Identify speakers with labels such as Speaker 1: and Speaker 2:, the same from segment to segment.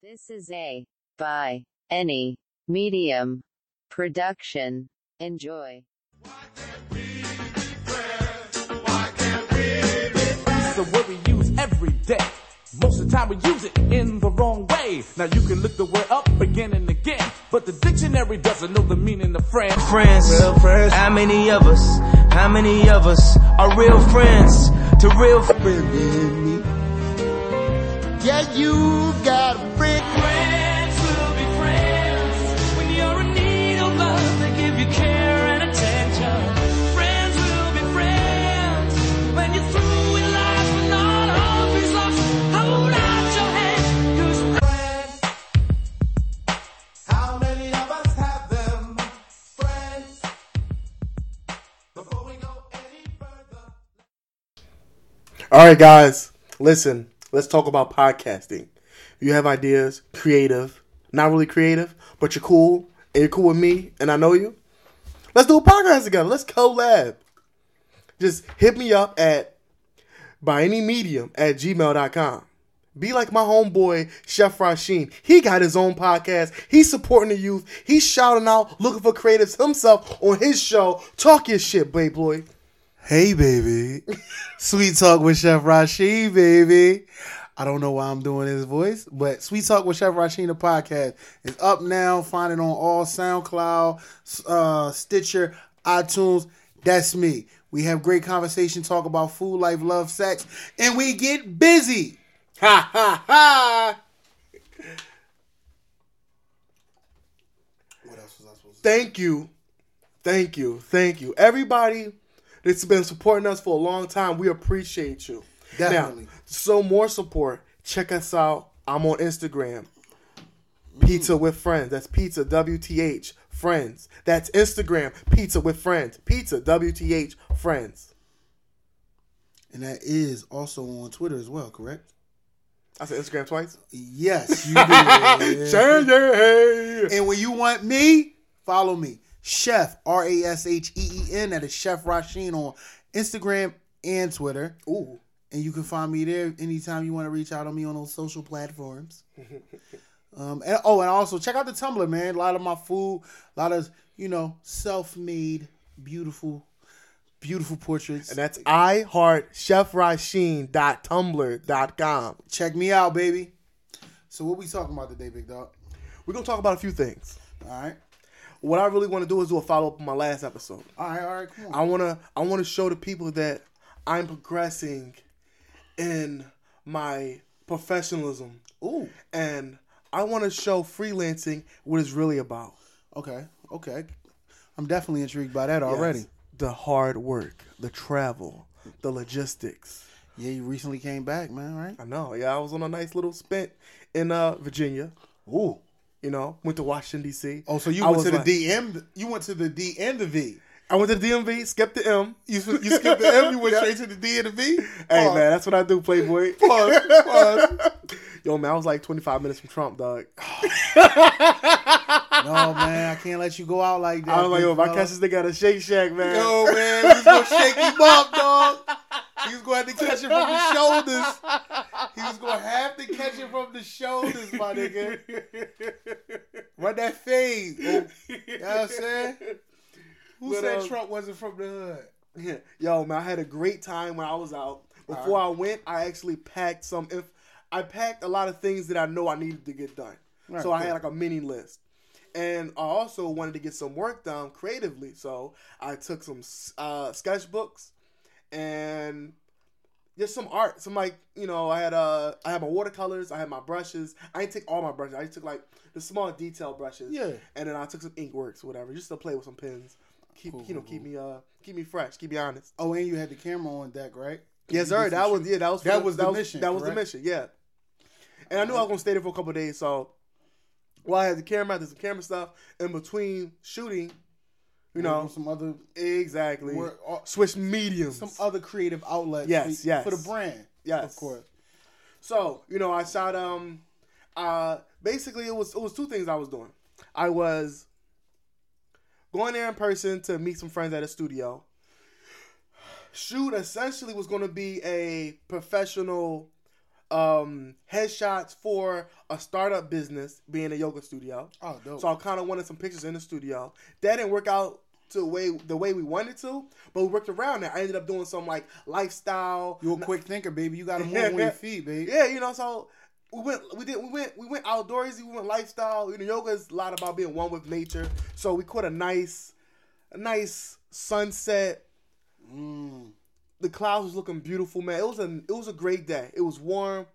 Speaker 1: This is a by any medium production. Enjoy.
Speaker 2: This is a word we use every day. Most of the time we use it in the wrong way. Now you can look the word up again and again, but the dictionary doesn't know the meaning of friend.
Speaker 3: friends.
Speaker 4: Real friends.
Speaker 3: How many of us? How many of us are real friends to real friends?
Speaker 4: Friend in me. Yeah, you got a friend.
Speaker 5: Friends will be friends when you're in need of love. They give you care and attention. Friends will be friends when you're through with life and all hope is lost. Hold out your hand, 'cause friends.
Speaker 2: How many of us have them? Friends. Before we go any further.
Speaker 6: All right, guys, listen. Let's talk about podcasting. You have ideas, creative, not really creative, but you're cool, and you're cool with me, and I know you, let's do a podcast together. Let's collab. Just hit me up at by any medium at gmail.com. Be like my homeboy, Chef Rasheen. He got his own podcast. He's supporting the youth. He's shouting out, looking for creatives himself on his show. Talk your shit, babe boy.
Speaker 4: Hey, baby. Sweet Talk with Chef Rasheen, baby. I don't know why I'm doing his voice, but Sweet Talk with Chef Rasheen, the podcast, is up now. Find it on all SoundCloud, uh, Stitcher, iTunes. That's me. We have great conversation, talk about food, life, love, sex, and we get busy.
Speaker 6: Ha ha ha!
Speaker 4: What else was I supposed to?
Speaker 6: Thank you, thank you, thank you, everybody that's been supporting us for a long time. We appreciate you.
Speaker 4: Definitely.
Speaker 6: Now, so more support. Check us out. I'm on Instagram. Mm. Pizza with friends. That's pizza WTH friends. That's Instagram. Pizza with friends. Pizza WTH friends.
Speaker 4: And that is also on Twitter as well, correct?
Speaker 6: I said Instagram twice.
Speaker 4: Yes, you did.
Speaker 6: Change it.
Speaker 4: And when you want me, follow me. Chef, R A S H E E N, that is Chef Rasheen on Instagram and Twitter.
Speaker 6: Ooh.
Speaker 4: And you can find me there anytime you want to reach out on me on those social platforms. um, and, oh, and also check out the Tumblr, man. A lot of my food, a lot of, you know, self made, beautiful, beautiful portraits.
Speaker 6: And that's I heart iHeartChefRasheen.tumblr.com.
Speaker 4: check me out, baby. So, what we talking about today, big dog?
Speaker 6: We're gonna talk about a few things.
Speaker 4: All right.
Speaker 6: What I really want to do is do a follow up on my last episode.
Speaker 4: All right, all right, come on.
Speaker 6: I wanna I wanna show the people that I'm progressing in my professionalism.
Speaker 4: Ooh.
Speaker 6: And I wanna show freelancing what it's really about.
Speaker 4: Okay, okay. I'm definitely intrigued by that already.
Speaker 6: Yes. The hard work, the travel, the logistics.
Speaker 4: Yeah, you recently came back, man, right?
Speaker 6: I know, yeah, I was on a nice little spent in uh Virginia.
Speaker 4: Ooh.
Speaker 6: You know, went to Washington DC.
Speaker 4: Oh, so you
Speaker 6: I
Speaker 4: went to the
Speaker 6: like-
Speaker 4: DM. You went to the D and the V.
Speaker 6: I went to the DMV, skipped the M.
Speaker 4: You you skipped the M. You went straight to the D and the V.
Speaker 6: Hey man, that's what I do, Playboy.
Speaker 4: Pause, pause.
Speaker 6: Yo man, I was like 25 minutes from Trump, dog.
Speaker 4: No man, I can't let you go out like that.
Speaker 6: I was like, yo, if I catch this nigga at a Shake Shack, man.
Speaker 4: Yo man, he's gonna shake him up, dog. He was gonna have to catch it from the shoulders. He was gonna have to catch it from the shoulders, my nigga. Run that fade. You know what I'm saying? Who
Speaker 6: But,
Speaker 4: said
Speaker 6: um,
Speaker 4: Trump wasn't from the hood?
Speaker 6: Yo, man, I had a great time when I was out. Before I went, I actually packed some. If I packed a lot of things that I know I needed to get done,
Speaker 4: Right,
Speaker 6: so I had like a mini list. And I also wanted to get some work done creatively, so I took some uh, sketchbooks and just some art. Some like you know, I had uh, I had my watercolors, I had my brushes. I didn't take all my brushes. I took like the small detail brushes.
Speaker 4: Yeah.
Speaker 6: And then I took some ink works, whatever, just to play with some pens. Keep
Speaker 4: Cool,
Speaker 6: you know,
Speaker 4: cool,
Speaker 6: keep me uh, keep me fresh, keep me honest.
Speaker 4: Oh, and you had the camera on deck, right?
Speaker 6: Yes, sir. That was yeah. That was
Speaker 4: That was the
Speaker 6: that
Speaker 4: mission,
Speaker 6: That was
Speaker 4: correct?
Speaker 6: the mission. Yeah. And I knew I was gonna stay there for a couple of days, so while I had the camera, I did some camera stuff in between shooting. You know,
Speaker 4: some other
Speaker 6: exactly.
Speaker 4: Were- uh,
Speaker 6: Switch mediums.
Speaker 4: some other creative outlets.
Speaker 6: Yes,
Speaker 4: for,
Speaker 6: yes.
Speaker 4: for the brand.
Speaker 6: Yes.
Speaker 4: of course.
Speaker 6: So you know, I shot. Um, uh, basically, it was it was two things I was doing. I was going there in person to meet some friends at a studio. Shoot essentially was going to be a professional um, headshots for a startup business, being a yoga studio.
Speaker 4: Oh, dope.
Speaker 6: So I kind of wanted some pictures in the studio. That didn't work out to the way the way we wanted to, but we worked around it. I ended up doing some like lifestyle.
Speaker 4: You're a quick thinker, baby. You got to move on your feet, baby.
Speaker 6: Yeah, you know, so we went, we did, we went, we went outdoorsy. We went lifestyle. You know, yoga is a lot about being one with nature. So we caught a nice, a nice sunset.
Speaker 4: Mm.
Speaker 6: The clouds was looking beautiful, man. It was a, it was a great day. It was warm.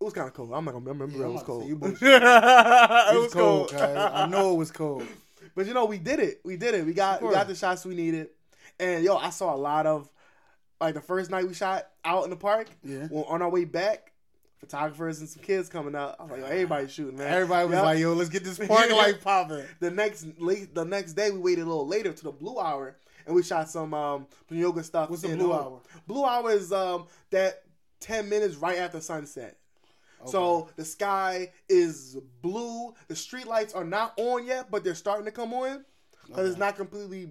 Speaker 6: It was kind of cold. I'm not gonna remember.
Speaker 4: Yeah,
Speaker 6: it was cold.
Speaker 4: say, you bullshit.
Speaker 6: it
Speaker 4: It
Speaker 6: was cold.
Speaker 4: cuz. I know it was cold.
Speaker 6: But you know, we did it. We did it. We got we got the shots we needed. And yo, I saw a lot of like the first night we shot out in the park.
Speaker 4: Yeah.
Speaker 6: Well, on our way back, photographers and some kids coming out. I was like, yo, everybody's shooting, man.
Speaker 4: Everybody was
Speaker 6: Yep.
Speaker 4: like, "Yo, let's get this parking light popping."
Speaker 6: the next late the next day we waited a little later to the blue hour and we shot some um yoga stuff.
Speaker 4: What's the blue hour?
Speaker 6: Blue hour is um that ten minutes right after sunset. So the sky is blue. The street lights are not on yet, but they're starting to come on because it's not completely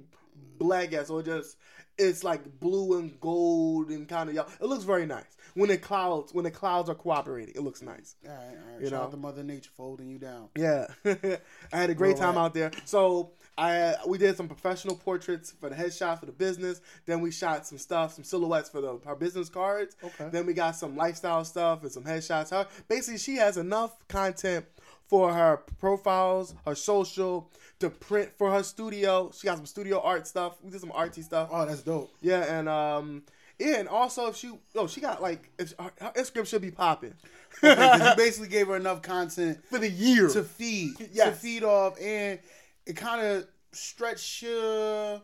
Speaker 6: black yet. So it just it's like blue and gold and kind of yellow. It looks very nice when the clouds when the clouds are cooperating. It looks nice.
Speaker 4: All right, all right.
Speaker 6: You
Speaker 4: Shout
Speaker 6: know.
Speaker 4: out to Mother Nature folding you down.
Speaker 6: Yeah, I had a great time
Speaker 4: at?
Speaker 6: out there. So I we did some professional portraits for the headshots for the business. Then we shot some stuff, some silhouettes for the our business cards.
Speaker 4: Okay.
Speaker 6: Then we got some lifestyle stuff and some headshots. Basically she has enough content for her profiles, her social to print for her studio. She got some studio art stuff. We did some artsy stuff.
Speaker 4: Oh, that's dope.
Speaker 6: Yeah, and um. Yeah, and also if she, oh, she got like if, her, her Instagram should be popping
Speaker 4: Okay, 'cause you basically gave her enough content
Speaker 6: for the year.
Speaker 4: to feed, to feed off, and it kind of stretched your.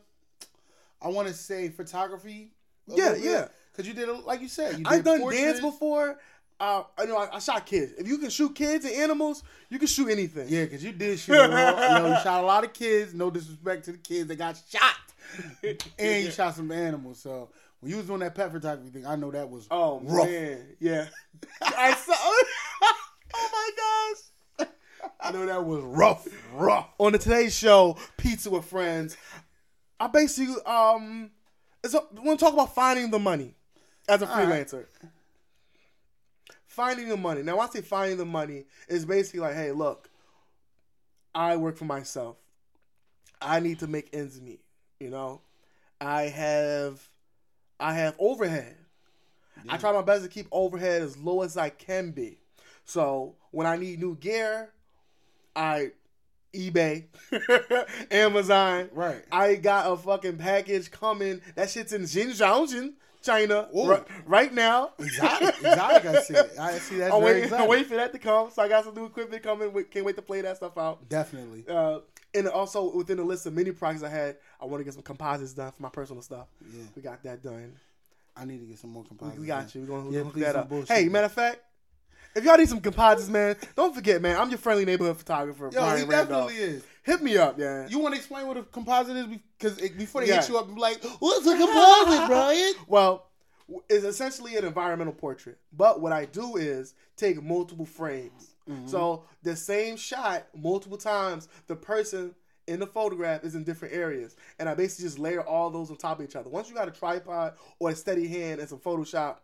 Speaker 4: I want to say photography.
Speaker 6: Yeah,
Speaker 4: bit.
Speaker 6: yeah.
Speaker 4: Because you did, a, like you said, you did
Speaker 6: I've done
Speaker 4: portraits.
Speaker 6: dance before. Uh, I know I, I shot kids. If you can shoot kids and animals, you can shoot anything.
Speaker 4: Yeah, because you did shoot. a lot- you, know, you shot a lot of kids. No disrespect to the kids that got shot, and you shot some animals. So when you was doing that pet photography thing, I know that was
Speaker 6: Oh
Speaker 4: rough.
Speaker 6: man, yeah. I saw. oh my gosh.
Speaker 4: I know that was rough, rough.
Speaker 6: On the Today Show, Pizza with Friends, I basically um, it's a, want to talk about finding the money as a freelancer. Finding the money. Now, when I say finding the money, is basically like, hey, look, I work for myself. I need to make ends meet. You know, I have, I have overhead. I try my best to keep overhead as low as I can be. So when I need new gear, I eBay, Amazon.
Speaker 4: Right.
Speaker 6: I got a fucking package coming. That shit's in Shenzhen, China, right, right now.
Speaker 4: Exotic, exotic. I see. I see. That's
Speaker 6: I'm waiting. I'm waiting for that to come. So I got some new equipment coming. Can't wait to play that stuff out.
Speaker 4: Definitely.
Speaker 6: Uh, and also within the list of mini projects I had, I want to get some composites done for my personal stuff.
Speaker 4: Yeah.
Speaker 6: We got that done.
Speaker 4: I need to get some more composites.
Speaker 6: we got you. We're gonna
Speaker 4: Yeah,
Speaker 6: hook that up.
Speaker 4: bullshit
Speaker 6: Hey,
Speaker 4: me.
Speaker 6: matter of fact, if y'all need some composites, man, don't forget, man. I'm your friendly neighborhood photographer,
Speaker 4: Yo,
Speaker 6: Brian
Speaker 4: he
Speaker 6: Randolph.
Speaker 4: definitely is.
Speaker 6: Hit me up, yeah.
Speaker 4: You want to explain what a composite is? Because before they
Speaker 6: Yeah.
Speaker 4: hit you up be like, "What's a composite, Brian?"
Speaker 6: Well, it's essentially an environmental portrait. But what I do is take multiple frames.
Speaker 4: Mm-hmm.
Speaker 6: So the same shot multiple times, the person in the photograph is in different areas. And I basically just layer all those on top of each other. Once you got a tripod or a steady hand and some Photoshop,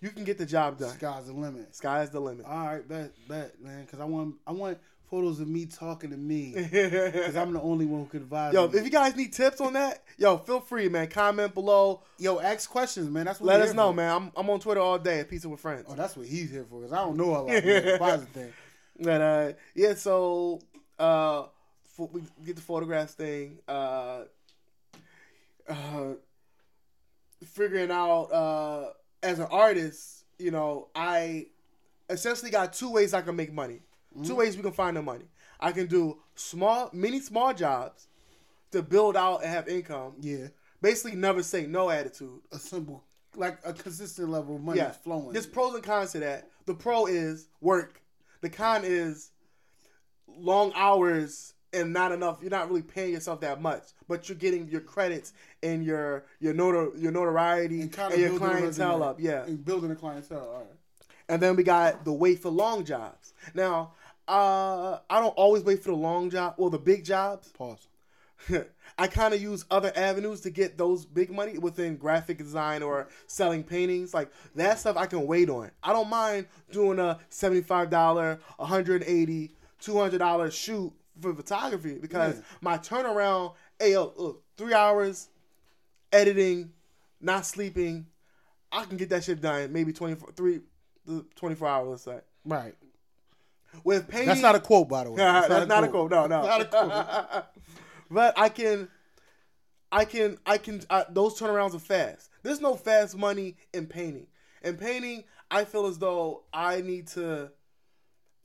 Speaker 6: you can get the job done.
Speaker 4: Sky's the limit.
Speaker 6: Sky's the limit.
Speaker 4: All right, bet, bet, man. Because I want, I want photos of me talking to me. Because I'm the only one who could advise.
Speaker 6: Yo, if you guys need tips on that, yo, feel free, man. Comment below.
Speaker 4: yo, ask questions, man. That's what
Speaker 6: Let us know,
Speaker 4: for.
Speaker 6: man. I'm, I'm on Twitter all day at Pizza with Friends.
Speaker 4: Oh, that's what he's here for. Because I don't know a lot of the thing.
Speaker 6: But uh, yeah, so uh, fo- we get the photographs thing. Uh, uh, figuring out uh, as an artist, you know, I essentially got two ways I can make money. Two ways we can find the money. I can do small, many small jobs to build out and have income.
Speaker 4: Yeah,
Speaker 6: Basically, never say no attitude.
Speaker 4: a simple, like a consistent level of money
Speaker 6: Yeah,
Speaker 4: is flowing.
Speaker 6: There's pros and cons to that. The pro is work. The con is long hours and not enough. You're not really paying yourself that much, but you're getting your credits and your your notor your notoriety and,
Speaker 4: kind of
Speaker 6: your clientele up. Yeah,
Speaker 4: and building a clientele. All right.
Speaker 6: and then we got the wait for long jobs. Now, uh, I don't always wait for the long job or the big jobs.
Speaker 4: Pause.
Speaker 6: I kind of use other avenues to get those big money within graphic design or selling paintings. Like that stuff I can wait on. I don't mind doing a $75, $180, $200 shoot for photography because
Speaker 4: Yeah.
Speaker 6: my turnaround, hey, yo, look, three hours editing, not sleeping. I can get that shit done maybe 24, three, 24 hours, let's say.
Speaker 4: Right.
Speaker 6: With painting,
Speaker 4: That's not a quote, by the way.
Speaker 6: that's not, a quote. No, no.
Speaker 4: Not a quote.
Speaker 6: but I can, I can, I can. Uh, those turnarounds are fast. There's no fast money in painting. In painting, I feel as though I need to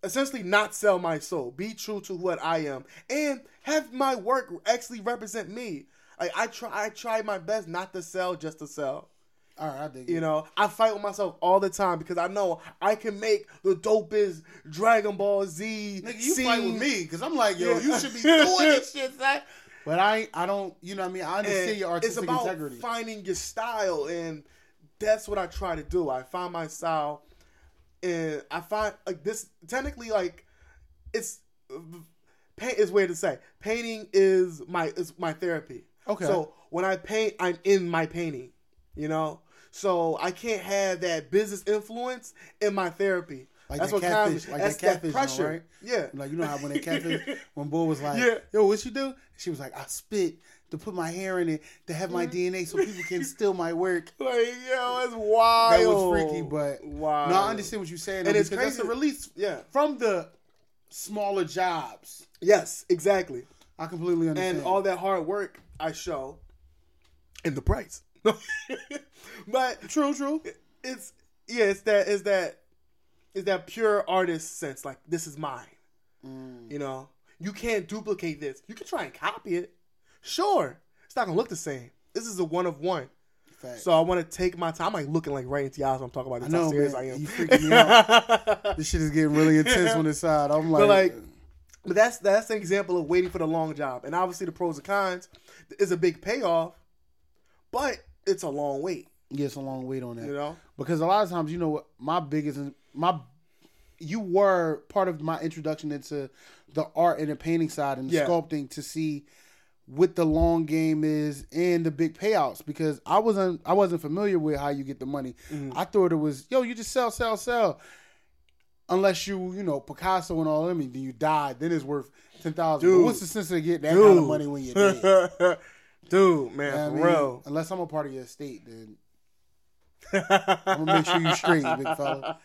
Speaker 6: essentially not sell my soul, be true to what I am, and have my work actually represent me. Like I try, I try my best not to sell just to sell.
Speaker 4: All right, I dig
Speaker 6: You
Speaker 4: it.
Speaker 6: know, I fight with myself all the time because I know I can make the dopest Dragon Ball Z.
Speaker 4: Nigga, you
Speaker 6: scene.
Speaker 4: fight with me because I'm like, yo,
Speaker 6: Yeah.
Speaker 4: you should be doing this shit, son. But I, I don't, you know what I mean. I understand
Speaker 6: And
Speaker 4: your
Speaker 6: it's
Speaker 4: artistic
Speaker 6: about
Speaker 4: integrity.
Speaker 6: finding your style, and that's what I try to do. I find my style, and I find like this. Technically, like it's paint is weird to say. Painting is my is my therapy.
Speaker 4: Okay.
Speaker 6: So when I paint, I'm in my painting. You know, so I can't have that business influence in my therapy.
Speaker 4: Like
Speaker 6: that's
Speaker 4: that
Speaker 6: what
Speaker 4: catfish, like
Speaker 6: that's
Speaker 4: that catfish,
Speaker 6: that pressure.
Speaker 4: right?
Speaker 6: Yeah.
Speaker 4: Like you know how when they catfish, when Bull was like,
Speaker 6: Yeah.
Speaker 4: "Yo, what you do?" She was like, "I spit to put my hair in it to have my mm-hmm. DNA so people can steal my work."
Speaker 6: Like yo, it's wild.
Speaker 4: That was freaky, but
Speaker 6: wow.
Speaker 4: no, I understand what you're saying.
Speaker 6: And it's
Speaker 4: crazy. that's a release
Speaker 6: Yeah.
Speaker 4: from the smaller jobs.
Speaker 6: Yes, exactly.
Speaker 4: I completely understand.
Speaker 6: and all that hard work I show in the price. but
Speaker 4: true, true.
Speaker 6: it's yeah, it's that is that is that pure artist sense. Like this is mine.
Speaker 4: Mm.
Speaker 6: You know, you can't duplicate this. You can try and copy it. Sure, it's not gonna look the same. This is a one of one.
Speaker 4: Facts.
Speaker 6: So I want to take my time. I'm like looking like right into your eyes when I'm talking about this.
Speaker 4: I know,
Speaker 6: how serious
Speaker 4: man.
Speaker 6: I am.
Speaker 4: You freaking me out. this shit is getting really intense on this side. I'm like,
Speaker 6: But like, but that's that's an example of waiting for the long job. And obviously, the pros and cons is a big payoff, but it's a long wait.
Speaker 4: yeah, it's a long wait on that.
Speaker 6: You know,
Speaker 4: because a lot of times, you know what, my biggest my you were part of my introduction into the art and the painting side and the
Speaker 6: Yeah.
Speaker 4: sculpting to see what the long game is and the big payouts because I wasn't I wasn't familiar with how you get the money.
Speaker 6: Mm-hmm.
Speaker 4: I thought it was yo, you just sell, sell, sell. Unless you, you know, Picasso and all them, then you die, then it's worth ten thousand.
Speaker 6: Dude.
Speaker 4: What's the sense of getting that kind of money when you're dead?
Speaker 6: Dude, man,
Speaker 4: You know
Speaker 6: for
Speaker 4: I mean?
Speaker 6: real.
Speaker 4: Unless I'm a part of your estate, then I'm gonna make sure you straight, big fella.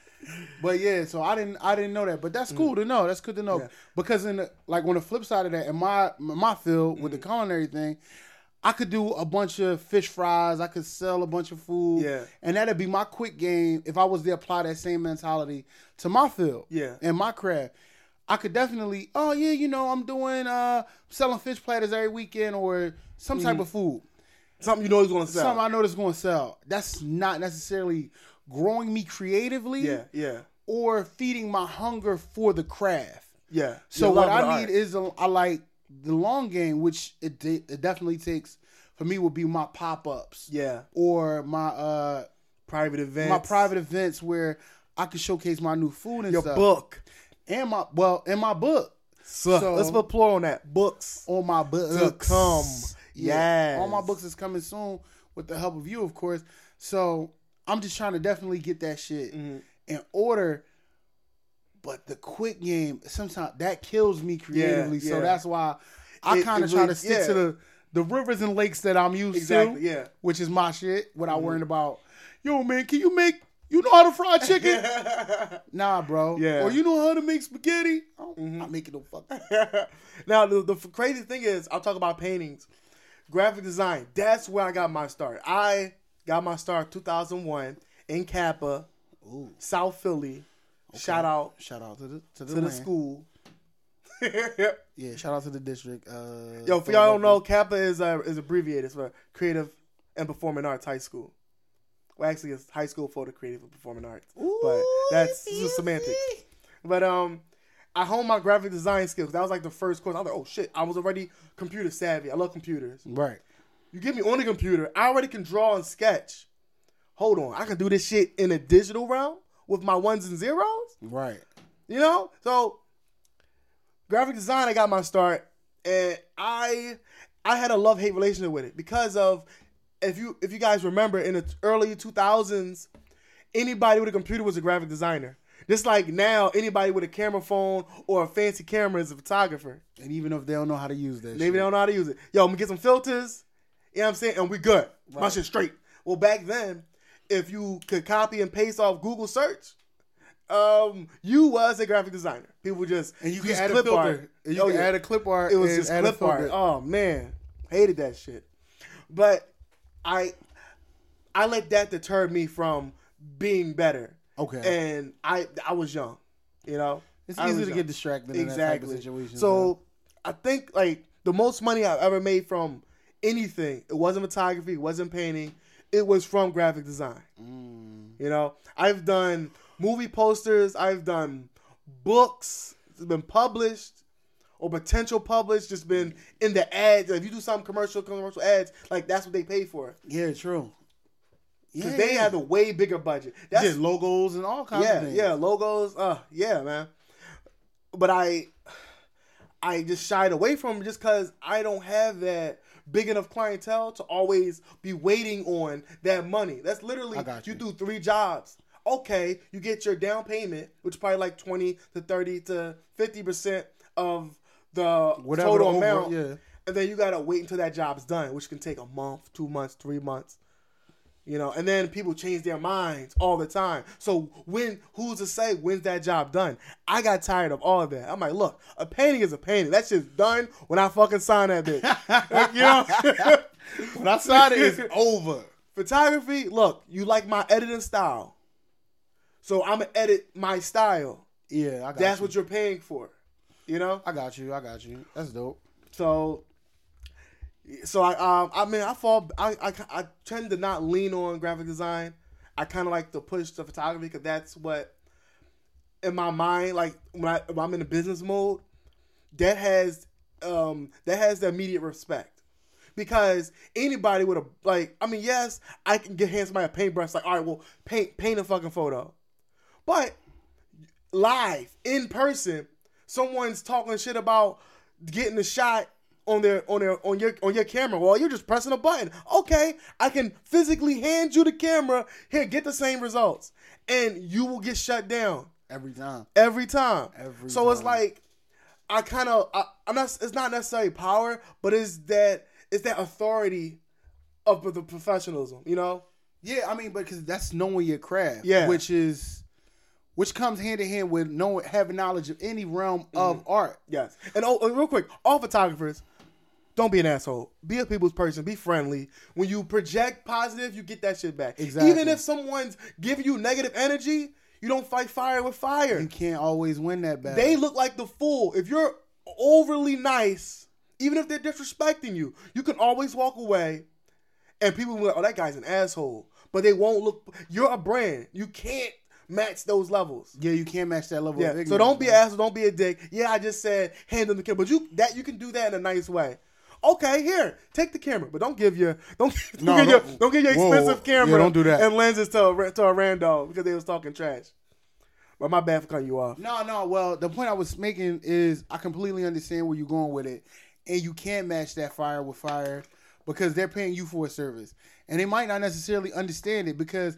Speaker 4: But yeah, so I didn't I didn't know that, but that's cool to know. That's good to know
Speaker 6: Mm. Yeah.
Speaker 4: because in the, like on the flip side of that, in my my field with
Speaker 6: Mm.
Speaker 4: the culinary thing, I could do a bunch of fish fries. I could sell a bunch of food.
Speaker 6: Yeah.
Speaker 4: and that'd be my quick game if I was to apply that same mentality to my field.
Speaker 6: Yeah.
Speaker 4: and my craft. I could definitely, oh yeah, you know, I'm doing uh selling fish platters every weekend or some
Speaker 6: Mm-hmm.
Speaker 4: type of food
Speaker 6: Something you know he's gonna sell.
Speaker 4: something I know that's going to sell. That's not necessarily growing me creatively
Speaker 6: yeah, yeah,
Speaker 4: or feeding my hunger for the craft.
Speaker 6: yeah.
Speaker 4: So
Speaker 6: Your
Speaker 4: what
Speaker 6: love of the
Speaker 4: I need
Speaker 6: art.
Speaker 4: is a, I like the long game, which it, de- it definitely takes for me would be my pop ups,
Speaker 6: yeah,
Speaker 4: or my uh
Speaker 6: private events,
Speaker 4: my private events where I can showcase my new food and
Speaker 6: your
Speaker 4: stuff.
Speaker 6: book.
Speaker 4: and my well in my book
Speaker 6: So,
Speaker 4: So-
Speaker 6: let's put plural on that. Books.
Speaker 4: on my books
Speaker 6: To come.
Speaker 4: Yeah,
Speaker 6: Yes.
Speaker 4: all my books is coming soon with the help of you, of course. So I'm just trying to definitely get that shit
Speaker 6: Mm-hmm.
Speaker 4: in order. But the quick game sometimes that kills me creatively. So
Speaker 6: yeah.
Speaker 4: that's why I kind of try to stick
Speaker 6: yeah.
Speaker 4: to the the rivers and lakes that I'm used
Speaker 6: Exactly,
Speaker 4: to.
Speaker 6: yeah. Mm-hmm.
Speaker 4: which is my shit. Without worrying about, yo man, can you make? You know how to fry chicken? nah, bro.
Speaker 6: Yeah. Mm-hmm.
Speaker 4: Or you know how to make spaghetti? I'm not making no fucking.
Speaker 6: now the, the crazy thing is, I'll talk about paintings, graphic design. That's where I got my start. I got my start 2001 in CAPA, South Philly. Shout out
Speaker 4: Shout out to the to the,
Speaker 6: to the school.
Speaker 4: Yeah, shout out to the district. Uh,
Speaker 6: Yo, for y'all don't know, CAPA is uh, is abbreviated for Creative and Performing Arts High School. Well, actually, it's High School for the Creative and Performing Arts, Ooh, but that's semantics. But um, I honed my graphic design skills. That was like the first course. I was like, oh shit, I was already computer savvy. I love computers.
Speaker 4: right.
Speaker 6: You get me on the computer, I already can draw and sketch. Hold on, I can do this shit in a digital realm with my ones and zeros.
Speaker 4: Right.
Speaker 6: You know? So graphic design I got my start and I I had a love hate relationship with it because of if you if you guys remember in the early 2000s, anybody with a computer was a graphic designer. Just like now, anybody with a camera phone or a fancy camera is a photographer.
Speaker 4: And even if they don't know how to use that,
Speaker 6: Maybe
Speaker 4: shit.
Speaker 6: they don't know how to use it. Yo, I'm gonna get some filters. You know what I'm saying? And we good. My
Speaker 4: Right.
Speaker 6: shit straight. Well, back then, if you could copy and paste off Google search, um, you was a graphic designer. People just
Speaker 4: and you can
Speaker 6: use
Speaker 4: add a
Speaker 6: clip
Speaker 4: filter.
Speaker 6: art.
Speaker 4: And you
Speaker 6: Oh, yeah.
Speaker 4: add a clip art.
Speaker 6: It was just
Speaker 4: a
Speaker 6: clip art. Oh man, hated that shit. But I, I let that deter me from being better.
Speaker 4: Okay.
Speaker 6: And I, I was young. You know,
Speaker 4: It's
Speaker 6: I
Speaker 4: easy to
Speaker 6: young.
Speaker 4: get distracted in that type of situation.
Speaker 6: So I think like the most money I've ever made from anything, it wasn't photography, it wasn't painting, it was from graphic design.
Speaker 4: Mm.
Speaker 6: You know, I've done movie posters, I've done books, it's been published or potential published, just been in the ads. If you do some commercial commercial ads, like that's what they pay for.
Speaker 4: yeah, true.
Speaker 6: Because
Speaker 4: Yeah,
Speaker 6: they
Speaker 4: yeah.
Speaker 6: have a way bigger budget. That's
Speaker 4: yeah, logos and all kinds
Speaker 6: yeah,
Speaker 4: of things.
Speaker 6: yeah, logos. Uh, yeah, man. But I, I just shied away from just because I don't have that big enough clientele to always be waiting on that money. That's literally you
Speaker 4: you.
Speaker 6: do three jobs. Okay, you get your down payment, which is probably like twenty to thirty to fifty percent of the
Speaker 4: Whatever
Speaker 6: total
Speaker 4: the over-
Speaker 6: amount.
Speaker 4: yeah.
Speaker 6: And then you gotta wait until that job's done, which can take a month, two months, three months. You know, and then people change their minds all the time. So when who's to say when's that job done? I got tired of all of that. I'm like, look, a painting is a painting. That's just done when I fucking sign that bitch. Like, you know,
Speaker 4: When I sign it, it's over.
Speaker 6: photography. Look, you like my editing style, so I'm gonna edit my style.
Speaker 4: Yeah, I got
Speaker 6: That's
Speaker 4: you.
Speaker 6: what you're paying for. You know,
Speaker 4: I got you. I got you. That's dope.
Speaker 6: so. So I um I mean I fall I, I I tend to not lean on graphic design. I kind of like to push the photography because that's what in my mind like when, I, when I'm in the business mode that has um that has the immediate respect because anybody with a like I mean yes I can get hands a paintbrush like all right well paint paint a fucking photo but live in person someone's talking shit about getting a shot on their on their on your on your camera well you're just pressing a button okay i can physically hand you the camera here get the same results and you will get shut down
Speaker 4: Every time.
Speaker 6: every time
Speaker 4: Every
Speaker 6: so it's like i kind of i'm not it's not necessarily power but it's that it's that authority of the professionalism you know
Speaker 4: Yeah, I mean, because that's knowing your craft.
Speaker 6: Yeah.
Speaker 4: Which is, which comes hand in hand with knowing having knowledge of any realm of mm-hmm. art.
Speaker 6: Yes. And oh, and real quick, all photographers, don't be an asshole. Be a people's person. Be friendly. When you project positive, you get that shit back.
Speaker 4: Exactly.
Speaker 6: Even if someone's giving you negative energy, you don't fight fire with fire.
Speaker 4: You can't always win that battle.
Speaker 6: They look like the fool. If you're overly nice, even if they're disrespecting you, you can always walk away and people will be like, oh, that guy's an asshole. But they won't look. You're a brand. You can't match those levels.
Speaker 4: yeah, you can't match that level.
Speaker 6: Yeah. So don't be an asshole. Don't be a dick. Yeah, I just said hand them the kid, but you that you can do that in a nice way. Okay, here, take the camera, but don't give your don't, don't
Speaker 4: No,
Speaker 6: give your
Speaker 4: don't-
Speaker 6: don't give your
Speaker 4: whoa,
Speaker 6: expensive
Speaker 4: yeah,
Speaker 6: camera.
Speaker 4: don't do that.
Speaker 6: And lenses to a to a rando because they was talking trash. But my bad for cutting you off.
Speaker 4: No, no. Well, the point I was making is I completely understand where you're going with it, and you can't match that fire with fire because they're paying you for a service, and they might not necessarily understand it because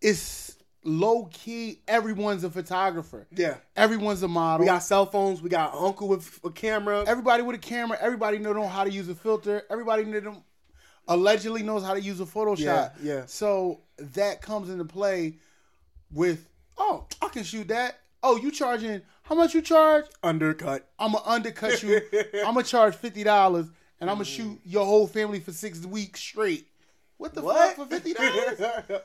Speaker 4: it's low key. Everyone's a photographer.
Speaker 6: Yeah.
Speaker 4: Everyone's a model.
Speaker 6: We got cell phones. We got uncle with a camera.
Speaker 4: everybody with a camera. Everybody know how to use a filter. Everybody know them allegedly knows how to use a Photoshop.
Speaker 6: Yeah, yeah.
Speaker 4: So that comes into play with oh, I can shoot that. Oh, you charging how much you charge?
Speaker 6: undercut.
Speaker 4: I'm gonna undercut you. I'm gonna charge fifty dollars, and I'm gonna mm. shoot your whole family for six weeks straight. What the
Speaker 6: What
Speaker 4: fuck for fifty dollars?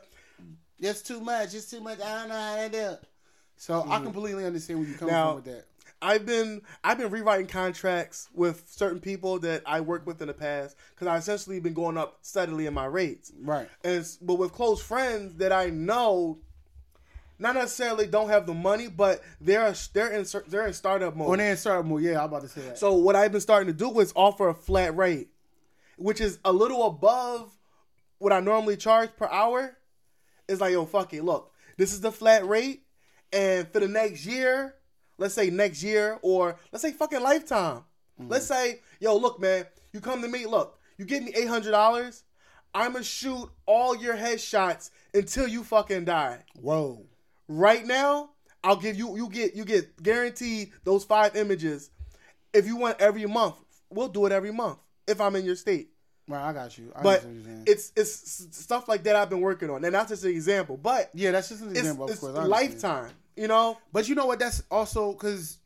Speaker 4: That's too much. It's too much. I don't know how to do. So I mm-hmm. completely understand where you come from with that.
Speaker 6: I've been I've been rewriting contracts with certain people that I worked with in the past because I essentially been going up steadily in my rates.
Speaker 4: Right.
Speaker 6: And but with close friends that I know, not necessarily don't have the money, but they're they're in they're in startup mode.
Speaker 4: When they're in startup mode, yeah, I'm about to say that.
Speaker 6: So what I've been starting to do is offer a flat rate, which is a little above what I normally charge per hour. It's like, yo, fuck it. Look, this is the flat rate, and for the next year, let's say next year, or let's say fucking lifetime. Mm. Let's say, yo, look, man, You come to me, look, you give me eight hundred dollars, I'ma shoot all your headshots until you fucking die.
Speaker 4: Whoa.
Speaker 6: Right now, I'll give you you get you get guaranteed those five images. If you want every month, we'll do it every month if I'm in your state.
Speaker 4: Right, I got you. I
Speaker 6: But
Speaker 4: understand what you're saying.
Speaker 6: it's it's stuff like that I've been working on, and that's just an example. But
Speaker 4: yeah, that's just an example.
Speaker 6: it's
Speaker 4: of course,
Speaker 6: lifetime, you know.
Speaker 4: But you know what? That's also because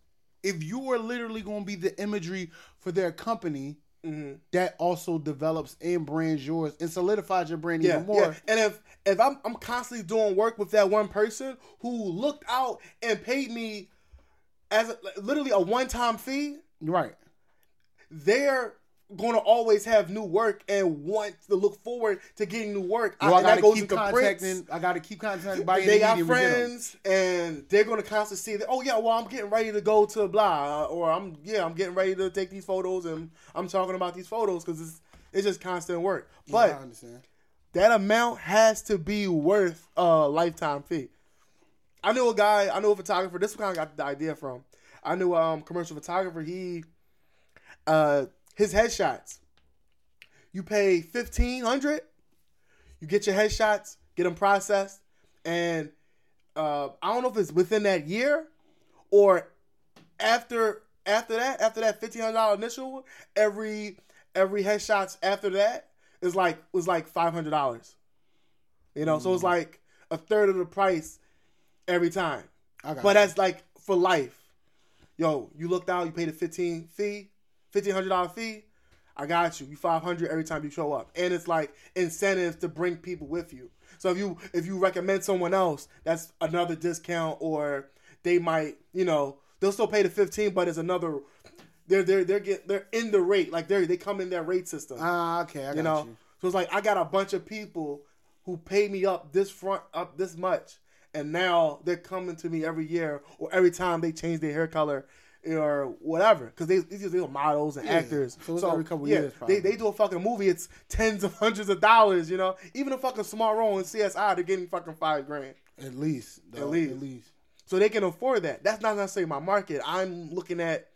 Speaker 4: if you are literally going to be the imagery for their company,
Speaker 6: Mm-hmm.
Speaker 4: that also develops and brands yours and solidifies your brand
Speaker 6: Yeah,
Speaker 4: even more.
Speaker 6: yeah. And if if I'm I'm constantly doing work with that one person who looked out and paid me as a, literally a one time fee,
Speaker 4: Right.
Speaker 6: they're going to always have new work and want to look forward to getting new work.
Speaker 4: I,
Speaker 6: that
Speaker 4: gotta keep contacting. I gotta keep contacting. By
Speaker 6: they got
Speaker 4: medium to get 'em.
Speaker 6: friends and they're going to constantly see that oh yeah well i'm getting ready to go to blah or i'm yeah i'm getting ready to take these photos and i'm talking about these photos because it's it's just constant work but
Speaker 4: I understand.
Speaker 6: that amount has to be worth a lifetime fee i knew a guy i knew a photographer this is where i got the idea from i knew a um, commercial photographer he uh his headshots you pay 1500 you get your headshots get them processed and uh, I don't know if it's within that year or after after that after that fifteen hundred dollar initial every every headshots after that is like was like five hundred dollars. You know, so it's like a third of the price every time.
Speaker 4: I got
Speaker 6: But
Speaker 4: you.
Speaker 6: that's like for life. Yo, you looked out, you paid a fifteen fee, fifteen hundred dollar fee. I got you. You five hundred every time you show up, and it's like incentives to bring people with you. So if you if you recommend someone else, that's another discount, or they might you know they'll still pay the fifteen, but it's another. They're they're they're get they're in the rate like they they come in their rate system.
Speaker 4: Ah, okay. I got
Speaker 6: you know,
Speaker 4: you.
Speaker 6: so it's like I got a bunch of people who pay me up this front up this much, and now they're coming to me every year or every time they change their hair color or whatever because they these are models and
Speaker 4: Yeah.
Speaker 6: actors.
Speaker 4: So it's every couple years,
Speaker 6: They
Speaker 4: probably.
Speaker 6: they do a fucking movie. It's tens of hundreds of dollars. You know, even a fucking small role in CSI, they're getting fucking five grand.
Speaker 4: At least. though,
Speaker 6: least.
Speaker 4: At least.
Speaker 6: So they can afford that. That's not necessarily my market. I'm looking at,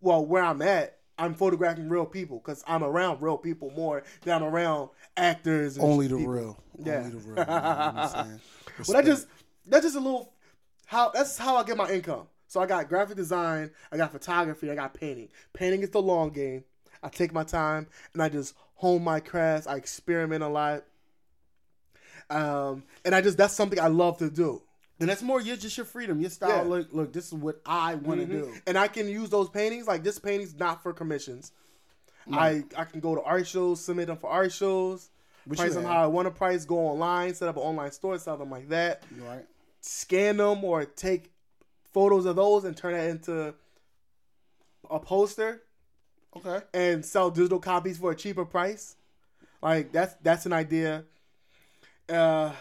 Speaker 6: well, where I'm at. I'm photographing real people because I'm around real people more than I'm around actors. And
Speaker 4: Only the
Speaker 6: people.
Speaker 4: real.
Speaker 6: Yeah.
Speaker 4: Only the real. You know what I'm?
Speaker 6: Well, that just that's just a little how that's how I get my income. So I got graphic design, I got photography, I got painting. Painting is the long game. I take my time and I just hone my craft. I experiment a lot. Um, and I just that's something I love to do.
Speaker 4: And that's more your just your freedom, your style.
Speaker 6: Yeah. Mm-hmm.
Speaker 4: Look, look, this is what I want to do.
Speaker 6: And I can use those paintings. Like this painting's not for commissions. I I can go to art shows, submit them for art shows,
Speaker 4: Which
Speaker 6: price them how I want to price, go online, set up an online store, sell them like that.
Speaker 4: Right?
Speaker 6: scan them or take photos of those and turn that into a poster
Speaker 4: Okay.
Speaker 6: and sell digital copies for a cheaper price. Like that's that's an idea. Uh,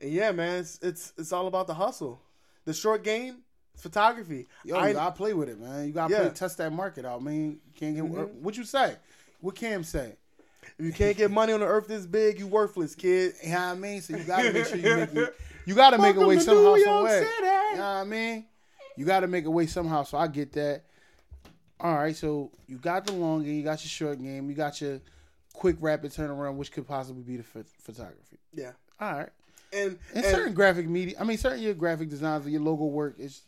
Speaker 6: and yeah, man, it's, it's it's all about the hustle. The short game, photography.
Speaker 4: Yo,
Speaker 6: I-
Speaker 4: you gotta play with it, man. You gotta
Speaker 6: Yeah.
Speaker 4: play, test that market out. I mean, you can't get what you say. What Cam say?
Speaker 6: if you can't get money on the earth this big, you worthless, kid.
Speaker 4: You know what I mean? So you gotta make sure you make it. You gotta make a way somehow, some way. You know what I mean? You gotta make a way somehow. So I get that. All right, so you got the long game, you got your short game, you got your quick rapid turnaround, which could possibly be the ph- photography.
Speaker 6: Yeah,
Speaker 4: All right.
Speaker 6: and
Speaker 4: And,
Speaker 6: and
Speaker 4: certain graphic media, I mean, certain your graphic designs or your logo work is,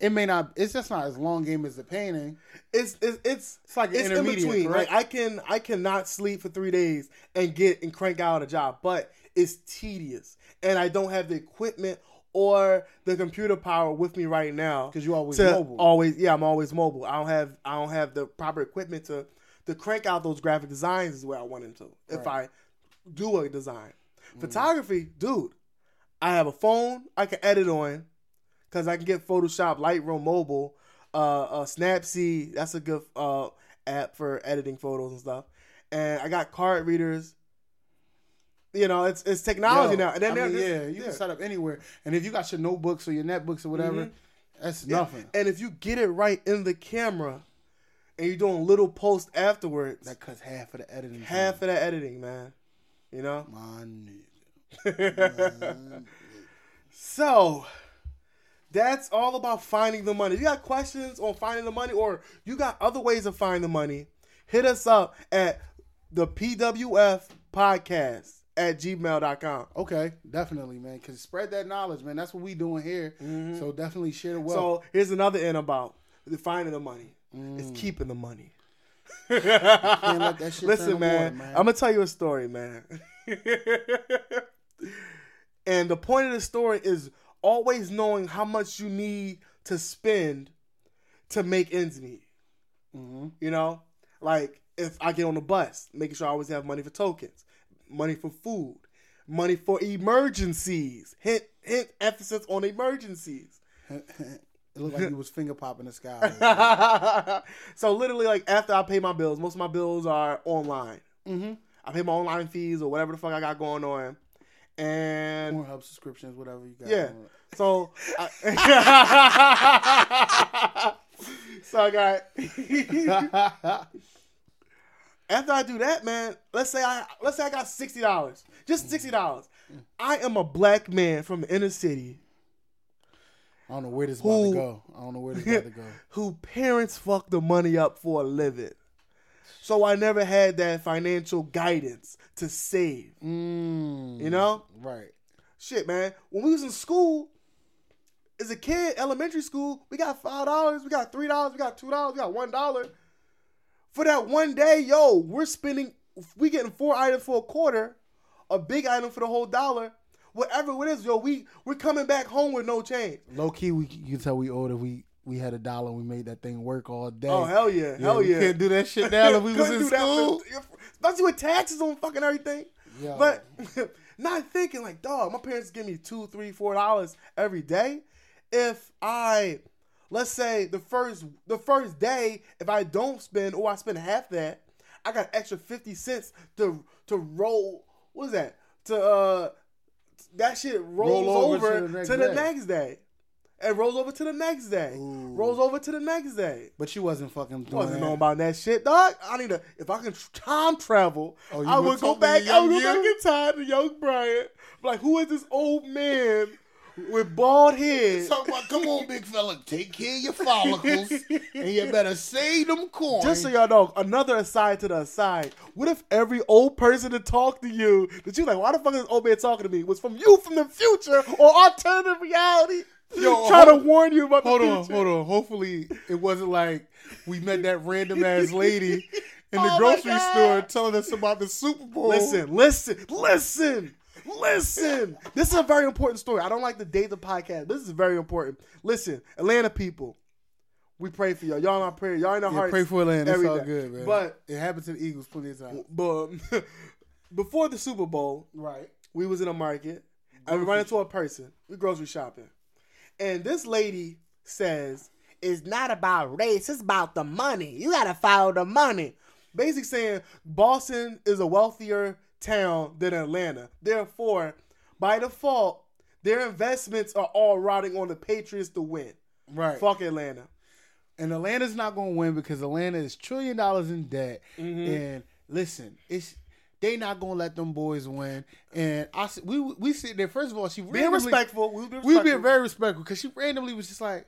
Speaker 4: it may not, it's just not as long game as the painting.
Speaker 6: it's it's it's
Speaker 4: It's like an
Speaker 6: it's in between.
Speaker 4: correct?
Speaker 6: Like I can I cannot sleep for three days and get and crank out a job, but it's tedious, and I don't have the equipment or the computer power with me right now.
Speaker 4: Because you always mobile.
Speaker 6: Always, yeah, I'm always mobile. I don't have I don't have the proper equipment to to crank out those graphic designs is where I want them to. If I do a design,
Speaker 4: Mm.
Speaker 6: photography, dude, I have a phone I can edit on because I can get Photoshop, Lightroom mobile, uh, uh, Snapseed. That's a good uh, app for editing photos and stuff. And I got card readers. You know, it's it's technology
Speaker 4: Yo,
Speaker 6: now. And then
Speaker 4: I mean, yeah, you can set up anywhere. And if you got your notebooks or your netbooks or whatever, mm-hmm. that's nothing.
Speaker 6: And if you get it right in the camera, and you're doing little posts afterwards,
Speaker 4: That cuts half of the editing.
Speaker 6: half of that editing, man. You know.
Speaker 4: My nigga.
Speaker 6: So that's all about finding the money. If you got questions on finding the money, or you got other ways of finding the money, hit us up at the PWF podcast at gmail.com.
Speaker 4: Okay, definitely, man. Cause spread that knowledge, man. That's what we doing here. So definitely share the wealth.
Speaker 6: So here's another end about the finding the money.
Speaker 4: Mm.
Speaker 6: It's keeping the money.
Speaker 4: Can't let that shit
Speaker 6: Listen, man,
Speaker 4: water,
Speaker 6: I'm gonna tell you a story, man. and the point of the story is always knowing how much you need to spend to make ends meet.
Speaker 4: Mm-hmm.
Speaker 6: You know, like if I get on the bus, making sure I always have money for tokens, money for food, money for emergencies. Hint, hint, emphasis on emergencies.
Speaker 4: It looked like he was finger popping the sky.
Speaker 6: so literally, like after I pay my bills, most of my bills are online. Mm-hmm. I pay my online fees or whatever the fuck I got going on, and
Speaker 4: Pornhub subscriptions, whatever you got.
Speaker 6: yeah. So, I, so I got. After I do that, man, let's say I let's say I got sixty dollars, just sixty dollars. I am a black man from the inner city
Speaker 4: I don't know where this about to go. I don't know where this about to go.
Speaker 6: who parents fuck the money up for a living. So I never had that financial guidance to save.
Speaker 4: Mm,
Speaker 6: You know?
Speaker 4: right.
Speaker 6: Shit, man. When we was in school, as a kid, elementary school, we got five dollars, we got three dollars, we got two dollars, we got one dollar. For that one day, yo, we're spending we getting four items for a quarter, a big item for the whole dollar. Whatever it is, yo, we we're coming back home with no change.
Speaker 4: Low key, we you can tell we older. We we had a dollar. We made that thing work all day.
Speaker 6: Oh hell yeah, hell
Speaker 4: we
Speaker 6: yeah.
Speaker 4: Can't do that shit now. If we was in school.
Speaker 6: for- especially with taxes on fucking everything.
Speaker 4: Yo.
Speaker 6: But not thinking like, dog, my parents give me two, three, four dollars every day. If I, let's say the first the first day, if I don't spend or I spend half that, I got extra fifty cents to to roll. What is that? To uh, that shit rolls
Speaker 4: Roll over
Speaker 6: over,
Speaker 4: to the next
Speaker 6: to the
Speaker 4: day.
Speaker 6: next day. It rolls over to the next day. Rolls over to the next day.
Speaker 4: But you wasn't fucking doing
Speaker 6: Wasn't
Speaker 4: that.
Speaker 6: knowing about that shit, dog. I need to. If I can time travel,
Speaker 4: Oh,
Speaker 6: I
Speaker 4: would
Speaker 6: go back. I would go back in time to young Brian. Like, who is this old man with bald head?
Speaker 4: Talk about, come on, big fella, take care of your follicles, and you better save them coins.
Speaker 6: Just so y'all know, another aside to the aside. What if every old person that talked to you, that you like, why the fuck is this old man talking to me, was from you from the future or alternative reality?
Speaker 4: Yo,
Speaker 6: trying
Speaker 4: hold-
Speaker 6: to warn you about the.
Speaker 4: hold
Speaker 6: on,
Speaker 4: hold on. Hopefully, it wasn't like we met that random ass lady in the
Speaker 6: Oh
Speaker 4: grocery store telling us about the Super Bowl.
Speaker 6: Listen, listen, listen, listen. This is a very important story. I don't like to date the podcast. This is very important. Listen, Atlanta people, we pray for y'all. Y'all in our prayer. Y'all in our
Speaker 4: yeah,
Speaker 6: hearts.
Speaker 4: pray for Atlanta. It's all good, man.
Speaker 6: But
Speaker 4: it happened to the Eagles plenty of times.
Speaker 6: but before the Super Bowl,
Speaker 4: Right.
Speaker 6: we was in a market and we run into a person. We grocery shopping, and this lady says, "It's not about race. It's about the money. You gotta follow the money." Basically saying Boston is a wealthier town than Atlanta. Therefore, by default, their investments are all riding on the Patriots to win.
Speaker 4: Right.
Speaker 6: Fuck Atlanta.
Speaker 4: And Atlanta's not going to win because Atlanta is trillion dollars in debt.
Speaker 6: Mm-hmm.
Speaker 4: And listen, it's they not going to let them boys win. And I we we sit there. First of all, she
Speaker 6: Being
Speaker 4: randomly-
Speaker 6: respectful. We be
Speaker 4: We being
Speaker 6: respectful.
Speaker 4: very respectful because she randomly was just like,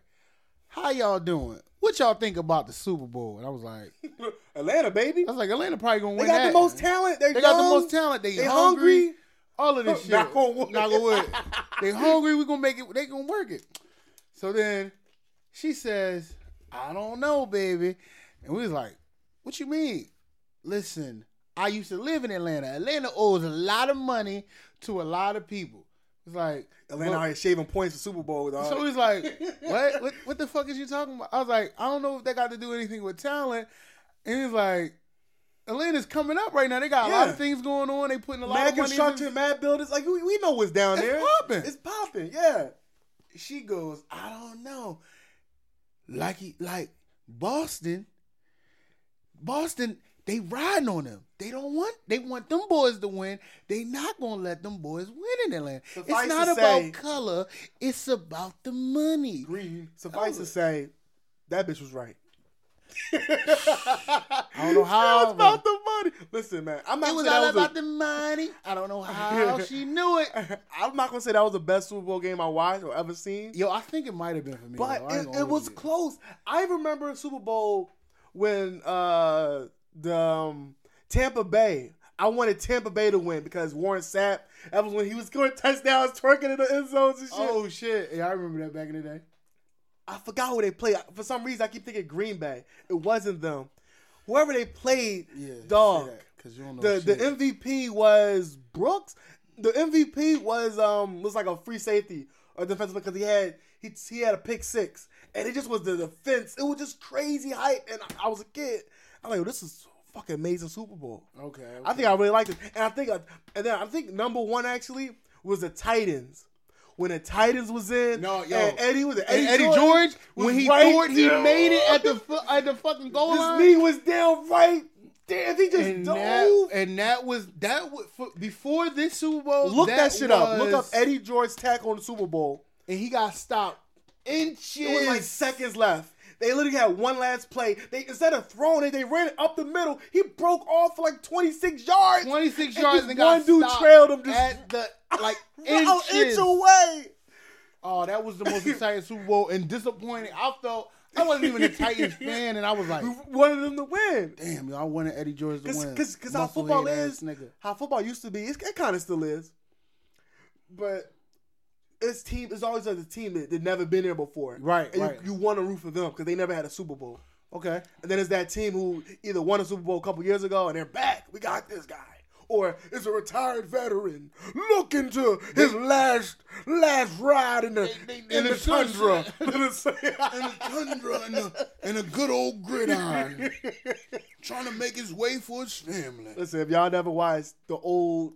Speaker 4: "How y'all doing? What y'all think about the Super Bowl?" And I was like,
Speaker 6: Atlanta, baby.
Speaker 4: "I was like, Atlanta probably gonna
Speaker 6: They
Speaker 4: win They
Speaker 6: got
Speaker 4: that.
Speaker 6: the most talent. They're
Speaker 4: They got the most talent. They,
Speaker 6: They
Speaker 4: hungry,
Speaker 6: hungry.
Speaker 4: All of this shit.
Speaker 6: Knock on wood.
Speaker 4: Knock on wood. they hungry. We gonna make it. They gonna work it. So then she says, "I don't know, baby," and we was like, "What you mean?" Listen, I used to live in Atlanta. Atlanta owes a lot of money to a lot of people. It's like
Speaker 6: Atlanta
Speaker 4: well,
Speaker 6: out shaving points for Super Bowl. Dog.
Speaker 4: so he's like, what? what? What the fuck is you talking about? I was like, I don't know if that got to do anything with talent. And he's like, Atlanta's coming up right now. They got a lot of things going on. They putting a lot
Speaker 6: mad
Speaker 4: of money.
Speaker 6: construction,
Speaker 4: into-
Speaker 6: mad buildings. Like we, we know what's down
Speaker 4: It's
Speaker 6: there.
Speaker 4: popping.
Speaker 6: It's popping. Yeah.
Speaker 4: She goes, I don't know. Like he, like Boston, Boston, they riding on them. They don't want. They want them boys to win. They not gonna let them boys win in Atlanta.
Speaker 6: Suffice
Speaker 4: it's not about
Speaker 6: say-
Speaker 4: color. It's about the money.
Speaker 6: Green. Suffice to say, that bitch was right.
Speaker 4: I don't know
Speaker 6: It
Speaker 4: how.
Speaker 6: was about the money. Listen, man. I'm not
Speaker 4: It was all
Speaker 6: was
Speaker 4: about
Speaker 6: a,
Speaker 4: the money. I don't know how she knew it.
Speaker 6: I'm not gonna say that was the best Super Bowl game I watched or ever seen.
Speaker 4: Yo, I think it might have been for me.
Speaker 6: But
Speaker 4: though. I ain't
Speaker 6: it, it was close. I remember a Super Bowl when uh the um, Tampa Bay. I wanted Tampa Bay to win because Warren Sapp. That was when he was scoring touchdowns, twerking in the end zones and shit.
Speaker 4: Oh shit! Yeah, I remember that back in the day.
Speaker 6: I forgot who they played. For some reason, I keep thinking Green Bay. It wasn't them. Whoever they played,
Speaker 4: Yeah,
Speaker 6: dog.
Speaker 4: because you don't know
Speaker 6: The the. MVP was Brooks. The MVP was um was like a free safety or defensive because he had he he had a pick six and it just was the defense. It was just crazy hype and I, I was a kid. I'm like, this is fucking amazing Super Bowl.
Speaker 4: okay,
Speaker 6: I think I really liked it, and I think, uh, and then I think number one actually was the Titans. When the Titans was in,
Speaker 4: No, yo.
Speaker 6: and Eddie was it Eddie,
Speaker 4: Eddie George,
Speaker 6: was
Speaker 4: when he
Speaker 6: right
Speaker 4: threw it, he made it at the at the fucking goal
Speaker 6: His
Speaker 4: line.
Speaker 6: knee was down right. Damn, he just
Speaker 4: and
Speaker 6: dove.
Speaker 4: that, and that was that was for, before this Super Bowl.
Speaker 6: Look that, shit up. Look up Eddie George's tackle on the Super Bowl.
Speaker 4: and he got stopped inches.
Speaker 6: It was like seconds left. They literally had one last play. They instead of throwing it, they ran it up the middle. He broke off for like 26 yards.
Speaker 4: 26
Speaker 6: And
Speaker 4: yards and got
Speaker 6: one dude trailed him just
Speaker 4: at the like
Speaker 6: an inch
Speaker 4: inches.
Speaker 6: away.
Speaker 4: Oh, that was the most exciting Super Bowl and disappointing. I felt I wasn't even a Titans fan, and I was like,
Speaker 6: We wanted them to win.
Speaker 4: damn, yo, I wanted Eddie George to win.
Speaker 6: Because how football is,
Speaker 4: nigga.
Speaker 6: how football used to be, it's, it kind of still is. But it's team. It's always like a team that, that never been there before.
Speaker 4: Right,
Speaker 6: And
Speaker 4: right.
Speaker 6: You, you want to root for them because they never had a Super Bowl.
Speaker 4: Okay,
Speaker 6: And then it's that team who either won a Super Bowl a couple years ago and they're back. We got this guy. Or it's a retired veteran looking to his last last ride in the
Speaker 4: they-
Speaker 6: in,
Speaker 4: in
Speaker 6: the,
Speaker 4: the
Speaker 6: tundra. In the
Speaker 4: a tundra and a, and a good old gridiron, trying to make his way for his family.
Speaker 6: Listen, if y'all never watched the old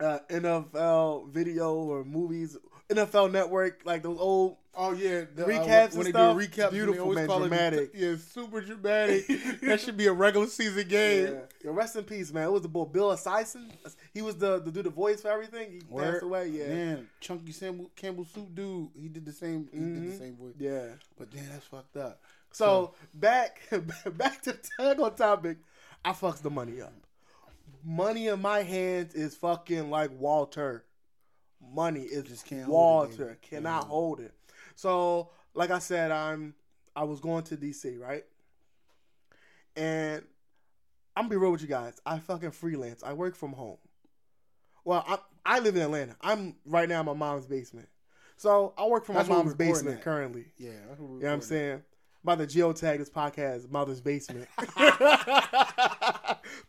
Speaker 6: uh, NFL video or movies, NFL Network, like those old
Speaker 4: Oh yeah, the, uh,
Speaker 6: Recaps
Speaker 4: when
Speaker 6: and
Speaker 4: they
Speaker 6: stuff,
Speaker 4: do recaps,
Speaker 6: beautiful, man, dramatic.
Speaker 4: It, yeah, super dramatic. that should be a regular season game.
Speaker 6: Yeah. Yo, rest in peace, man. It was the boy Bill Sison. He was the the do the voice for everything. He
Speaker 4: Word.
Speaker 6: passed away. Yeah,
Speaker 4: man, Chunky Campbell, Campbell Soup dude, he did the same. He did the mm-hmm. same voice.
Speaker 6: yeah.
Speaker 4: but damn, that's fucked up.
Speaker 6: So back back to tag on topic. I fucks the money up. Money in my hands is fucking like Walter. Money is
Speaker 4: Just can't it,
Speaker 6: Walter.
Speaker 4: baby.
Speaker 6: Cannot hold it. So like I said, I'm I was going to DC, right? And I'm gonna be real with you guys. I fucking freelance. I work from home. Well, I I live in Atlanta. I'm right now in my mom's basement. So I work from
Speaker 4: That's
Speaker 6: my mom's basement
Speaker 4: at.
Speaker 6: currently.
Speaker 4: Yeah, that's what we're
Speaker 6: You know what I'm
Speaker 4: recording.
Speaker 6: saying? About to geotag this podcast, Mother's Basement.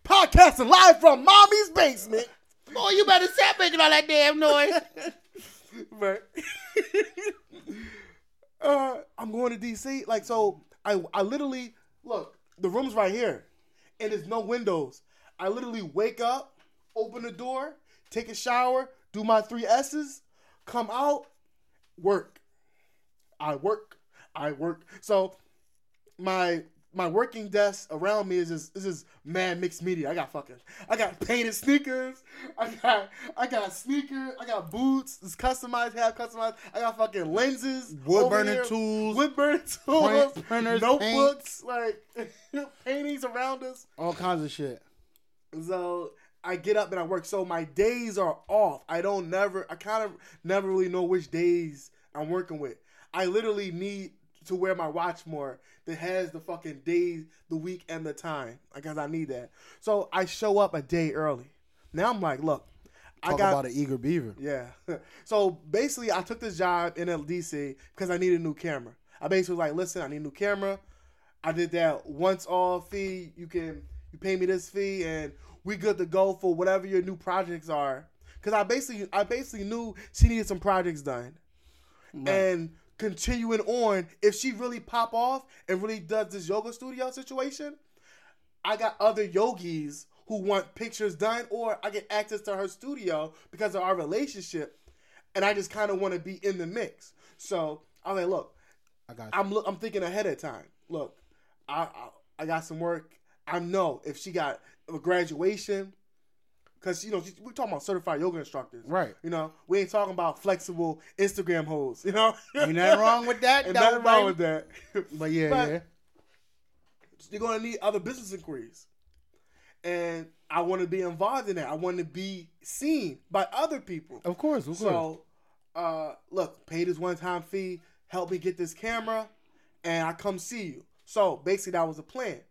Speaker 6: Podcasting live from Mommy's Basement.
Speaker 4: Boy, you better stop making all that damn noise.
Speaker 6: But uh, I'm going to DC. Like, so I, I literally, look, the room's right here, and there's no windows. I literally wake up, open the door, take a shower, do my three S's, come out, work. I work. I work. So my my working desk around me is just is just mad mixed media. I got fucking I got painted sneakers. I got I got sneakers. I got boots. It's customized, half customized. I got fucking lenses,
Speaker 4: Wood burning
Speaker 6: here,
Speaker 4: tools,
Speaker 6: wood burning tools,
Speaker 4: print- printers,
Speaker 6: notebooks, like paintings around us.
Speaker 4: all kinds of shit.
Speaker 6: So I get up and I work. So my days are off. I don't never. I kind of never really know which days I'm working with. I literally need to wear my watch more that has the fucking days, the week, and the time. Because I need that. So I show up a day early. Now I'm like, look, I got
Speaker 4: about an eager beaver.
Speaker 6: yeah. So basically, I took this job in DC because I needed a new camera. I basically was like, listen, I need a new camera. I did that once all fee. You can you pay me this fee, and we good to go for whatever your new projects are. Because I basically I basically knew she needed some projects done, and continuing on, if she really pop off and really does this yoga studio situation, I got other yogis who want pictures done, or I get access to her studio because of our relationship, and I just kind of want to be in the mix. So I was like, look,
Speaker 4: I got you.
Speaker 6: I'm look, I'm thinking ahead of time. Look, I, I I got some work. I know if she got a graduation, because you know we're talking about certified yoga instructors,
Speaker 4: Right.
Speaker 6: You know, we ain't talking about flexible Instagram hoes. You know,
Speaker 4: Ain't nothing wrong with that.
Speaker 6: Ain't nothing wrong with that.
Speaker 4: But yeah,
Speaker 6: But-
Speaker 4: yeah.
Speaker 6: you're gonna need other business inquiries. And I want to be involved in that. I want to be seen by other people.
Speaker 4: Of course, of course.
Speaker 6: So, uh, look, pay this one time fee, help me get this camera, and I come see you. So basically, that was the plan.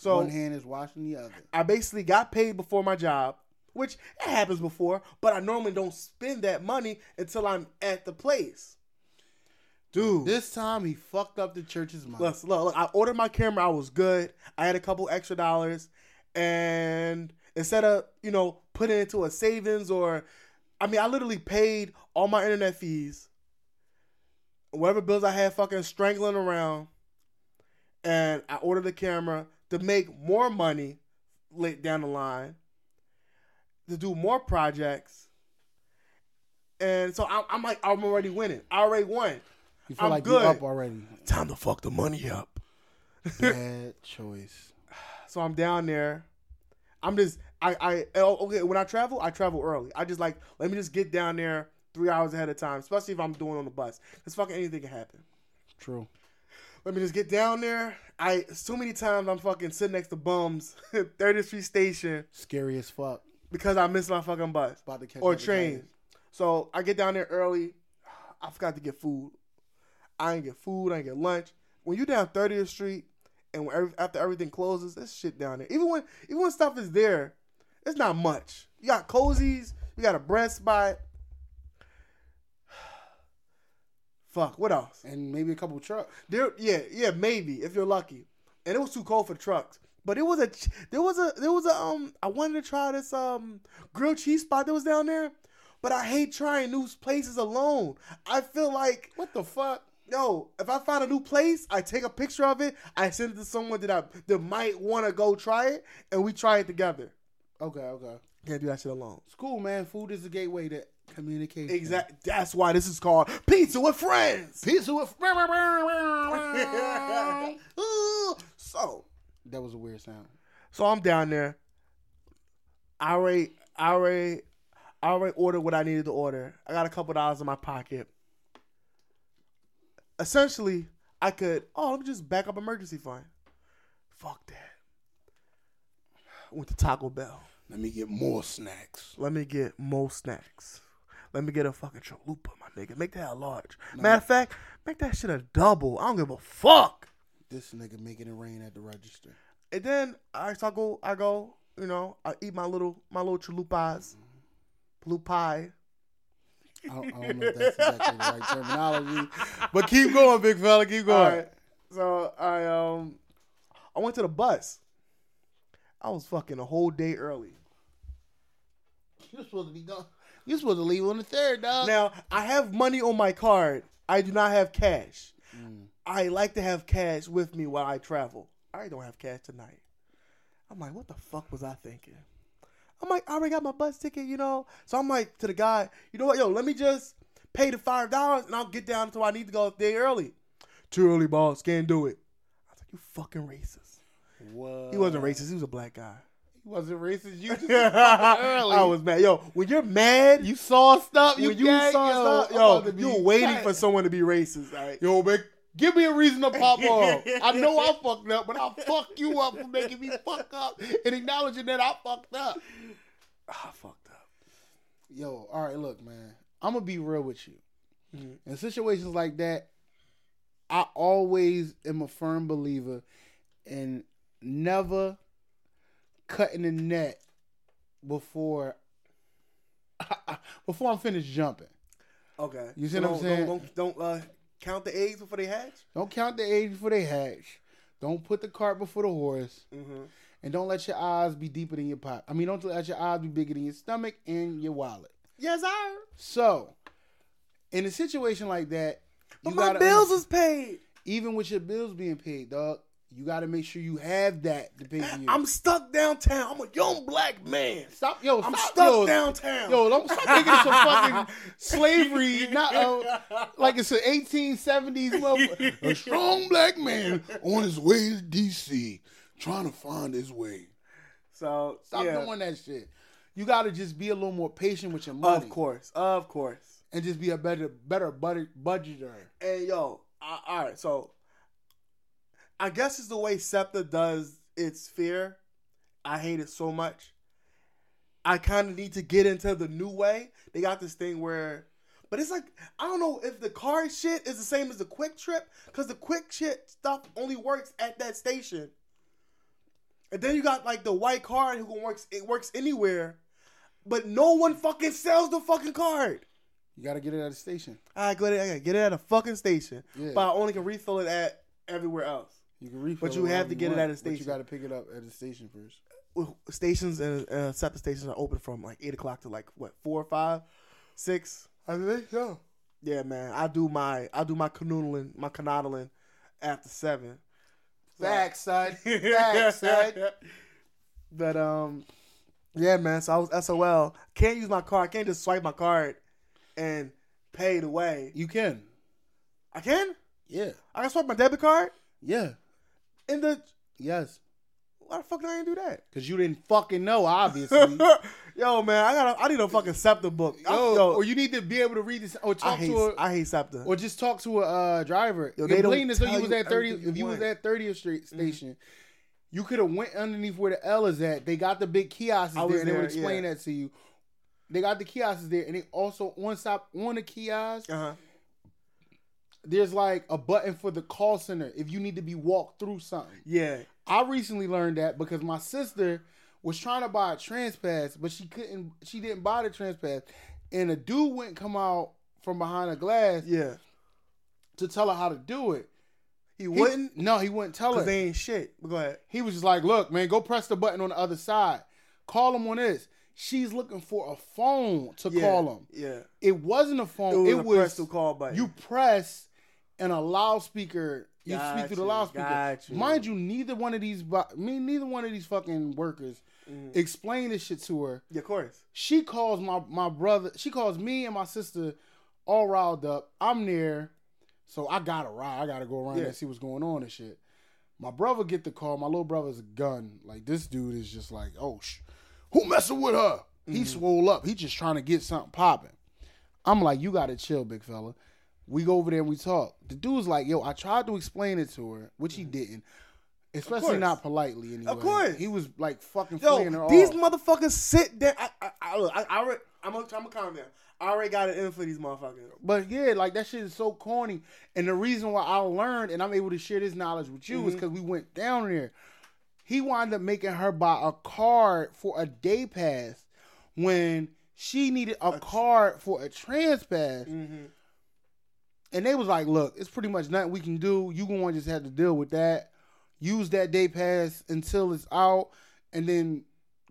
Speaker 6: So
Speaker 4: One hand is washing the other.
Speaker 6: I basically got paid before my job, which it happens before, but I normally don't spend that money until I'm at the place. Dude,
Speaker 4: This time he fucked up the church's mind.
Speaker 6: look, look, look, I ordered my camera. I was good. I had a couple extra dollars, and instead of you know putting it into a savings or, I mean, I literally paid all my internet fees, whatever bills I had, fucking strangling around, and I ordered the camera to make more money late down the line, to do more projects, and so I'm, I'm like, I'm already winning. I already won.
Speaker 4: you feel
Speaker 6: I'm
Speaker 4: like
Speaker 6: good.
Speaker 4: you're up already.
Speaker 6: Time to fuck the money up.
Speaker 4: Bad choice.
Speaker 6: So I'm down there. I'm just I I oh, okay. When I travel, I travel early. I just like let me just get down there three hours ahead of time, especially if I'm doing on the bus. Cause fucking anything can happen.
Speaker 4: True.
Speaker 6: Let me just get down there. I so many times I'm fucking sitting next to bums, 30th Street Station,
Speaker 4: Scary as fuck.
Speaker 6: because I missed my fucking bus
Speaker 4: About to catch
Speaker 6: or train. So I get down there early. I forgot to get food. I ain't get food. I ain't get lunch. When you down 30th Street and when every, after everything closes, there's shit down there. Even when even when stuff is there, it's not much. You got Cosi's. You got a bread spot. Fuck. What else?
Speaker 4: And maybe a couple trucks.
Speaker 6: There, yeah, yeah, maybe if you're lucky. And it was too cold for trucks. But it was a, there was a, there was a, um, I wanted to try this um grilled cheese spot that was down there, but I hate trying new places alone. I feel like,
Speaker 4: What the fuck?
Speaker 6: yo, if I find a new place, I take a picture of it, I send it to someone that I that might want to go try it, and we try it together.
Speaker 4: Okay, okay.
Speaker 6: Can't do that shit alone.
Speaker 4: It's cool, man. Food is the gateway to communication.
Speaker 6: Exactly. That's why this is called pizza with friends.
Speaker 4: Pizza with.
Speaker 6: so.
Speaker 4: that was a weird sound.
Speaker 6: So I'm down there. I already, I already, I already ordered what I needed to order. I got a couple dollars in my pocket. Essentially, I could. Oh, let me just back up emergency fund. Fuck that. Went to Taco Bell.
Speaker 4: Let me get more snacks.
Speaker 6: Let me get more snacks. Let me get a fucking chalupa, my nigga. Make that a large. Matter of fact, make that shit a double. I don't give a fuck.
Speaker 4: This nigga making it rain at the register.
Speaker 6: And then I so I go, I go, you know, I eat my little my little chalupas, blue pie.
Speaker 4: I don't, I don't know if that's exactly the right terminology, but keep going, big fella. Keep going.
Speaker 6: right. So I um I went to the bus. I was fucking a whole day early.
Speaker 4: You're supposed to be gone. You're supposed to leave on the third, dog.
Speaker 6: Now I have money on my card. I do not have cash. Mm. I like to have cash with me while I travel. I don't have cash tonight. I'm like, what the fuck was I thinking? I'm like, I already got my bus ticket, you know. So I'm like to the guy, you know what, yo, let me just pay the five dollars and I'll get down until I need to go a day early. Too early, boss. Can't do it. I was like, you fucking racist.
Speaker 4: what?
Speaker 6: He wasn't racist. He was a black guy.
Speaker 4: He wasn't racist. You just early.
Speaker 6: I was mad. Yo, when you're mad,
Speaker 4: You saw stuff. You
Speaker 6: when you
Speaker 4: gagged,
Speaker 6: saw
Speaker 4: yo,
Speaker 6: stuff,
Speaker 4: I'm
Speaker 6: yo, you're waiting
Speaker 4: tight.
Speaker 6: for someone to be racist. All right?
Speaker 4: Yo, man, give me a reason to pop off. I know I fucked up, but I'll fuck you up for making me fuck up and acknowledging that I fucked up.
Speaker 6: I fucked up.
Speaker 4: Yo, all right, look, man. I'm gonna be real with you. Mm-hmm. In situations like that, I always am a firm believer in never cutting the net before before I'm finished jumping.
Speaker 6: Okay.
Speaker 4: You see
Speaker 6: So
Speaker 4: what I'm saying?
Speaker 6: Don't, don't, don't uh, count the eggs before they hatch.
Speaker 4: Don't count the eggs before they hatch. Don't put the cart before the horse. And don't let your eyes be deeper than your pot. I mean, don't let your eyes be bigger than your stomach and your wallet.
Speaker 6: Yes, sir.
Speaker 4: So, in a situation like that, you
Speaker 6: But my
Speaker 4: gotta
Speaker 6: bills is paid.
Speaker 4: even with your bills being paid, dog. You got to make sure you have that to pay for you.
Speaker 6: I'm stuck downtown. I'm a young black man.
Speaker 4: stop, yo.
Speaker 6: I'm
Speaker 4: stop,
Speaker 6: stuck
Speaker 4: yo,
Speaker 6: downtown.
Speaker 4: Yo, don't stop thinking it's some fucking slavery, not uh, like it's an 1870s motherfucker. A strong black man on his way to DC, trying to find his way.
Speaker 6: So
Speaker 4: Stop
Speaker 6: yeah.
Speaker 4: doing that shit. You got to just be a little more patient with your money,
Speaker 6: Of course, of course.
Speaker 4: and just be a better, better budget budgeter.
Speaker 6: And yo, all right. So I guess it's the way SEPTA does its fear. I hate it so much. I kind of need to get into the new way. They got this thing where, but it's like I don't know if the car shit is the same as the quick trip because the quick shit stuff only works at that station. And then you got like the white card who can works it works anywhere, but no one fucking sells the fucking card.
Speaker 4: You gotta get it at a station.
Speaker 6: I gotta, I gotta get it at a fucking station,
Speaker 4: Yeah.
Speaker 6: but I only can refill it at everywhere else.
Speaker 4: You can refill
Speaker 6: But you have to
Speaker 4: you
Speaker 6: get it
Speaker 4: want,
Speaker 6: at a
Speaker 4: but You gotta pick it up at the station first.
Speaker 6: Well, Stations and uh, SEPTA stations are open from like eight o'clock to like what four or five, six.
Speaker 4: I think so.
Speaker 6: Yeah, man. I do my I do my canoodling, my canoodling after seven.
Speaker 4: Facts, son. Facts, son.
Speaker 6: But um, yeah, man. So I was SOL. Can't use my card. Can't just swipe my card and pay it away.
Speaker 4: You can.
Speaker 6: I can.
Speaker 4: Yeah.
Speaker 6: I can swipe my debit card
Speaker 4: Yeah.
Speaker 6: In the.
Speaker 4: Yes.
Speaker 6: Why the fuck did I ain't do that?
Speaker 4: Cause you didn't fucking know, obviously.
Speaker 6: yo, man, I got. I need a fucking SEPTA book. I-
Speaker 4: Yo,
Speaker 6: yo,
Speaker 4: or you need to be able to read this or
Speaker 6: I
Speaker 4: talk
Speaker 6: hate.
Speaker 4: to a
Speaker 6: I hate SEPTA.
Speaker 4: or just talk to a uh, driver.
Speaker 6: Yo, they don't tell
Speaker 4: you was at thirty.
Speaker 6: everything you
Speaker 4: If you was at 30th Street station, you could have went underneath where the L is at. They got the big kiosks
Speaker 6: I
Speaker 4: there, and they would explain
Speaker 6: yeah.
Speaker 4: that to you. They got the kiosks there, and they also on stop on the kiosk.
Speaker 6: Uh huh.
Speaker 4: There's like a button for the call center if you need to be walked through something.
Speaker 6: Yeah.
Speaker 4: I recently learned that because my sister was trying to buy a transpass, but she couldn't. She didn't buy the transpass. and a dude went come out from behind a glass
Speaker 6: Yeah.
Speaker 4: to tell her how to do it.
Speaker 6: He
Speaker 4: He-
Speaker 6: wouldn't
Speaker 4: No, he wouldn't tell her.
Speaker 6: they ain't shit. But go ahead.
Speaker 4: he was just like, "Look, man, go press the button on the other side. Call him on this." She's looking for a phone to
Speaker 6: Yeah.
Speaker 4: call him.
Speaker 6: Yeah.
Speaker 4: It wasn't a phone.
Speaker 6: It
Speaker 4: It
Speaker 6: was
Speaker 4: was,
Speaker 6: a press to call button.
Speaker 4: You press and a loudspeaker. You
Speaker 6: Got
Speaker 4: speak through the loudspeaker.
Speaker 6: you.
Speaker 4: Mind you, neither one of these, me, neither one of these fucking workers
Speaker 6: Mm.
Speaker 4: explained this shit to her.
Speaker 6: Yeah, of course.
Speaker 4: She calls my my brother. She calls me and my sister all riled up. I'm there, so I gotta ride. I gotta go around
Speaker 6: Yeah.
Speaker 4: and see what's going on and shit. My brother get the call. My little brother's a gun. Like this dude is just like, oh, sh- who messing with her?
Speaker 6: Mm-hmm.
Speaker 4: He swole up. He just trying to get something popping. I'm like, you gotta chill, big fella. We go over there and we talk. The dude's like, yo, I tried to explain it to her, which he didn't. Especially
Speaker 6: Mm-hmm.
Speaker 4: not politely anyway.
Speaker 6: course.
Speaker 4: He was like fucking fleeing her
Speaker 6: these
Speaker 4: off.
Speaker 6: motherfuckers sit there. I, I, I, look, I, I already, I'm gonna, I'm gonna calm down. I already got it in for these motherfuckers.
Speaker 4: But yeah, like that shit is so corny. And the reason why I learned and I'm able to share this knowledge with you
Speaker 6: Mm-hmm.
Speaker 4: is because we went down there. He wound up making her buy a card for a day pass when she needed a card for a trans pass. And they was like, look, it's pretty much nothing we can do. You gonna just have to deal with that. Use that day pass until it's out and then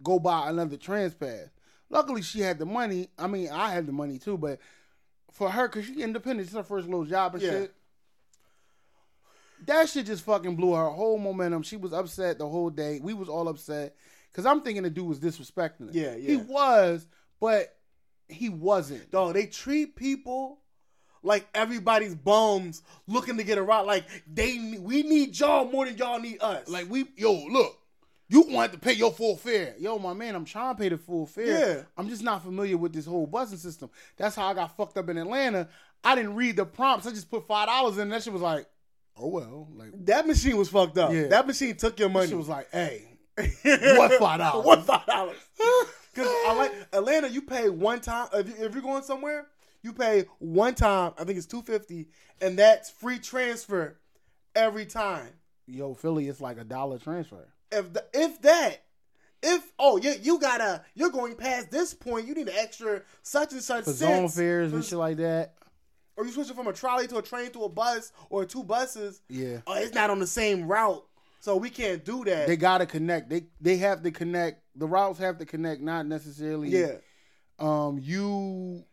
Speaker 4: go buy another trans pass. Luckily she had the money. I mean, I had the money too, but for her, cause she independent, it's her first little job and
Speaker 6: Yeah.
Speaker 4: shit. That shit just fucking blew her whole momentum. She was upset the whole day. We was all upset. Cause I'm thinking the dude was disrespecting her.
Speaker 6: Yeah,
Speaker 4: He was, but he wasn't.
Speaker 6: Dog, they treat people like everybody's bums looking to get a ride. Like they, we need y'all more than y'all need us.
Speaker 4: Like we, yo, look, you want to pay your full fare. Yo, my man, I'm trying to pay the full fare.
Speaker 6: Yeah.
Speaker 4: I'm just not familiar with this whole busing system. That's how I got fucked up in Atlanta. I didn't read the prompts. I just put five dollars in. And That shit was like, oh well. Like
Speaker 6: that machine was fucked up.
Speaker 4: Yeah.
Speaker 6: That machine took your money.
Speaker 4: shit was like, hey, what five dollars?
Speaker 6: What five dollars? Because I like Atlanta. You pay one time if, you, if you're going somewhere. You pay one time. I think it's two fifty, and that's free transfer every time.
Speaker 4: Yo, Philly, it's like a dollar transfer.
Speaker 6: If the, if that. If oh you you gotta you're going past this point you need an extra such and such
Speaker 4: For zone fares and shit like that.
Speaker 6: or you switching from a trolley to a train to a bus or two buses.
Speaker 4: Yeah.
Speaker 6: Oh, it's not on the same route, so we can't do that.
Speaker 4: They gotta connect. They they have to connect. The routes have to connect, not necessarily.
Speaker 6: yeah,
Speaker 4: Um, you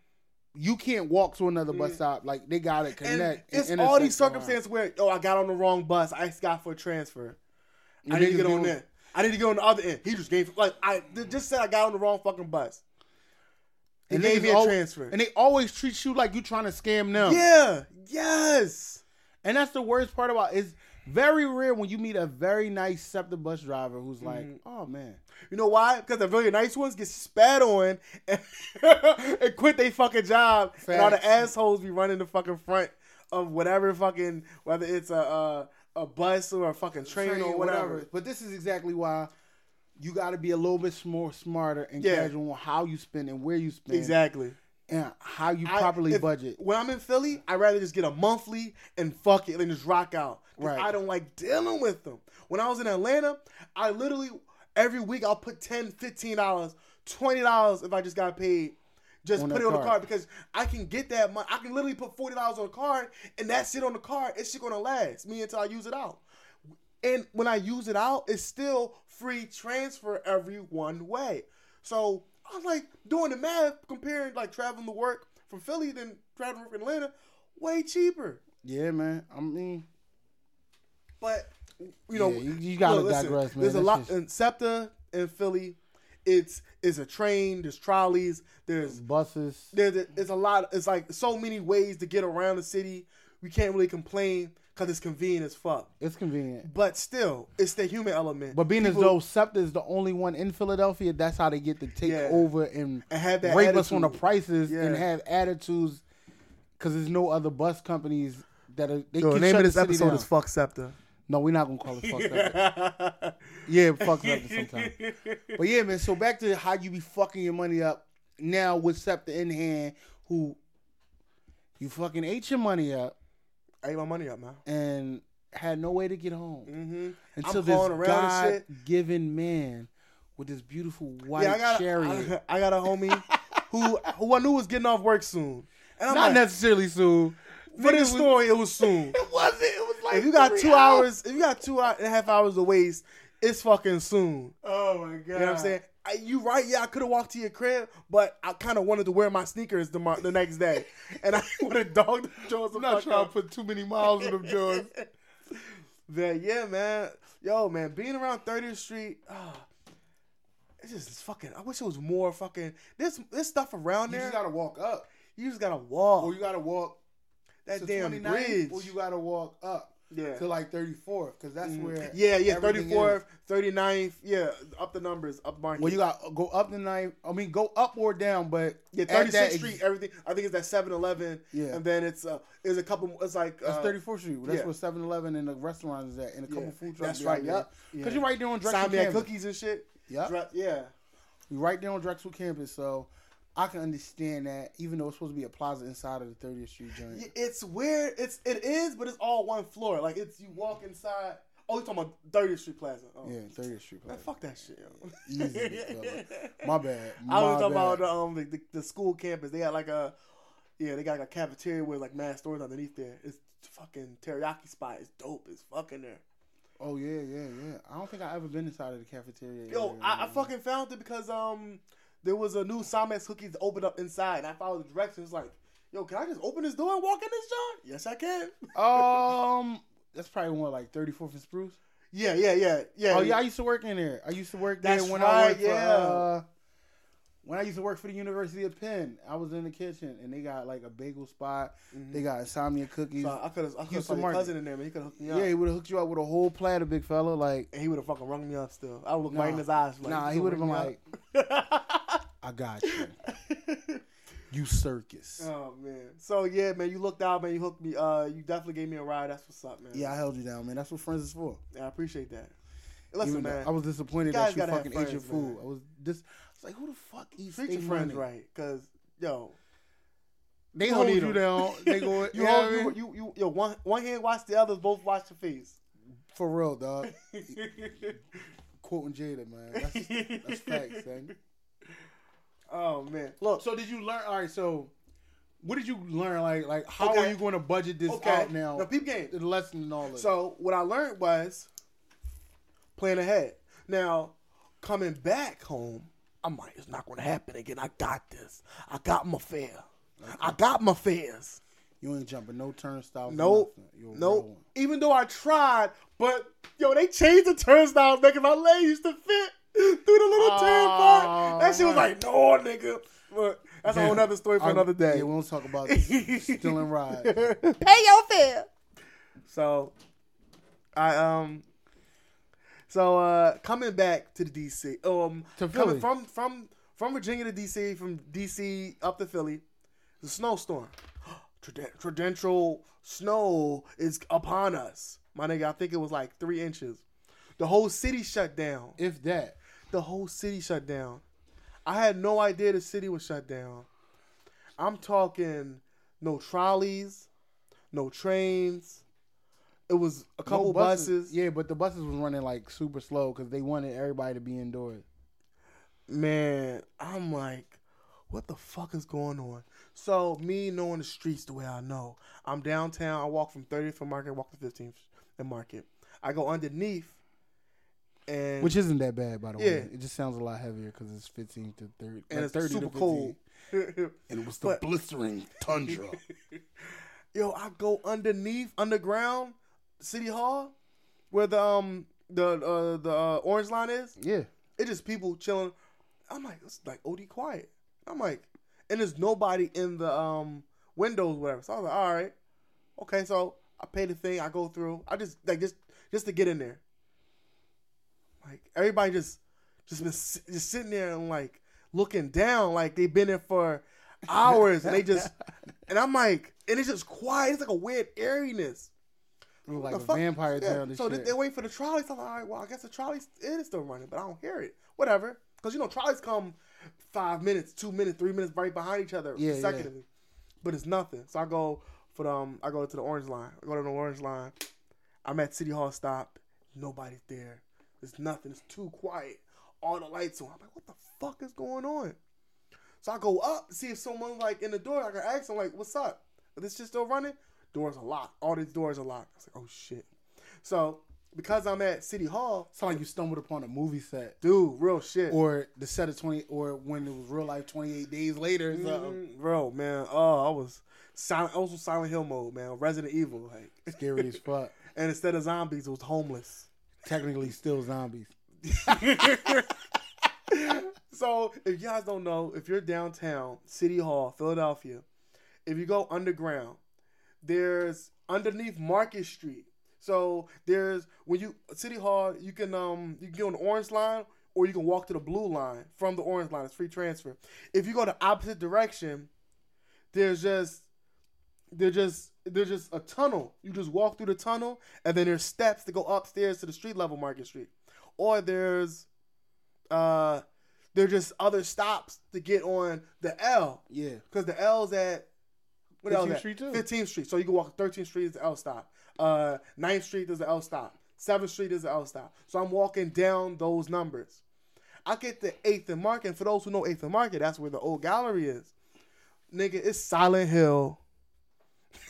Speaker 4: you can't walk to another bus mm. stop. Like they gotta
Speaker 6: and
Speaker 4: connect.
Speaker 6: it's all these circumstances where oh I got on the wrong bus. I got for a transfer. I need to get on there. I need to get on the other end. He just gave like I just said I got on the wrong fucking bus. He
Speaker 4: And
Speaker 6: gave me a
Speaker 4: al-
Speaker 6: transfer.
Speaker 4: And they always treat you like you're trying to scam them.
Speaker 6: yeah, yes.
Speaker 4: And that's the worst part about it. Very rare when you meet a very nice SEPTA bus driver who's like,
Speaker 6: Mm-hmm.
Speaker 4: oh man.
Speaker 6: You know why? Because the really nice ones get spat on and, and quit their fucking job. And all the assholes be running the fucking front of whatever fucking whether it's a a, a bus or a fucking train, or whatever.
Speaker 4: But this is exactly why you got to be a little bit more smarter and
Speaker 6: Yeah.
Speaker 4: casual on how you spend and where you spend.
Speaker 6: Exactly.
Speaker 4: And how you
Speaker 6: I-
Speaker 4: properly
Speaker 6: if-
Speaker 4: budget.
Speaker 6: When I'm in Philly, I'd rather just get a monthly and fuck it and just rock out.
Speaker 4: Right.
Speaker 6: I don't like dealing with them. when I was in Atlanta, I literally every week I'll put 10 $15, $20 if I just got paid. Just
Speaker 4: On
Speaker 6: put it on the
Speaker 4: card.
Speaker 6: card because I can get that money. I can literally put forty dollars on the card, and that shit on the card, it's shit gonna last me until I use it out. And when I use it out, it's still free transfer every one way. So I'm like doing the math, comparing like traveling to work from Philly than traveling to work in Atlanta, way cheaper.
Speaker 4: Yeah, man. I mean,
Speaker 6: But you know,
Speaker 4: Yeah, you- you gotta
Speaker 6: look, listen,
Speaker 4: digress, man.
Speaker 6: There's a
Speaker 4: That's
Speaker 6: lot
Speaker 4: just-
Speaker 6: in SEPTA in Philly. It's it's a train. There's trolleys. There's
Speaker 4: buses.
Speaker 6: there, there- it's a lot. It's like so many ways to get around the city. We can't really complain because it's convenient as fuck.
Speaker 4: It's convenient.
Speaker 6: But still, it's the human element.
Speaker 4: But being
Speaker 6: People-
Speaker 4: as though SEPTA is the only one in Philadelphia, that's how they get to take
Speaker 6: Yeah.
Speaker 4: over and,
Speaker 6: And have that
Speaker 4: rape us on the
Speaker 6: attitude.
Speaker 4: prices and have attitudes because there's no other bus companies that are. They
Speaker 6: Yo, the name of this
Speaker 4: the
Speaker 6: episode
Speaker 4: down.
Speaker 6: is "Fuck SEPTA."
Speaker 4: No, we're not gonna call it fuck SEPTA. yeah, fuck SEPTA sometime. But yeah, man. So back to how you be fucking your money up now with SEPTA in hand, who you fucking ate your money up
Speaker 6: I ate my money up, man.
Speaker 4: and had no way to get home
Speaker 6: Mm-hmm.
Speaker 4: until
Speaker 6: I'm
Speaker 4: this. God-given man with this beautiful white
Speaker 6: Yeah, I got
Speaker 4: chariot.
Speaker 6: I, I got a homie who who I knew was getting off work soon. And I'm
Speaker 4: Not
Speaker 6: like,
Speaker 4: necessarily soon.
Speaker 6: for this story, it was soon.
Speaker 4: It wasn't. Like
Speaker 6: if you got two hours, if you got two and a half hours to waste, it's fucking soon.
Speaker 4: Oh my god.
Speaker 6: You know what I'm saying? I, you right? Yeah, I could have walked to your crib, but I kind of wanted to wear my sneakers the, the next day, and I would have dogged jaws.
Speaker 4: I'm not trying to put too many miles in them jaws.
Speaker 6: But yeah, man, yo, man, being around 30th Street, ah, it's just it's fucking. I wish it was more fucking. This there's stuff around there.
Speaker 4: You just gotta walk up,
Speaker 6: you just gotta walk
Speaker 4: or you gotta walk
Speaker 6: that
Speaker 4: to
Speaker 6: damn
Speaker 4: 29th,
Speaker 6: bridge.
Speaker 4: or you gotta walk up
Speaker 6: Yeah.
Speaker 4: to like 34th, because that's where
Speaker 6: Mm. yeah, yeah, 34th,
Speaker 4: is.
Speaker 6: 39th, yeah, up the numbers, up market.
Speaker 4: Well, you got go up the ninth. I mean, go up or down, but
Speaker 6: yeah, 36th
Speaker 4: that ex-
Speaker 6: Street, everything. I think it's that 7-Eleven.
Speaker 4: Yeah.
Speaker 6: and then it's uh, it's a couple. It's like
Speaker 4: That's
Speaker 6: uh,
Speaker 4: 34th Street. That's
Speaker 6: yeah.
Speaker 4: where 7-Eleven and the restaurant is at, and a couple
Speaker 6: Yeah,
Speaker 4: food trucks.
Speaker 6: that's right,
Speaker 4: Yep.
Speaker 6: yeah.
Speaker 4: Because
Speaker 6: Yeah.
Speaker 4: you're right there on Drexel campus.
Speaker 6: cookies and shit.
Speaker 4: Yep.
Speaker 6: Dre- yeah.
Speaker 4: You're right there on Drexel campus, so I can understand that. Even though it's supposed to be a plaza inside of the 30th Street joint.
Speaker 6: It's weird. It's it is, but it's all one floor. Like it's you walk inside. Oh, you talking about 30th Street Plaza? Oh.
Speaker 4: Yeah, 30th Street
Speaker 6: Man,
Speaker 4: plaza.
Speaker 6: fuck that shit.
Speaker 4: Easy. My bad.
Speaker 6: I was
Speaker 4: My
Speaker 6: talking about the, um the, the, the school campus. They got like a yeah, they got like a cafeteria with like mad stores underneath there. It's fucking teriyaki spot. It's dope. It's fucking there.
Speaker 4: Oh yeah, yeah, yeah. I don't think I ever been inside of the cafeteria.
Speaker 6: Yo, I, I fucking found it because um there was a new Simex cookies that opened up inside, and I followed the directions. Like, yo, can I just open this door and walk in this joint? Yes, I can.
Speaker 4: Um, that's probably one like 34th and Spruce.
Speaker 6: Yeah, yeah, yeah, yeah.
Speaker 4: Oh yeah, I used to work in there. I used to work there
Speaker 6: That's
Speaker 4: when I worked
Speaker 6: yeah.
Speaker 4: for. Uh, when I used to work for the University of Penn, I was in the kitchen and they got like a bagel spot. They got insomnia cookies.
Speaker 6: So I could have, I could have my cousin in there, man. He could have hooked me up.
Speaker 4: yeah, he would have hooked you up with a whole platter, big fella. Like,
Speaker 6: and he would have fucking rung me up still. I would look
Speaker 4: Nah.
Speaker 6: right in his eyes. Like,
Speaker 4: nah, he would have been like? "I got you, you circus."
Speaker 6: oh man. So yeah, man, you looked out, man. You hooked me. Uh, you definitely gave me a ride. That's what's up, man.
Speaker 4: Yeah, I held you down, man. That's what friends is for.
Speaker 6: Yeah, I appreciate that. Listen,
Speaker 4: Even
Speaker 6: man.
Speaker 4: I was disappointed
Speaker 6: guys
Speaker 4: that you fucking ate your food.
Speaker 6: man.
Speaker 4: I was this. I was like, who the fuck eats
Speaker 6: treat your friends
Speaker 4: money?
Speaker 6: right, cause yo,
Speaker 4: They hold you
Speaker 6: 'em.
Speaker 4: down. They go.
Speaker 6: you
Speaker 4: you know what I
Speaker 6: hold, you, you you yo one one hand watch the others, both watch your face.
Speaker 4: For real, dog. Quoting Jada, man. That's, that's facts, man.
Speaker 6: Oh man, look.
Speaker 4: So did you learn? All right. So what did you learn? Like, like how
Speaker 6: Okay.
Speaker 4: are you going to budget this
Speaker 6: Okay,
Speaker 4: out now?
Speaker 6: now peep game.
Speaker 4: The lesson and all that.
Speaker 6: So what I learned was plan ahead. Now coming back home, I'm like, it's not going to happen again. I got this. I got my fare. I got my fares.
Speaker 4: you ain't jumping no turnstiles. or
Speaker 6: Nope.
Speaker 4: nothing. You're a real
Speaker 6: Nope. Even though I tried, but yo, they changed the turnstiles, making my leg used to fit through the little turnpike. That shit was like, no, nigga. But that's a whole
Speaker 4: Damn.
Speaker 6: nother story for
Speaker 4: I-
Speaker 6: another day.
Speaker 4: Yeah, we won't talk about this. stealing rides.
Speaker 6: Pay your fare. So, I um, so uh, coming back to the DC, um,
Speaker 4: To Philly.
Speaker 6: coming from from from Virginia to DC, from DC up to Philly, the snowstorm, Trid- torrential snow is upon us, my nigga. I think it was like three inches. The whole city shut down.
Speaker 4: If that.
Speaker 6: The whole city shut down. I had no idea the city was shut down. I'm talking no trolleys, no trains, It was a couple
Speaker 4: No
Speaker 6: buses.
Speaker 4: Yeah, but the buses was running like super slow because they wanted everybody to be indoors.
Speaker 6: Man, I'm like, what the fuck is going on? So me knowing the streets the way I know, I'm downtown. I walk from 30th and Market, walk to 15th and Market. I go underneath, and
Speaker 4: Which isn't that bad, by the way.
Speaker 6: Yeah.
Speaker 4: It just sounds a lot heavier because it's 15 to 30.
Speaker 6: and
Speaker 4: like
Speaker 6: it's
Speaker 4: 30
Speaker 6: super
Speaker 4: to 15.
Speaker 6: cold.
Speaker 4: And it was the
Speaker 6: But-
Speaker 4: blistering tundra.
Speaker 6: Yo, I go underneath, underground, City Hall, where the um the uh, the uh, orange line is.
Speaker 4: yeah.
Speaker 6: It's just people chilling. I'm like, it's like OD quiet. I'm like, and there's nobody in the um windows, whatever. So I was like, all right, okay. So I pay the thing. I go through. I just like just just to get in there. Like everybody just just been just sitting there and like looking down, like they've been there for hours, and they just and I'm like, and it's just quiet. It's like a weird airiness.
Speaker 4: Like
Speaker 6: The
Speaker 4: a
Speaker 6: fuck?
Speaker 4: vampire
Speaker 6: Yeah,
Speaker 4: town. and
Speaker 6: So they, they wait for the trolley. So I'm like, all right, well, I guess the trolley is still running, but I don't hear it. Whatever. Because, you know, trolleys come five minutes, two minutes, three minutes right behind each other
Speaker 4: Yeah,
Speaker 6: consecutively. But it's nothing. So I go for the, um, I go to the orange line. I go to the orange line. I'm at City Hall stop. Nobody's there. There's nothing. It's too quiet. All the lights on. I'm like, what the fuck is going on? So I go up see if someone like in the door. I can ask them like, "What's up? Is this shit still running?" Doors are locked. All these doors are locked. I was like, "Oh shit!" So because I'm at City Hall,
Speaker 4: It's like you stumbled upon a movie set.
Speaker 6: dude, real shit,
Speaker 4: Or the set of 20, or when it was real life 28 days later. or something.
Speaker 6: Mm, bro, man. Oh, I was silent. Also Silent Hill mode, man. Resident Evil, like,
Speaker 4: Scary as fuck.
Speaker 6: and instead of zombies, it was homeless.
Speaker 4: Technically still zombies.
Speaker 6: So if you guys don't know, if you're downtown, City Hall, Philadelphia, if you go underground, there's underneath Market Street. So there's when you City Hall, you can um you can get on the orange line or you can walk to the blue line from the orange line. It's free transfer. If you go the opposite direction, there's just there's just there's just a tunnel. You just walk through the tunnel and then there's steps to go upstairs to the street level Market Street. Or there's uh there's just other stops to get on the L.
Speaker 4: Yeah.
Speaker 6: Because the L's at what
Speaker 4: 15th
Speaker 6: L at?
Speaker 4: Street, too.
Speaker 6: 15th Street. So you can walk 13th Street is the L stop. Uh 9th Street is the L stop. 7th Street is the L stop. So I'm walking down those numbers. I get to 8th and Market, and for those who know 8th and Market, that's where the old gallery is. Nigga, it's Silent Hill.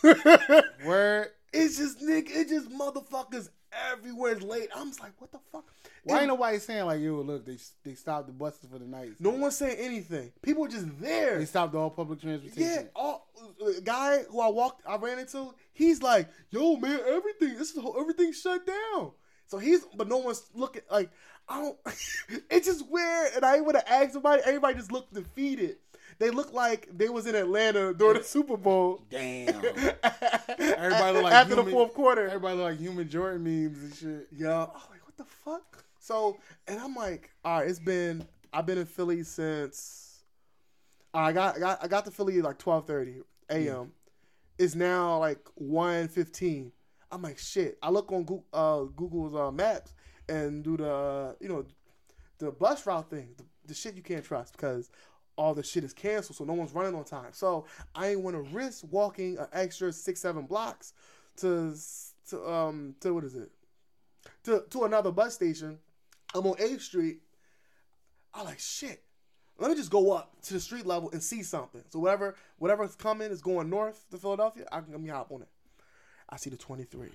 Speaker 4: Word.
Speaker 6: It's just nigga, it's just motherfuckers everywhere. It's late. I'm just like, what the fuck?
Speaker 4: Why ain't nobody saying like, yo, look, they they stopped the buses for the night.
Speaker 6: no one's saying anything. People are just there.
Speaker 4: They stopped all public transportation.
Speaker 6: Yeah, all uh, guy who I walked, I ran into, he's like, "Yo, man, everything, this is everything shut down." So he's, but no one's looking like I don't. it's just weird, and I would have asked somebody. Everybody just looked defeated. They look like they was in Atlanta during the Super Bowl.
Speaker 4: Damn. Everybody look like
Speaker 6: after the fourth quarter.
Speaker 4: Everybody look like human Jordan memes and shit.
Speaker 6: Yeah, I'm like, what the fuck? So, and I'm like, all right, it's been I've been in Philly since I got I got I got to Philly at like 12:30 a.m. It's now like 1:15. I'm like, shit. I look on Google, uh, Google's uh, Maps and do the uh, you know the bus route thing, the, the shit you can't trust because all the shit is canceled, so no one's running on time. So I ain't want to risk walking an extra six seven blocks to to um to what is it to to another bus station. I'm on 8th Street. I like shit. Let me just go up to the street level and see something. So whatever whatever's coming is going north to Philadelphia. I can me hop on it. I see the 23,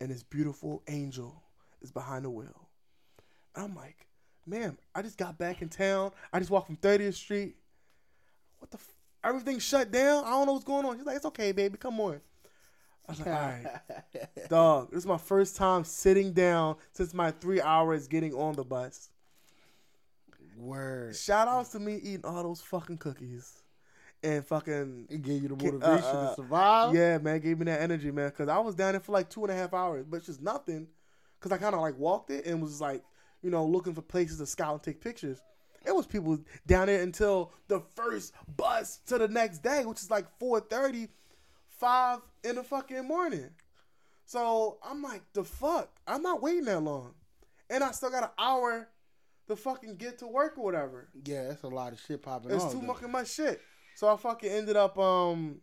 Speaker 6: and this beautiful angel is behind the wheel. I'm like, man, I just got back in town. I just walked from 30th Street. What the? F- Everything shut down. I don't know what's going on. She's like, it's okay, baby. Come on. I was like, all right. Dog, this is my first time sitting down since my three hours getting on the bus.
Speaker 4: Word.
Speaker 6: Shout outs to me eating all those fucking cookies. And fucking
Speaker 4: It gave you the motivation
Speaker 6: uh, uh,
Speaker 4: to survive.
Speaker 6: yeah, man, gave me that energy, man. Cause I was down there for like two and a half hours, but it's just nothing. Cause I kind of like walked it and was like, you know, looking for places to scout and take pictures. It was people down there until the first bus to the next day, which is like 4:30, 5 in the fucking morning. So I'm like, the fuck? I'm not waiting that long, and I still got an hour to fucking get to work or whatever.
Speaker 4: Yeah, that's a lot of shit popping
Speaker 6: It's
Speaker 4: off.
Speaker 6: too fucking much shit. So I fucking ended up um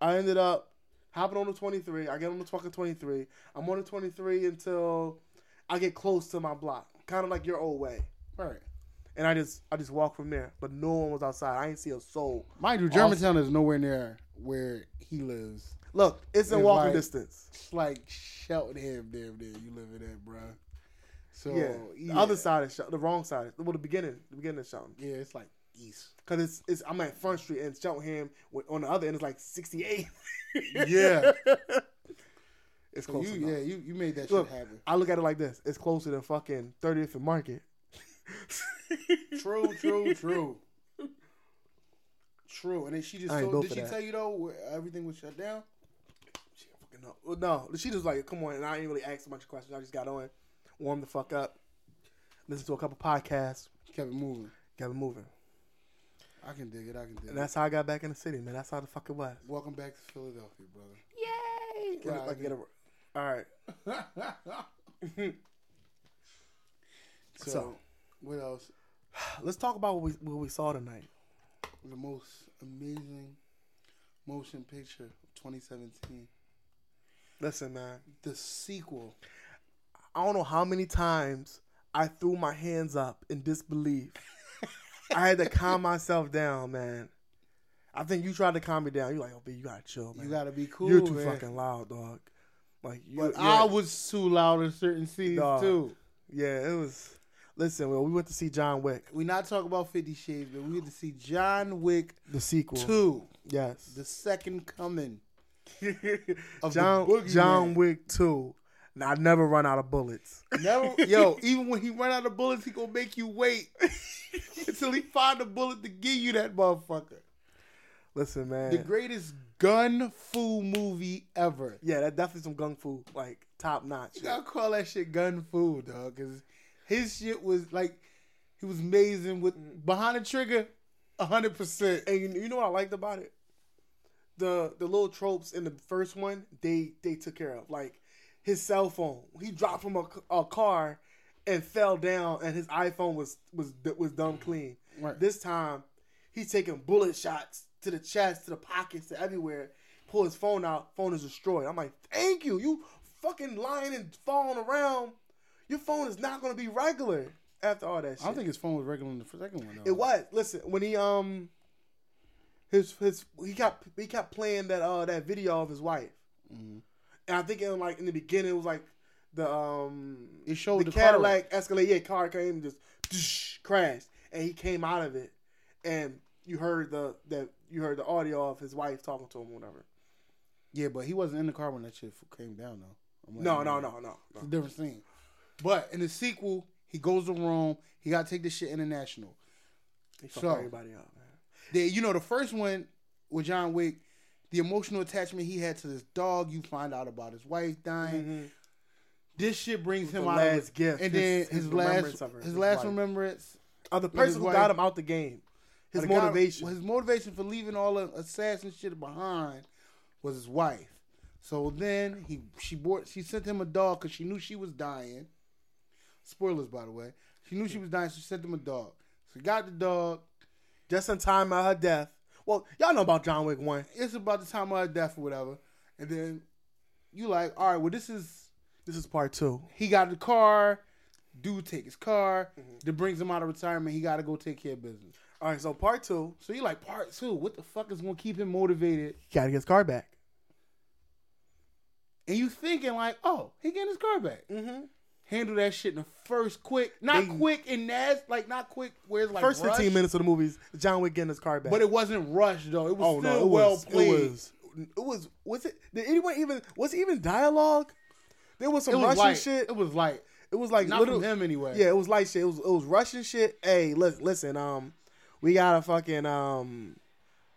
Speaker 6: I ended up hopping on the 23. I get on the fucking 23. I'm on the 23 until I get close to my block, kind of like your old way.
Speaker 4: Right.
Speaker 6: And I just I just walk from there, but no one was outside. I ain't see a soul.
Speaker 4: Mind you, Germantown is nowhere near where he lives.
Speaker 6: Look, it's in walking
Speaker 4: like-
Speaker 6: distance.
Speaker 4: It's like Cheltenham, damn there you living at, bro. So
Speaker 6: Yeah,
Speaker 4: yeah,
Speaker 6: the other side is Shel- the wrong side. Well, the beginning, the beginning of Cheltenham,
Speaker 4: Yeah, it's like east.
Speaker 6: because it's it's I'm at Front Street and Cheltenham. On the other end, it's like 68.
Speaker 4: Yeah.
Speaker 6: it's
Speaker 4: So
Speaker 6: close
Speaker 4: you,
Speaker 6: enough.
Speaker 4: yeah, you, you made that
Speaker 6: Look,
Speaker 4: shit happen.
Speaker 6: I look at it like this: it's closer than fucking 30th and Market.
Speaker 4: True, true, true. True. And then she just told, did she
Speaker 6: that.
Speaker 4: tell you though everything was shut down?
Speaker 6: She didn't fucking know. Well, no, she just like, come on, and I ain't really asked a bunch of questions. I just got on, warmed the fuck up, listened to a couple podcasts,
Speaker 4: Kept it moving.
Speaker 6: got it moving,
Speaker 4: I can dig it. I can dig
Speaker 6: and
Speaker 4: it.
Speaker 6: that's how I got back in the city, man. That's how the fuck it was.
Speaker 4: Welcome back to Philadelphia, brother.
Speaker 6: Yay! Get like, get it- all right.
Speaker 4: So,
Speaker 6: So-
Speaker 4: what else?
Speaker 6: Let's talk about what we what we saw tonight.
Speaker 4: The most amazing motion picture of 2017.
Speaker 6: Listen, man.
Speaker 4: The sequel.
Speaker 6: I don't know how many times I threw my hands up in disbelief. I had to calm myself down, man. I think you tried to calm me down. You're like, oh, B, you gotta chill, man.
Speaker 4: You gotta be cool.
Speaker 6: You're too
Speaker 4: man.
Speaker 6: fucking loud, dog. Like, you,
Speaker 4: But
Speaker 6: yeah,
Speaker 4: I was too loud in certain scenes too.
Speaker 6: yeah, it was. Listen, well, we went to see John Wick,
Speaker 4: We not talking about Fifty Shades, but we went to see John Wick
Speaker 6: the sequel.
Speaker 4: Two,
Speaker 6: Yes,
Speaker 4: the second coming of
Speaker 6: John. John Wick two. Now I never run out of bullets.
Speaker 4: Never, yo, even when he run out of bullets, he gonna make you wait until he find a bullet to give you that motherfucker.
Speaker 6: Listen, man.
Speaker 4: The greatest gun fu movie ever.
Speaker 6: yeah, that definitely some gung fu, like top notch.
Speaker 4: You gotta call that shit gun fu, dog, because his shit was like he was amazing with mm. behind the trigger, hundred percent.
Speaker 6: And you, you know what I liked about it? The the little tropes in the first one, they they took care of. Like his cell phone, he dropped from a car and fell down, and his iPhone was was was dumb clean.
Speaker 4: Right.
Speaker 6: This time, he's taking bullet shots to the chest, to the pockets, to everywhere. Pull his phone out, phone is destroyed. I'm like, thank you. You fucking lying and falling around. Your phone is not gonna be regular after all that shit.
Speaker 4: I don't think his phone was regular in the second one. Though.
Speaker 6: It was. Listen, when he um his his he kept he kept playing that uh that video of his wife, and I think in like in the beginning it was like the um
Speaker 4: It showed
Speaker 6: the,
Speaker 4: the car
Speaker 6: Cadillac Escalade. Yeah, car came and just crashed, and he came out of it, and you heard the that you heard the audio of his wife talking to him, or whatever.
Speaker 4: Yeah, but he wasn't in the car when that shit came down though. Like,
Speaker 6: No, no, no, no,
Speaker 4: It's a
Speaker 6: no.
Speaker 4: different scene. But in the sequel, he goes to Rome. He got to take this shit international.
Speaker 6: He fucked
Speaker 4: So-
Speaker 6: everybody up, man.
Speaker 4: The, you know, the first one with John Wick, the emotional attachment he had to this dog. You find out about his wife dying. This shit brings him
Speaker 6: The
Speaker 4: out
Speaker 6: last
Speaker 4: of
Speaker 6: gift,
Speaker 4: and
Speaker 6: his-
Speaker 4: then
Speaker 6: his
Speaker 4: his,
Speaker 6: remembrance
Speaker 4: last
Speaker 6: of
Speaker 4: his,
Speaker 6: his
Speaker 4: last
Speaker 6: wife.
Speaker 4: remembrance.
Speaker 6: Uh, the person who got him out the game, his
Speaker 4: guy-
Speaker 6: motivation.
Speaker 4: his motivation for leaving all the assassin shit behind was his wife. So then he she bought she sent him a dog because she knew she was dying. Spoilers, by the way. She knew she was dying, so she sent him a dog. So he got the dog.
Speaker 6: just in time of her death. Well, y'all know about John Wick one.
Speaker 4: It's about the time of her death or whatever. And then you like, all right, well, this is
Speaker 6: This is part two.
Speaker 4: he got the car. Dude take his car.
Speaker 6: Mm-hmm.
Speaker 4: That brings him out of retirement. He got to go take care of business.
Speaker 6: All right, so part two,
Speaker 4: So you like part two? What the fuck is gonna keep him motivated?
Speaker 6: he got to get his car back.
Speaker 4: And you thinking like, oh, he getting his car back.
Speaker 6: Mm-hmm.
Speaker 4: Handle that shit in the first quick, not
Speaker 6: They-
Speaker 4: quick and nasty, like not quick where it's like
Speaker 6: First fifteen minutes of the movies, John Wick getting his car back.
Speaker 4: but it wasn't rushed though. It was
Speaker 6: oh
Speaker 4: still
Speaker 6: no, it
Speaker 4: well
Speaker 6: was,
Speaker 4: played.
Speaker 6: It was. It was. Was it? Did anyone even? Was it even dialogue? There was some
Speaker 4: was
Speaker 6: Russian
Speaker 4: light.
Speaker 6: shit.
Speaker 4: It was light.
Speaker 6: It was like
Speaker 4: Not
Speaker 6: little,
Speaker 4: from him anyway.
Speaker 6: Yeah, it was light shit. It was it was Russian shit. Hey, look, listen. Um, we got a fucking um,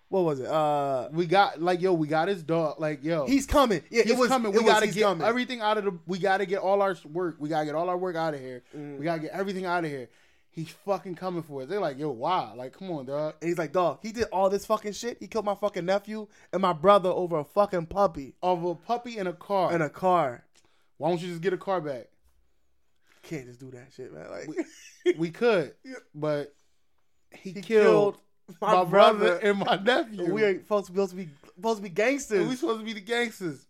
Speaker 6: what was it? Uh,
Speaker 4: We got like yo, we got his dog. Like yo,
Speaker 6: he's coming. Yeah,
Speaker 4: he's
Speaker 6: it was
Speaker 4: coming. We
Speaker 6: was,
Speaker 4: gotta get
Speaker 6: coming.
Speaker 4: everything out of the. We gotta get all our work. We gotta get all our work out of here.
Speaker 6: Mm.
Speaker 4: We gotta get everything out of here. He's fucking coming for us. They're like, yo, why? Like, come on, dog.
Speaker 6: And he's like, dog, he did all this fucking shit. He killed my fucking nephew and my brother over a fucking puppy
Speaker 4: Of a puppy in a car.
Speaker 6: in a car.
Speaker 4: why don't you just get a car back?
Speaker 6: Can't just do that shit, man. Like,
Speaker 4: We could,
Speaker 6: Yeah.
Speaker 4: but he,
Speaker 6: he
Speaker 4: killed,
Speaker 6: killed
Speaker 4: my,
Speaker 6: my
Speaker 4: brother,
Speaker 6: brother.
Speaker 4: and my nephew.
Speaker 6: we ain't supposed to be, supposed to be supposed to be
Speaker 4: And
Speaker 6: gangsters.
Speaker 4: we supposed to be the gangsters.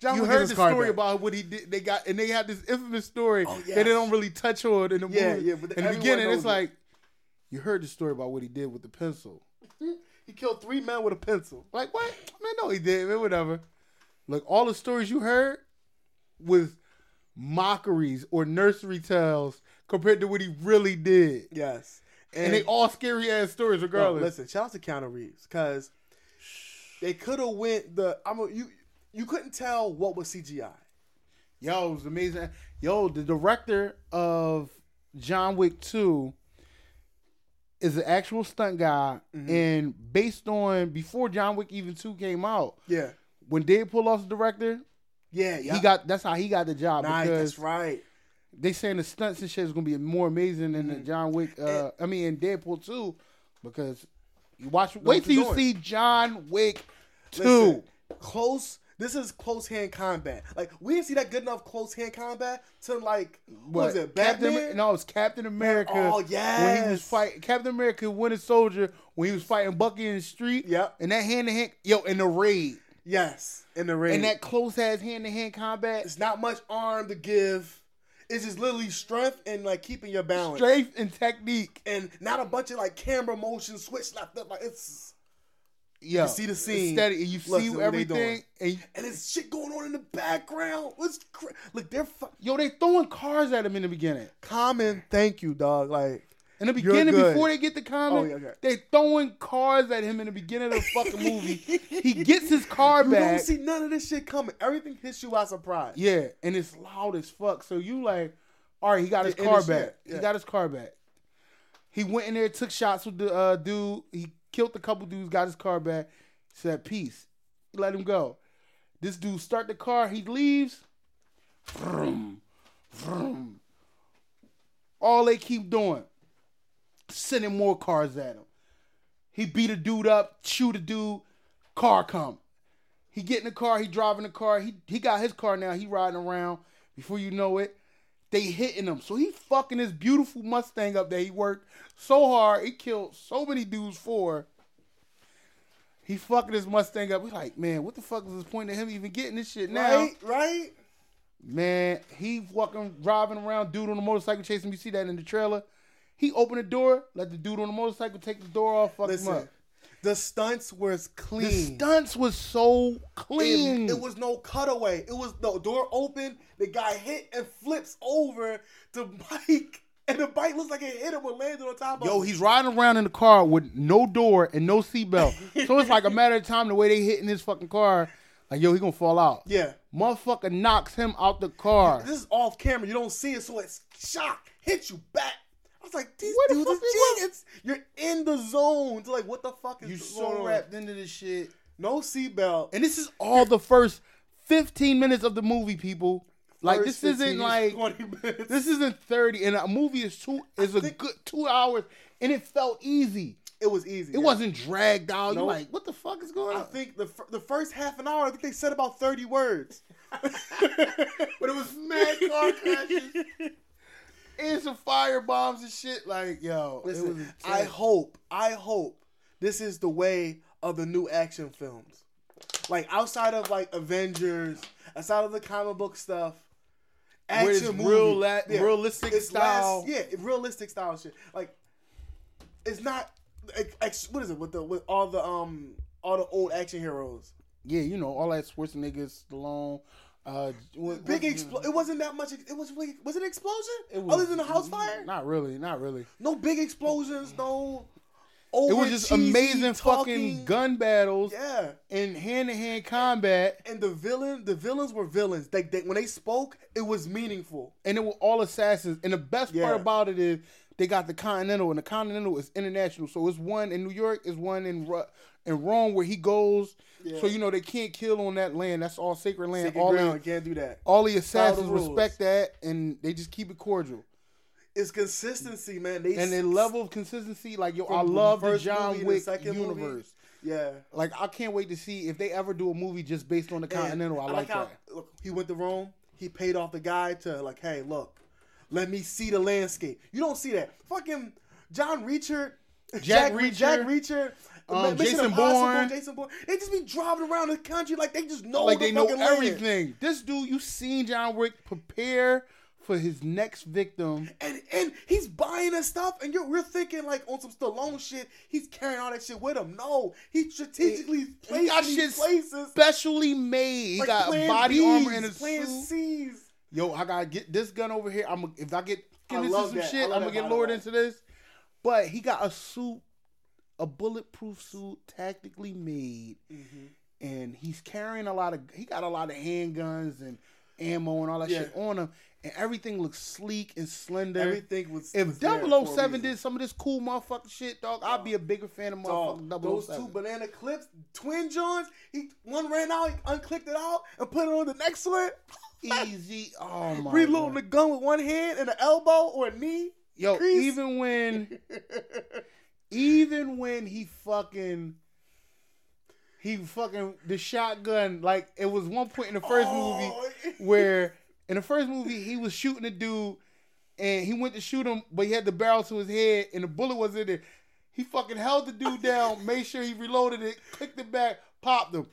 Speaker 6: John
Speaker 4: you heard the story
Speaker 6: back.
Speaker 4: about what he did. They got and they had this infamous story
Speaker 6: Oh,
Speaker 4: that they don't really touch on in the
Speaker 6: Yeah,
Speaker 4: movie.
Speaker 6: yeah, but
Speaker 4: in the beginning, it's
Speaker 6: it.
Speaker 4: like you heard the story about what he did with the pencil.
Speaker 6: He killed three men with a pencil.
Speaker 4: Like what? Man, no, he did. Man, whatever. Like all the stories you heard was mockeries or nursery tales compared to what he really did,
Speaker 6: Yes.
Speaker 4: And, they all scary ass stories
Speaker 6: Bro,
Speaker 4: regardless.
Speaker 6: listen, shout out to Keanu Reeves because they could have went the. I'm a, you. You couldn't tell what was CGI.
Speaker 4: Yo, it was amazing. Yo, the director of John Wick 2 is an actual stunt guy.
Speaker 6: Mm-hmm.
Speaker 4: And based on before John Wick even 2 came out,
Speaker 6: Yeah.
Speaker 4: when Deadpool lost the director,
Speaker 6: Yeah. Yeah.
Speaker 4: he got that's how he got the job
Speaker 6: Nice.
Speaker 4: because
Speaker 6: That's right.
Speaker 4: They saying the stunts and shit is gonna be more amazing than the
Speaker 6: Mm-hmm.
Speaker 4: John Wick uh I mean in Deadpool 2 because you watch wait till you see John Wick 2.
Speaker 6: Listen, close. This is close hand combat. Like we didn't see that good enough close hand combat to like what was it?
Speaker 4: Captain
Speaker 6: Batman?
Speaker 4: Amer- no, it's Captain America.
Speaker 6: Oh, yeah,
Speaker 4: When he was fighting Captain America, Winter Soldier, when he was fighting Bucky in the street.
Speaker 6: Yep.
Speaker 4: And that hand to hand, yo, in the raid,
Speaker 6: Yes, in the raid,
Speaker 4: and that close ass hand to hand combat,
Speaker 6: it's not much arm to give. It's just literally strength and like keeping your balance.
Speaker 4: strength and technique.
Speaker 6: and not a bunch of like camera motion switch left up. Like it's
Speaker 4: Yo,
Speaker 6: see the scene.
Speaker 4: steady, and you
Speaker 6: Look,
Speaker 4: see everything, and
Speaker 6: and it's shit going on in the background. What's cra- look? They're fu-
Speaker 4: yo, they throwing cars at him in the beginning.
Speaker 6: common. Thank you, dog. Like
Speaker 4: In the beginning, before they get the comment,
Speaker 6: Oh, yeah, okay.
Speaker 4: they throwing cars at him in the beginning of the fucking movie. he gets his car
Speaker 6: you
Speaker 4: back.
Speaker 6: You don't see none of this shit coming. Everything hits you by surprise.
Speaker 4: Yeah, and it's loud as fuck. So you like, all right, he got his car back.
Speaker 6: shit,
Speaker 4: He got his car back. He went in there, took shots with the uh, dude. He killed a couple dudes, got his car back. Said peace. Let him go. This dude start the car. He leaves. Vroom, vroom. All they keep doing, sending more cars at him. He beat a dude up, shoot a dude. Car come. He get in the car, he driving the car, he he got his car now, he riding around. Before you know it, they hitting him. So he fucking his beautiful Mustang up there. He worked so hard, he killed so many dudes for. He fucking his Mustang up. We like, man, what the fuck is this point of him even getting this shit now?
Speaker 6: Right, right.
Speaker 4: Man, he fucking driving around, dude on the motorcycle chasing. You see that in the trailer? He opened the door, let the dude on the motorcycle take the door off, fuck him up.
Speaker 6: the stunts was clean.
Speaker 4: The stunts was so clean.
Speaker 6: it was no cutaway. It was the door open. The guy hit and flips over the bike, and the bike looks like it hit him and landed on top of
Speaker 4: Yo,
Speaker 6: him.
Speaker 4: he's riding around in the car with no door and no seatbelt. so it's like a matter of time the way they hitting his fucking car. Like, yo, he gonna fall out.
Speaker 6: Yeah.
Speaker 4: Motherfucker knocks him out the car.
Speaker 6: This is off camera. You don't see it, so it's shock. Hit you back. I was like, these
Speaker 4: Where the
Speaker 6: dudes
Speaker 4: fuck
Speaker 6: is
Speaker 4: they was?
Speaker 6: genius. You're in the zone. It's like, what the fuck is
Speaker 4: You
Speaker 6: going
Speaker 4: so
Speaker 6: on?
Speaker 4: wrapped into this shit.
Speaker 6: No seatbelt.
Speaker 4: And this is all the first 15 minutes of the movie, people. Like
Speaker 6: First
Speaker 4: this isn't
Speaker 6: 15,
Speaker 4: like
Speaker 6: 20 minutes.
Speaker 4: this isn't 30 and a movie is two is a
Speaker 6: think-
Speaker 4: good two hours and it felt easy.
Speaker 6: it was easy.
Speaker 4: It
Speaker 6: yeah.
Speaker 4: wasn't dragged out. You
Speaker 6: Nope.
Speaker 4: like, what the fuck is going on?
Speaker 6: I think the the first half an hour, I think they said about thirty words.
Speaker 4: but it was mad car crashes and some fire bombs and shit. Like, yo, it was
Speaker 6: Listen. I hope, I hope this is the way of the new action films. Like outside of like Avengers, outside of the comic book stuff, action
Speaker 4: Where it's
Speaker 6: movie,
Speaker 4: real la- realistic
Speaker 6: it's
Speaker 4: style.
Speaker 6: less- yeah, realistic style shit. Like it's not. Ex- what is it with the with all the um all the old action heroes?
Speaker 4: yeah, you know, all that Schwarzenegger, Stallone, uh, what,
Speaker 6: Big explosion. It wasn't that much. It was really, was it an explosion?
Speaker 4: It was-
Speaker 6: Other than the house fire?
Speaker 4: Not really, not really.
Speaker 6: No big explosions. No.
Speaker 4: It was just amazing
Speaker 6: talking.
Speaker 4: fucking gun battles
Speaker 6: Yeah.
Speaker 4: and hand to hand combat,
Speaker 6: And the villain, the villains were villains. Like they, when they spoke, it was meaningful.
Speaker 4: and it were all assassins. And the best
Speaker 6: Yeah.
Speaker 4: part about it is they got the Continental, and the Continental is international. So it's one in New York, is one in in Rome where he goes.
Speaker 6: Yeah.
Speaker 4: So you know they can't kill on that land. That's all sacred land.
Speaker 6: Sacred
Speaker 4: all
Speaker 6: ground,
Speaker 4: the,
Speaker 6: can't do that.
Speaker 4: all the assassins
Speaker 6: rules.
Speaker 4: respect that, and they just keep it cordial.
Speaker 6: It's consistency, man. They
Speaker 4: And the level of consistency, like yo, I love the John
Speaker 6: to the
Speaker 4: Wick
Speaker 6: movie.
Speaker 4: universe.
Speaker 6: Yeah.
Speaker 4: Like I can't wait to see if they ever do a movie just based on the Continental. I, like,
Speaker 6: how,
Speaker 4: that.
Speaker 6: Look, he went to Rome. He paid off the guy to like, hey, look, let me see the landscape. You don't see that. Fucking John Reacher,
Speaker 4: Jack
Speaker 6: Re-
Speaker 4: Reacher.
Speaker 6: Jack Reacher,
Speaker 4: Um,
Speaker 6: Mission
Speaker 4: Jason Bourne.
Speaker 6: Jason Bourne. They just be driving around the country like they just know
Speaker 4: like
Speaker 6: the
Speaker 4: they know
Speaker 6: fucking land.
Speaker 4: everything. This dude, you seen John Wick prepare for his next victim.
Speaker 6: And and he's buying us stuff, and you're we're thinking like on some Stallone shit. He's carrying all that shit with him. No, he strategically
Speaker 4: He
Speaker 6: placed
Speaker 4: got
Speaker 6: these
Speaker 4: shit
Speaker 6: places.
Speaker 4: specially made. He
Speaker 6: like
Speaker 4: got
Speaker 6: Plan
Speaker 4: body
Speaker 6: Bs,
Speaker 4: armor and a
Speaker 6: Plan
Speaker 4: suit.
Speaker 6: C's.
Speaker 4: Yo, I gotta get this gun over here. I'm if I get into some
Speaker 6: that.
Speaker 4: Shit, I'm gonna get lured into this. But he got a suit, a bulletproof suit, tactically made,
Speaker 6: Mm-hmm.
Speaker 4: and he's carrying a lot of. He got a lot of handguns and ammo and all that
Speaker 6: Yeah.
Speaker 4: shit on him, and everything looks sleek and slender.
Speaker 6: Everything was.
Speaker 4: If
Speaker 6: was there for a
Speaker 4: 007 did some of this cool motherfucking shit, dog, I'd be a bigger fan of
Speaker 6: Dog,
Speaker 4: motherfucking
Speaker 6: those
Speaker 4: 007.
Speaker 6: two banana clips, twin joints. He one ran out, he unclicked it out, and put it on the next one.
Speaker 4: Easy. Oh my.
Speaker 6: Reloading
Speaker 4: God.
Speaker 6: the gun with one hand and an elbow or a knee.
Speaker 4: Yo,
Speaker 6: crease.
Speaker 4: even when, even when he fucking, he fucking the shotgun. Like it was one point in the first
Speaker 6: Oh.
Speaker 4: movie where in the first movie he was shooting a dude, and he went to shoot him, but he had the barrel to his head, and the bullet was in there. He fucking held the dude down, made sure he reloaded it, clicked it back, popped him.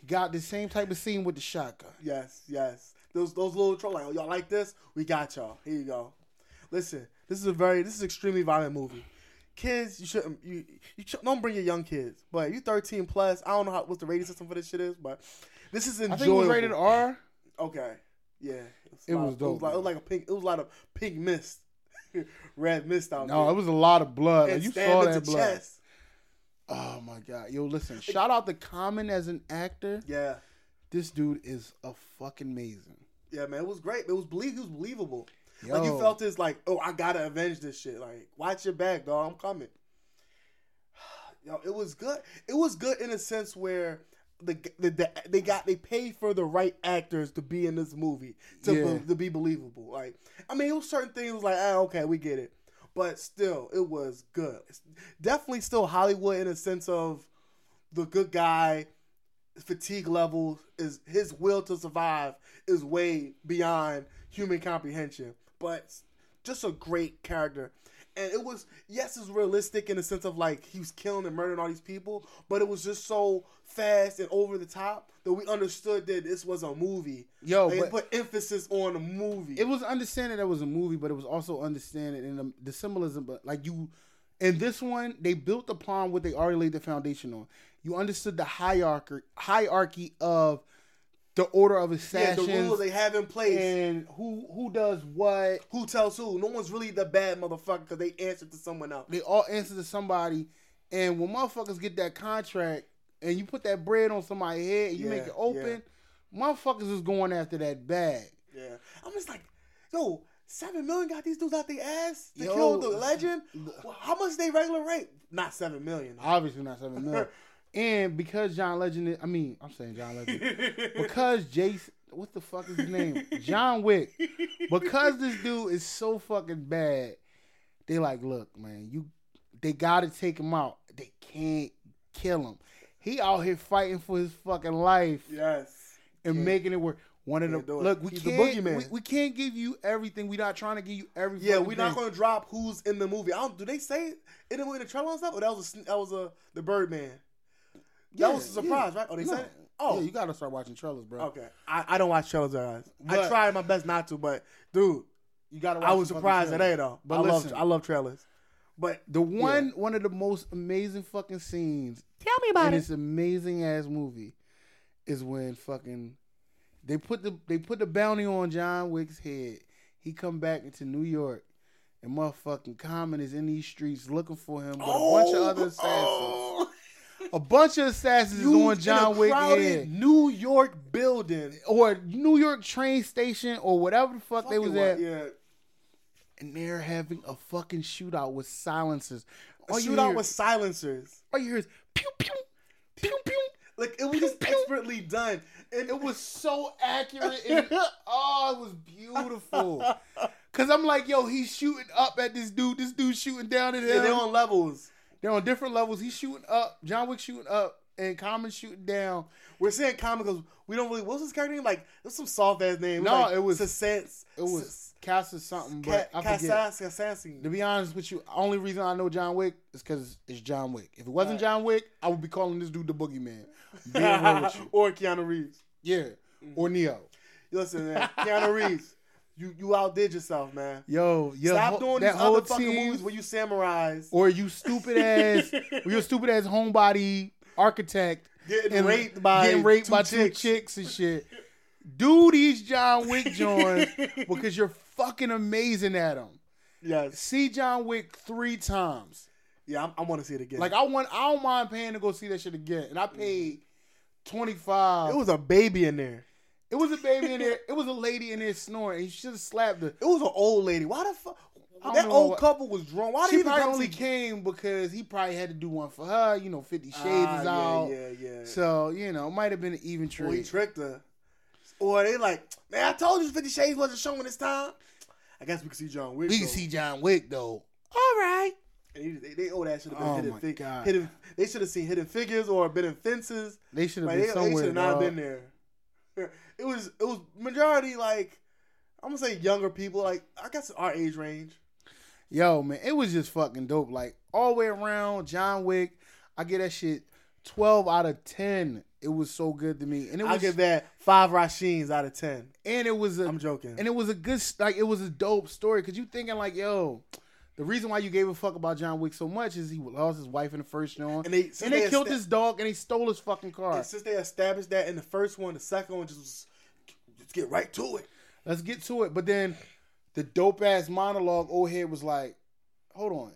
Speaker 4: He got the same type of scene with the shotgun.
Speaker 6: Yes, yes. Those those little troll like, oh, y'all like this? We got y'all. Here you go. Listen, this is a very this is an extremely violent movie. Kids, you shouldn't you you should, don't bring your young kids. But you 13 plus. I don't know how, what's the rating system for this shit is, but this is enjoyable.
Speaker 4: I think it was rated R.
Speaker 6: Okay, yeah,
Speaker 4: It was
Speaker 6: It
Speaker 4: dope,
Speaker 6: was, like, it was like a pink. It was a lot of pink mist, red mist out
Speaker 4: No,
Speaker 6: there.
Speaker 4: it was a lot of blood.
Speaker 6: and
Speaker 4: you saw that blood.
Speaker 6: chest.
Speaker 4: Oh my god, yo, listen! Shout out to Common as an actor.
Speaker 6: Yeah,
Speaker 4: This dude is a fucking amazing.
Speaker 6: yeah, man, it was great. It was believe. It was believable. Like you felt this, like, oh, I gotta avenge this shit. Like, watch your back, dog. I'm coming. Yo, it was good. It was good in a sense where the, the, the they got they paid for the right actors to be in this movie to
Speaker 4: Yeah.
Speaker 6: be, to be believable. Like, I mean, it was certain things like, ah, okay, we get it, but still, it was good. It's definitely still Hollywood in a sense of the good guy fatigue level is his will to survive is way beyond human comprehension but just a great character and it was yes it's realistic in the sense of like he was killing and murdering all these people but it was just so fast and over the top that we understood that this was a movie
Speaker 4: Yo,
Speaker 6: Like,
Speaker 4: but-
Speaker 6: put emphasis on a movie
Speaker 4: It was understanding that it was a movie, but it was also understanding in the, the symbolism. But like you, in this one, they built upon what they already laid the foundation on. You understood the hierarchy hierarchy of the order of assassins.
Speaker 6: yeah, the rules they have in place
Speaker 4: and who who does what.
Speaker 6: who tells who no one's really the bad motherfucker because they answer to someone else
Speaker 4: They all answer to somebody, and when motherfuckers get that contract and you put that bread on somebody's head and you make it open, motherfuckers is going after that bag.
Speaker 6: Yeah, I'm just like, yo, seven million got these dudes out their ass to
Speaker 4: Yo.
Speaker 6: kill the legend. Well, how much they regular rate? Not seven million.
Speaker 4: Obviously not seven mil. and because John Legend, is, I mean, I'm saying John Legend, because Jason, what the fuck is his name? John Wick. Because this dude is so fucking bad, they like, look, man, you, they gotta take him out. They can't kill him. He out here fighting for his fucking life
Speaker 6: Yes.
Speaker 4: and making it work. One of the
Speaker 6: Can't do it.
Speaker 4: look, we
Speaker 6: He's
Speaker 4: can't,
Speaker 6: boogeyman.
Speaker 4: we, we can't give you everything. We're not trying to give you everything.
Speaker 6: Yeah, we're not gonna drop who's in the movie. I don't. Do they say it in the, the trailer and stuff? Or that was a, that was a the Birdman.
Speaker 4: Yeah,
Speaker 6: that was a surprise,
Speaker 4: yeah.
Speaker 6: right? Oh, they
Speaker 4: No.
Speaker 6: said it. Oh,
Speaker 4: yeah, you gotta start watching trailers, bro.
Speaker 6: okay. I, I don't watch trailers, guys. I
Speaker 4: But-
Speaker 6: tried my best not to, but dude,
Speaker 4: You gotta. Watch
Speaker 6: I was surprised
Speaker 4: trailers.
Speaker 6: today though.
Speaker 4: But
Speaker 6: I love
Speaker 4: listen,
Speaker 6: I love trailers. But
Speaker 4: the one one of the most amazing fucking scenes
Speaker 6: tell me about
Speaker 4: in it. this amazing ass movie is when fucking they put the they put the bounty on John Wick's head. He come back into New York, and motherfucking Common is in these streets looking for him with a bunch of other oh. assassins.
Speaker 6: Oh,
Speaker 4: A bunch of assassins is on John Wick
Speaker 6: in a
Speaker 4: Wick's
Speaker 6: crowded
Speaker 4: head,
Speaker 6: New York building.
Speaker 4: or New York train station, or whatever the fuck they was
Speaker 6: Fucking
Speaker 4: uh,
Speaker 6: at. Yeah.
Speaker 4: and they're having a fucking shootout with silencers.
Speaker 6: A
Speaker 4: All you
Speaker 6: shootout
Speaker 4: hear-
Speaker 6: with silencers.
Speaker 4: all you hear is pew pew pew pew.
Speaker 6: Like it was just expertly done, and
Speaker 4: It was so accurate. And, oh, it was beautiful. Cause I'm like, yo, he's shooting up at this dude. This dude's shooting down at him.
Speaker 6: yeah, they're on levels.
Speaker 4: They're on different levels. He's shooting up. John Wick shooting up, and Common shooting down.
Speaker 6: We're saying Common because we don't really. What's his character name? Like, there's some soft ass name.
Speaker 4: No,
Speaker 6: like,
Speaker 4: it was-
Speaker 6: Suspense.
Speaker 4: it was- Casa something, but I forget.
Speaker 6: Cassas- Assassin.
Speaker 4: To be honest with you, only reason I know John Wick is because it's John Wick. If it wasn't John Wick, I would be calling this dude the Boogeyman. Being real with you.
Speaker 6: or Keanu Reeves.
Speaker 4: Yeah. Or Neo.
Speaker 6: Listen, man, Keanu Reeves, you you outdid yourself, man.
Speaker 4: Yo, yo,
Speaker 6: Stop doing
Speaker 4: that
Speaker 6: these
Speaker 4: whole
Speaker 6: other fucking
Speaker 4: team,
Speaker 6: movies where you samurais.
Speaker 4: or you stupid ass, you stupid ass homebody architect
Speaker 6: Getting raped by
Speaker 4: getting raped
Speaker 6: two
Speaker 4: by
Speaker 6: chicks.
Speaker 4: two chicks and shit. Do these John Wick joints because you're fucking amazing at them.
Speaker 6: Yes.
Speaker 4: See John Wick three times.
Speaker 6: Yeah, I'm, I want to see it again.
Speaker 4: Like I want, I don't mind paying to go see that shit again. And I paid mm-hmm. twenty five.
Speaker 6: it was a baby in there.
Speaker 4: It was a baby in there. It was a lady in there snoring. You should have slapped her.
Speaker 6: It was an old lady. Why the fuck? That
Speaker 4: know
Speaker 6: old couple was drunk. Why
Speaker 4: She
Speaker 6: did he
Speaker 4: probably only came because he probably had to do one for her. You know, Fifty Shades
Speaker 6: Ah,
Speaker 4: is
Speaker 6: yeah,
Speaker 4: out.
Speaker 6: yeah, yeah.
Speaker 4: So you know, it might have been an even
Speaker 6: Or he tricked her. Or they like, man, I told you Fifty Shades wasn't showing this time. I guess we can see John Wick.
Speaker 4: we can
Speaker 6: though.
Speaker 4: see John Wick though.
Speaker 6: All right. He- they, they owe that should have been
Speaker 4: Oh
Speaker 6: hidden fig-. Hidden, they should have seen hidden figures or been in fences.
Speaker 4: They should have
Speaker 6: Like,
Speaker 4: been
Speaker 6: they, they should have not
Speaker 4: dog.
Speaker 6: been there. It was it was majority like I'm gonna say younger people, like I guess our age range.
Speaker 4: Yo, man, it was just fucking dope. Like all the way around, John Wick. I get that shit twelve out of ten. It was so good to me, and it
Speaker 6: I
Speaker 4: was
Speaker 6: give that five Rasheens out of ten.
Speaker 4: and it was a,
Speaker 6: I'm joking.
Speaker 4: and it was a good like it was a dope story because you thinking like yo. The reason why you gave a fuck about John Wick so much is he lost his wife in the first one,
Speaker 6: And they-
Speaker 4: and they
Speaker 6: they
Speaker 4: killed his dog, and he stole his fucking car.
Speaker 6: And since they established that in the first one, the second one just was just get right to it.
Speaker 4: Let's get to it. But then the dope ass monologue, old head was like, "Hold on,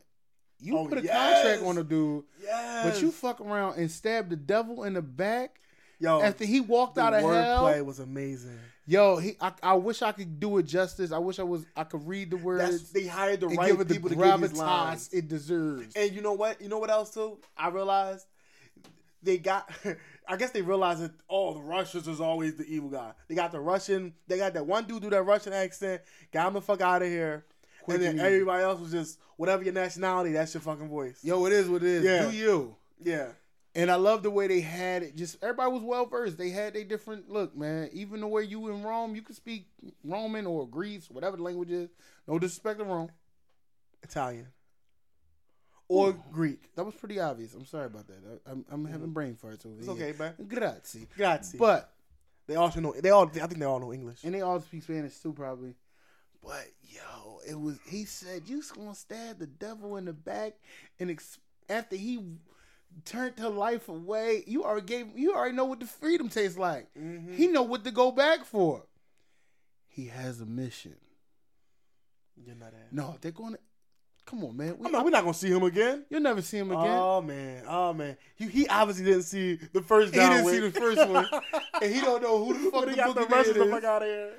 Speaker 4: you
Speaker 6: Oh,
Speaker 4: put a
Speaker 6: yes.
Speaker 4: contract on the dude,
Speaker 6: Yes.
Speaker 4: but you fuck around and stab the devil in the back
Speaker 6: yo
Speaker 4: after he walked out of hell."
Speaker 6: wordplay was amazing.
Speaker 4: Yo, he, I, I wish I could do it justice. I wish I was, I could read the
Speaker 6: That's
Speaker 4: words
Speaker 6: they hired the right
Speaker 4: it the
Speaker 6: people to give
Speaker 4: gravitas
Speaker 6: lines.
Speaker 4: it deserves.
Speaker 6: And you know what? You know what else too? I realized they got. I guess they realized that oh, the Russians is always the evil guy. They got the Russian. They got that one dude do that Russian accent. Got him the fuck out of here.
Speaker 4: Quick
Speaker 6: and then everybody else was just whatever your nationality. That's your fucking voice.
Speaker 4: Yo, it is what it is.
Speaker 6: Yeah.
Speaker 4: Do you?
Speaker 6: Yeah.
Speaker 4: And I love the way they had it. Just everybody was well versed. They had their different look, man. Even the way you in Rome, you could speak Roman or Greece, whatever the language is. No disrespect to Rome.
Speaker 6: Italian. Or Greek.
Speaker 4: That was pretty obvious. I'm sorry about that. I, I'm, I'm having mm-hmm. brain farts over
Speaker 6: It's
Speaker 4: here.
Speaker 6: okay, man.
Speaker 4: Grazie.
Speaker 6: Grazie.
Speaker 4: But
Speaker 6: they also know. They all. I think they all know English.
Speaker 4: and they all speak Spanish too, probably. But yo, it was. He said you gonna stab the devil in the back, and ex- after he turned her life away, you already gave. You already know what the freedom tastes like.
Speaker 6: Mm-hmm.
Speaker 4: He know what to go back for. He has a mission.
Speaker 6: You're not that.
Speaker 4: No, they're going to. Come on, man. We,
Speaker 6: I'm not, we're not gonna see him again.
Speaker 4: you'll never see him again.
Speaker 6: Oh man, oh man. He, he obviously didn't see the first.
Speaker 4: he didn't see the first one, and he don't know who the fuck the
Speaker 6: he got the rest of the fuck out of here.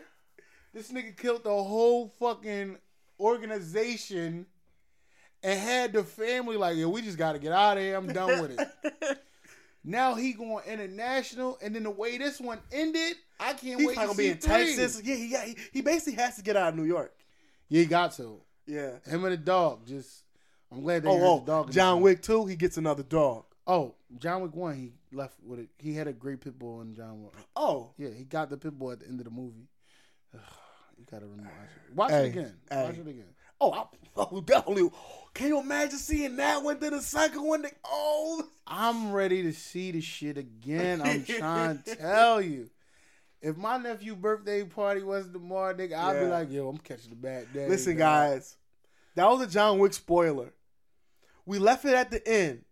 Speaker 4: This nigga killed the whole fucking organization and had the family like, yo, we just got to get out of here. I'm done with it. now he going international, and then the way this one ended, I can't
Speaker 6: He's
Speaker 4: wait to
Speaker 6: gonna be in
Speaker 4: three.
Speaker 6: Texas. Yeah, he, got, he he basically has to get out of New York.
Speaker 4: Yeah, he got to.
Speaker 6: Yeah.
Speaker 4: Him and the dog. Just, I'm glad they
Speaker 6: Oh, oh,
Speaker 4: the dog.
Speaker 6: John. Wick too. He gets another dog.
Speaker 4: Oh, John Wick one. He left with it. He had a great pit bull in John Wick.
Speaker 6: Oh,
Speaker 4: Yeah, he got the pit bull at the end of the movie. you gotta remember. Watch
Speaker 6: Hey,
Speaker 4: it again.
Speaker 6: hey.
Speaker 4: Watch it again.
Speaker 6: Oh, I, oh, definitely. Can you imagine seeing that one? Then the second one. Then, oh,
Speaker 4: I'm ready to see the shit again. I'm trying to tell you. If my nephew birthday party wasn't tomorrow, nigga, I'd be like, yo, I'm catching a bad day.
Speaker 6: listen,
Speaker 4: dog.
Speaker 6: guys, that was a John Wick spoiler. We left it at the end.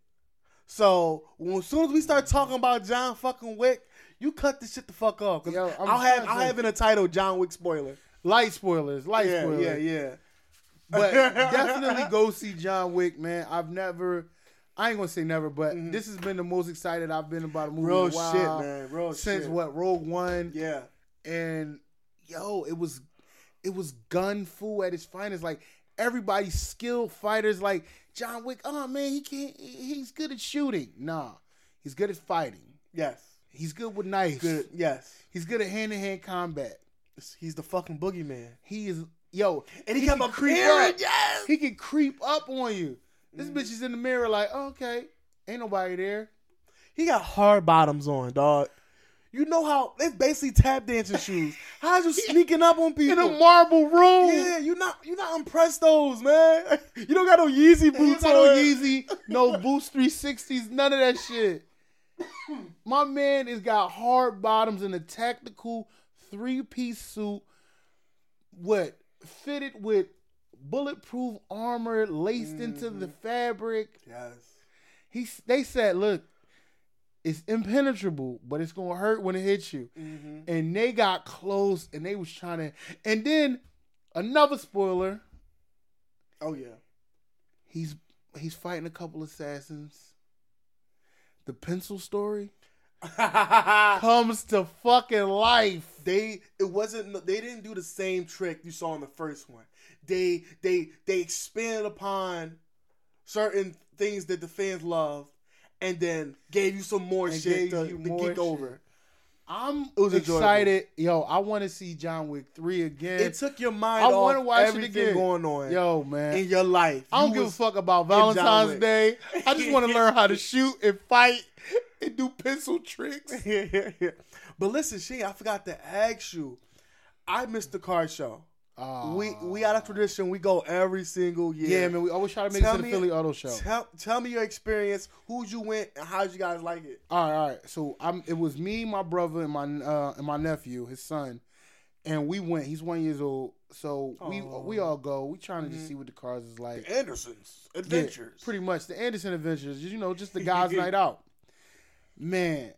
Speaker 6: So when, as soon as we start talking about John fucking Wick, you cut this shit the fuck off. 'cause
Speaker 4: Yo,
Speaker 6: I'll have I'll have in a title John Wick spoiler.
Speaker 4: Light spoilers, light
Speaker 6: Yeah,
Speaker 4: spoilers.
Speaker 6: yeah, yeah.
Speaker 4: But definitely go see John Wick, man. I've never, I ain't gonna say never, but this has been the most excited I've been about a movie
Speaker 6: Mm-hmm. Real
Speaker 4: in a while.
Speaker 6: shit, man. Real
Speaker 4: Since
Speaker 6: shit.
Speaker 4: what Rogue One,
Speaker 6: Yeah.
Speaker 4: and yo, it was it was gun fu at its finest. Like everybody's skilled fighters. Like John Wick, oh man, he can't. He's good at shooting. Nah, he's good at fighting.
Speaker 6: Yes.
Speaker 4: He's good with knives.
Speaker 6: Good. Yes.
Speaker 4: He's good at hand to hand combat.
Speaker 6: He's the fucking boogeyman.
Speaker 4: He is yo,
Speaker 6: And he kept
Speaker 4: can
Speaker 6: appearing, yes!
Speaker 4: He can creep up on you. This mm. bitch is in the mirror like, oh, okay, ain't nobody there.
Speaker 6: He got hard bottoms on, dog. You know how it's basically tap dancing shoes. How's you sneaking up on people In
Speaker 4: a marble room.
Speaker 6: yeah, you not you not impressed those man. You don't got no Yeezy boots
Speaker 4: got no. Yeezy, no Boost 360s, none of that shit. My man has got hard bottoms and a tactical three piece suit, what fitted with bulletproof armor laced into the mm-hmm. fabric.
Speaker 6: Yes.
Speaker 4: He they said, look, it's impenetrable, but it's gonna hurt when it hits you. Mm-hmm. And they got close and they was trying to. And then another spoiler.
Speaker 6: Oh yeah.
Speaker 4: He's he's fighting a couple assassins. The pencil story comes to fucking life.
Speaker 6: they it wasn't they didn't do the same trick you saw in the first one. They they they expanded upon certain things that the fans loved and then gave you some more
Speaker 4: And
Speaker 6: shit to, to
Speaker 4: more shit.
Speaker 6: over.
Speaker 4: I'm excited. Yo, I want to see John Wick 3 again.
Speaker 6: It took your mind
Speaker 4: I
Speaker 6: off
Speaker 4: watch it
Speaker 6: everything
Speaker 4: again.
Speaker 6: going on
Speaker 4: Yo, man.
Speaker 6: in your life.
Speaker 4: I don't
Speaker 6: You
Speaker 4: give a fuck about Valentine's Day. I just want to learn how to shoot and fight and do pencil tricks. yeah, yeah, yeah.
Speaker 6: but listen, Shane, I forgot to ask you. I missed the car show.
Speaker 4: Ah.
Speaker 6: we we got a tradition. We go every single year.
Speaker 4: Yeah, man, we always try to make it to the Philly Auto Show.
Speaker 6: Tell, tell me your experience. Who'd you went and how'd you guys like it?
Speaker 4: All right, all right. So I'm. It was me, my brother, and my uh, and my nephew, his son, and we went. He's one years old. So we we all go. We trying to just see what the cars is like.
Speaker 6: Andersons
Speaker 4: Yeah,
Speaker 6: Adventures.
Speaker 4: pretty much the Anderson Adventures. You know, just the guys' night out. Man,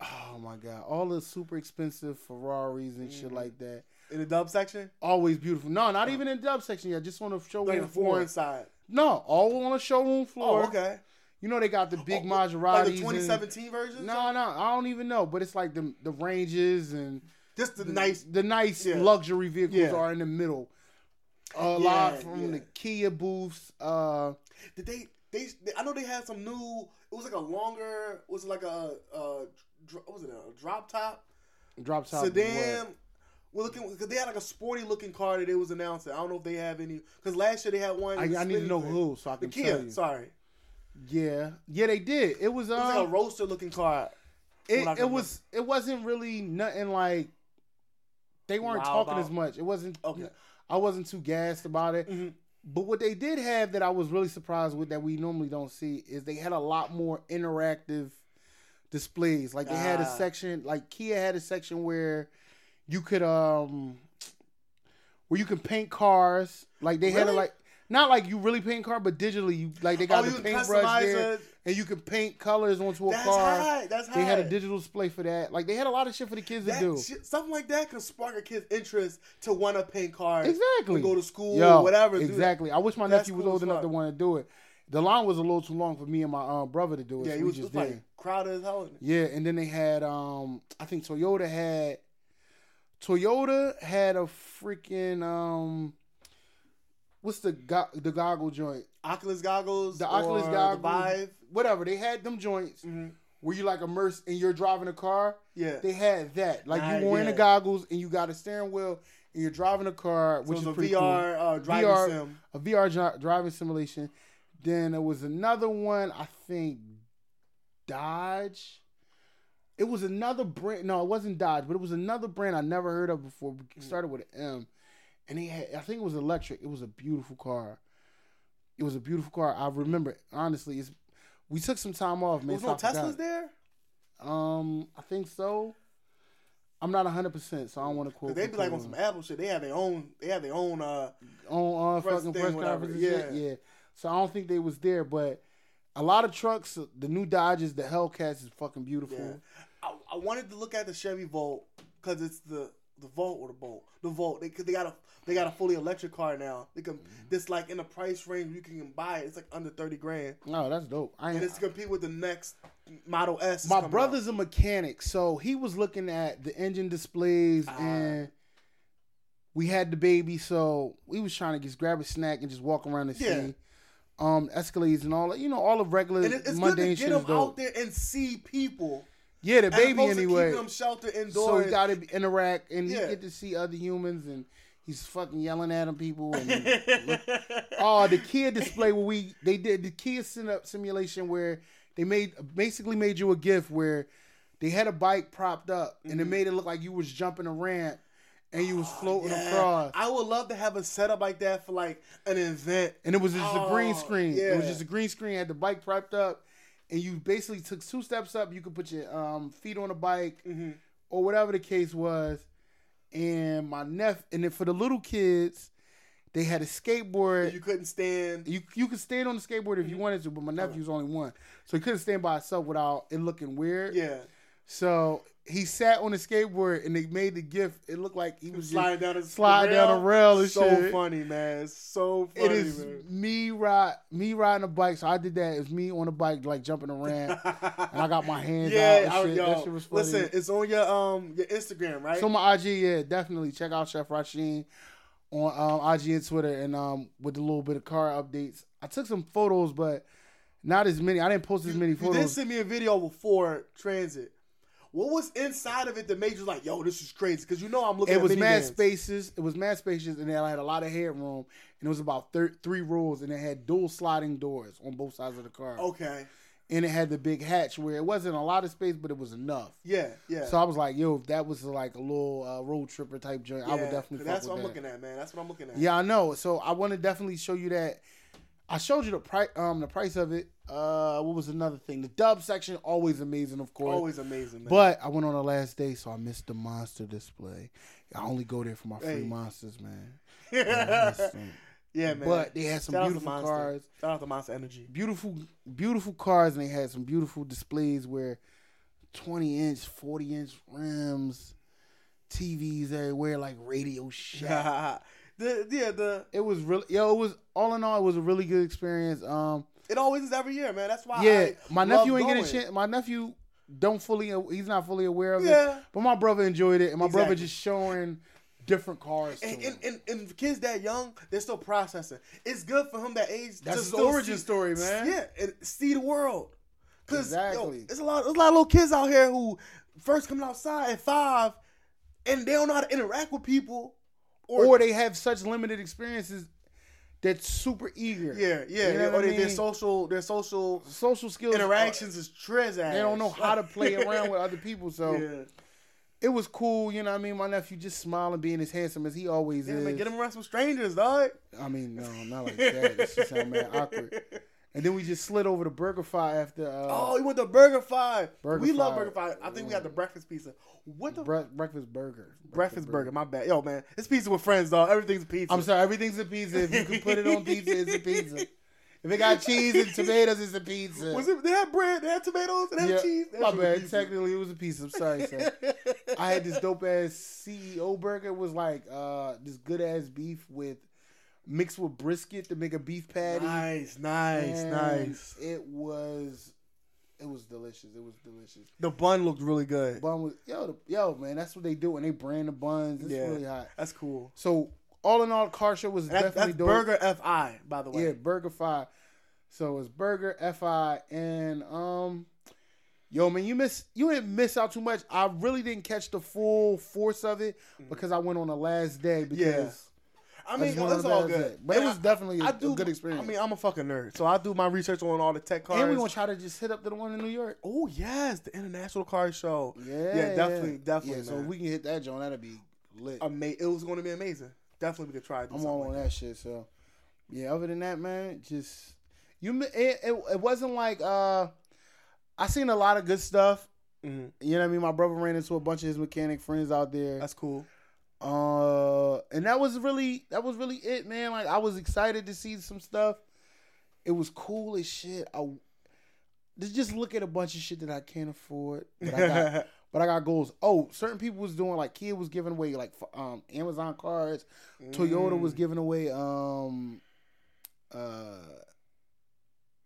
Speaker 4: oh my god, all the super expensive Ferraris and shit like that.
Speaker 6: in the dub section,
Speaker 4: Always beautiful. No, not even in the dub section yet. Just on the showroom
Speaker 6: like the
Speaker 4: floor.
Speaker 6: foreign side.
Speaker 4: No, all on the showroom floor.
Speaker 6: Oh, okay.
Speaker 4: You know they got the big
Speaker 6: Oh,
Speaker 4: Maseratis.
Speaker 6: Like the
Speaker 4: and-
Speaker 6: 2017 version.
Speaker 4: No, no, I don't even know. But it's like the the ranges and
Speaker 6: just the nice.
Speaker 4: the nice
Speaker 6: Yeah.
Speaker 4: luxury vehicles
Speaker 6: Yeah.
Speaker 4: are in the middle. A lot from
Speaker 6: yeah.
Speaker 4: the Kia booths. Uh,
Speaker 6: Did they, they? They? I know they had some new. It was like a longer. Was it like a? what was it? A drop top
Speaker 4: drop top
Speaker 6: sedan. We're looking because they had like a sporty looking car that they was announcing. I don't know if they have any because last year they had one.
Speaker 4: I, I need to know
Speaker 6: thing.
Speaker 4: who so I
Speaker 6: The
Speaker 4: can
Speaker 6: Kia.
Speaker 4: tell you.
Speaker 6: Sorry,
Speaker 4: Yeah, yeah, they did. It was
Speaker 6: it was like a
Speaker 4: um,
Speaker 6: roadster looking car.
Speaker 4: it, it was it wasn't really nothing like they weren't
Speaker 6: Wow
Speaker 4: talking
Speaker 6: about-
Speaker 4: as much. It wasn't.
Speaker 6: Okay.
Speaker 4: I wasn't too gassed about it.
Speaker 6: Mhm.
Speaker 4: But what they did have that I was really surprised with that we normally don't see is they had a lot more interactive displays. Like they had a
Speaker 6: Ah.
Speaker 4: section, like Kia had a section where you could um where you can paint cars. Like they had a like not like you really paint car, but digitally you like they got
Speaker 6: Oh,
Speaker 4: the paintbrush there,
Speaker 6: it.
Speaker 4: and you can paint colors onto a car.
Speaker 6: That's
Speaker 4: car.
Speaker 6: high. That's
Speaker 4: They had a digital display for that. Like they had a lot of shit for the kids
Speaker 6: That
Speaker 4: to do.
Speaker 6: shit- something like that can spark a kid's interest to want to paint cars.
Speaker 4: Exactly.
Speaker 6: go to school,
Speaker 4: Yo,
Speaker 6: whatever.
Speaker 4: Exactly. I wish my
Speaker 6: That's
Speaker 4: nephew was
Speaker 6: cool
Speaker 4: old enough to want to do it. The line was a little too long for me and my uh, brother to do it.
Speaker 6: Yeah,
Speaker 4: so
Speaker 6: he
Speaker 4: we
Speaker 6: was
Speaker 4: just
Speaker 6: like crowded as hell.
Speaker 4: Yeah, and then they had um I think Toyota had Toyota had a freaking um what's the go- the goggle joint?
Speaker 6: Oculus goggles,
Speaker 4: The Oculus goggles,
Speaker 6: the Vive.
Speaker 4: whatever. They had them joints where you like immersed and you're driving a car.
Speaker 6: Yeah.
Speaker 4: They had that. Like you wearing
Speaker 6: yeah.
Speaker 4: the goggles and you got a steering wheel and you're driving a car, which
Speaker 6: it
Speaker 4: is
Speaker 6: a
Speaker 4: pretty
Speaker 6: VR
Speaker 4: cool.
Speaker 6: uh, driving
Speaker 4: VR,
Speaker 6: sim.
Speaker 4: a VR dri- driving simulation. Then there was another one, I think Dodge. It was another brand. No, it wasn't Dodge, but it was another brand I never heard of before. It started with an M, and he had. I think it was electric. It was a beautiful car. It was a beautiful car. I remember honestly. It's we took some time off, man.
Speaker 6: Was
Speaker 4: so
Speaker 6: no. Teslas there?
Speaker 4: Um, I think so. I'm not 100, percent so I don't want to quote.
Speaker 6: They be like on some Apple shit. They have their own. They have their own. Uh,
Speaker 4: on uh,
Speaker 6: press
Speaker 4: fucking press
Speaker 6: whatever,
Speaker 4: conferences. Yeah.
Speaker 6: yeah.
Speaker 4: So I don't think they was there, but a lot of trucks, the new Dodges, the Hellcats is fucking beautiful.
Speaker 6: yeah. I, I wanted to look at the Chevy Volt because it's the the Volt or the Bolt. The Volt. They they got a they got a fully electric car now. They can
Speaker 4: Mm-hmm.
Speaker 6: this like in the price range you can buy it. It's like under thirty grand,
Speaker 4: No, that's dope. I
Speaker 6: and it's to compete with the next Model S.
Speaker 4: my
Speaker 6: coming out.
Speaker 4: brother's a mechanic, so he was looking at the engine displays
Speaker 6: Ah.
Speaker 4: and we had the baby, so we was trying to just grab a snack and just walk around and
Speaker 6: Yeah.
Speaker 4: see. Um, Escalades and all that, you know, all of regular
Speaker 6: And it, it's good to get them
Speaker 4: dope.
Speaker 6: out there and see people.
Speaker 4: Yeah, the baby
Speaker 6: opposed to
Speaker 4: anyway.
Speaker 6: keeping them sheltered
Speaker 4: So
Speaker 6: indoors.
Speaker 4: he got to interact and
Speaker 6: Yeah.
Speaker 4: he get to see other humans and he's fucking yelling at them people. And oh, the kid display where we they did the Kia sim- simulation where they made basically made you a gift where they had a bike propped up, and
Speaker 6: Mm-hmm.
Speaker 4: it made it look like you was jumping a ramp, and you was floating
Speaker 6: Yeah.
Speaker 4: across.
Speaker 6: I would love to have a setup like that for like an event.
Speaker 4: and it was just a green
Speaker 6: Oh,
Speaker 4: screen. It was just a green screen. Had the bike propped up, and you basically took two steps up. You could put your um, feet on the bike,
Speaker 6: Mm-hmm.
Speaker 4: or whatever the case was. And my nephew, and then for the little kids, they had a skateboard.
Speaker 6: You couldn't stand.
Speaker 4: You you could stand on the skateboard if you wanted to, but my nephew's only one, so he couldn't stand by himself without it looking weird.
Speaker 6: Yeah.
Speaker 4: So he sat on the skateboard and they made the gift. It looked like he was
Speaker 6: Sliding down a
Speaker 4: sliding down the rail and
Speaker 6: so
Speaker 4: shit.
Speaker 6: funny, man. It's so funny.
Speaker 4: It is
Speaker 6: man.
Speaker 4: me ride me riding a bike. So I did that. It's me on a bike, like jumping a ramp, and I got my hands out.
Speaker 6: Yeah,
Speaker 4: And
Speaker 6: I,
Speaker 4: shit.
Speaker 6: yo,
Speaker 4: that shit was funny.
Speaker 6: listen, it's on your um your Instagram, right?
Speaker 4: so my IG, yeah, definitely check out Chef Rasheen on um, IG and Twitter, and um with a little bit of car updates. I took some photos, but not as many. I didn't post as many
Speaker 6: you did
Speaker 4: photos.
Speaker 6: send me a video before transit. What was inside of it that made you like, yo, this is crazy? Because you know I'm looking. At it
Speaker 4: was mad
Speaker 6: minivans.
Speaker 4: spaces. It was mad spacious, and then I had a lot of headroom, and it was about thir- three rows, and it had dual sliding doors on both sides of the car.
Speaker 6: Okay.
Speaker 4: and it had the big hatch where it wasn't a lot of space, but it was enough.
Speaker 6: Yeah, yeah.
Speaker 4: So I was like, yo, if that was like a little uh, road tripper type joint, I would definitely
Speaker 6: Yeah,
Speaker 4: definitely.
Speaker 6: 'cause
Speaker 4: Fuck
Speaker 6: That's what I'm
Speaker 4: that.
Speaker 6: looking at, man. That's what I'm looking at.
Speaker 4: Yeah, I know. So I want to definitely show you that. I showed you the price, um, the price of it. Uh, what was another thing? The dub section always amazing, of course.
Speaker 6: Always amazing, man.
Speaker 4: But I went on the last day, so I missed the monster display. I only go there for my free
Speaker 6: Hey.
Speaker 4: monsters, man. Yeah, I missed them.
Speaker 6: yeah, man.
Speaker 4: But they had some
Speaker 6: Shout
Speaker 4: beautiful cars.
Speaker 6: Shout out to Monster Energy.
Speaker 4: beautiful beautiful cars and they had some beautiful displays where 20 inch 40 inch rims tvs everywhere like radio shack
Speaker 6: the yeah the
Speaker 4: it was really yo it was all in all it was a really good experience um
Speaker 6: it always is every year, man. That's why.
Speaker 4: yeah
Speaker 6: I
Speaker 4: my nephew ain't getting a chance my nephew don't fully he's not fully aware of
Speaker 6: Yeah.
Speaker 4: it but my brother enjoyed it and my brother just showing different cars to
Speaker 6: And,
Speaker 4: him.
Speaker 6: and, and, and kids that young, they're still processing. It's good for him that age.
Speaker 4: That's his origin story, man.
Speaker 6: Yeah, and see the world. Cause
Speaker 4: Exactly.
Speaker 6: yo, there's a lot, there's a lot of little kids out here who first coming outside at five, and they don't know how to interact with people. Or,
Speaker 4: or they have such limited experiences that's super eager
Speaker 6: yeah, yeah,
Speaker 4: You know
Speaker 6: or
Speaker 4: I
Speaker 6: they, their social, their social
Speaker 4: social skills are-
Speaker 6: interactions is trez ass.
Speaker 4: they don't know how to play around with other people. So
Speaker 6: Yeah,
Speaker 4: it was cool, you know what I mean? My nephew just smiling, being as handsome as he always
Speaker 6: yeah
Speaker 4: is.
Speaker 6: man, get him around some strangers, dog.
Speaker 4: I mean, no, not like that. That shit sound mad awkward. And then we just slid over to Burger BurgerFi after uh,
Speaker 6: Oh, he went to Burger.
Speaker 4: Burger
Speaker 6: we love
Speaker 4: Fi.
Speaker 6: Burger Fi. I think we got the breakfast pizza. What the
Speaker 4: bre- breakfast burger.
Speaker 6: breakfast burger? My bad. Yo, man, it's pizza with friends, dog. Everything's pizza.
Speaker 4: I'm sorry, everything's a pizza. If you can put it on pizza, it's a pizza. If it got cheese and tomatoes, it's a pizza.
Speaker 6: Was it? They had bread. They had tomatoes. They had
Speaker 4: Yeah,
Speaker 6: cheese.
Speaker 4: my
Speaker 6: That shit was
Speaker 4: bad. Technically, it was a pizza. I'm sorry, sir. I had this dope ass CEO burger. It was like uh, this good ass beef with mixed with brisket to make a beef patty.
Speaker 6: Nice, nice,
Speaker 4: And
Speaker 6: nice.
Speaker 4: It was, it was delicious. It was delicious.
Speaker 6: The bun looked really good.
Speaker 4: Bun was yo, the, yo, man. That's what they do when they brand the buns. It's
Speaker 6: yeah,
Speaker 4: really hot.
Speaker 6: that's cool.
Speaker 4: So all in all, car show was definitely
Speaker 6: that's
Speaker 4: dope.
Speaker 6: Burger Fi, by the way.
Speaker 4: Yeah, Burger Fi. So it's Burger Fi and um yo man, you miss you didn't miss out too much. I really didn't catch the full force of it because I went on the last day because
Speaker 6: I mean,
Speaker 4: of
Speaker 6: it's all good.
Speaker 4: things. But it was
Speaker 6: I-
Speaker 4: definitely a good experience.
Speaker 6: I mean, I'm a fucking nerd, so I do my research on all the tech cars.
Speaker 4: and we gonna try to just hit up to the one in New York.
Speaker 6: Oh yes, the International Car Show.
Speaker 4: Yeah,
Speaker 6: yeah, definitely, definitely.
Speaker 4: Yeah, so if we can hit that joint, that'd be lit.
Speaker 6: Ama- it was going to be amazing. Definitely, we could try. Do
Speaker 4: I'm all
Speaker 6: like
Speaker 4: on
Speaker 6: that.
Speaker 4: that shit. So yeah, other than that, man, just you. It, it, it wasn't like uh, I seen a lot of good stuff.
Speaker 6: Mhm.
Speaker 4: You know what I mean? My brother ran into a bunch of his mechanic friends out there.
Speaker 6: That's cool.
Speaker 4: Uh, and that was really that was really it, man. Like I was excited to see some stuff. It was cool as shit. I just look at a bunch of shit that I can't afford, but I got, but I got goals. Oh, certain people was doing like Kia was giving away like um Amazon cards. Toyota was giving away um uh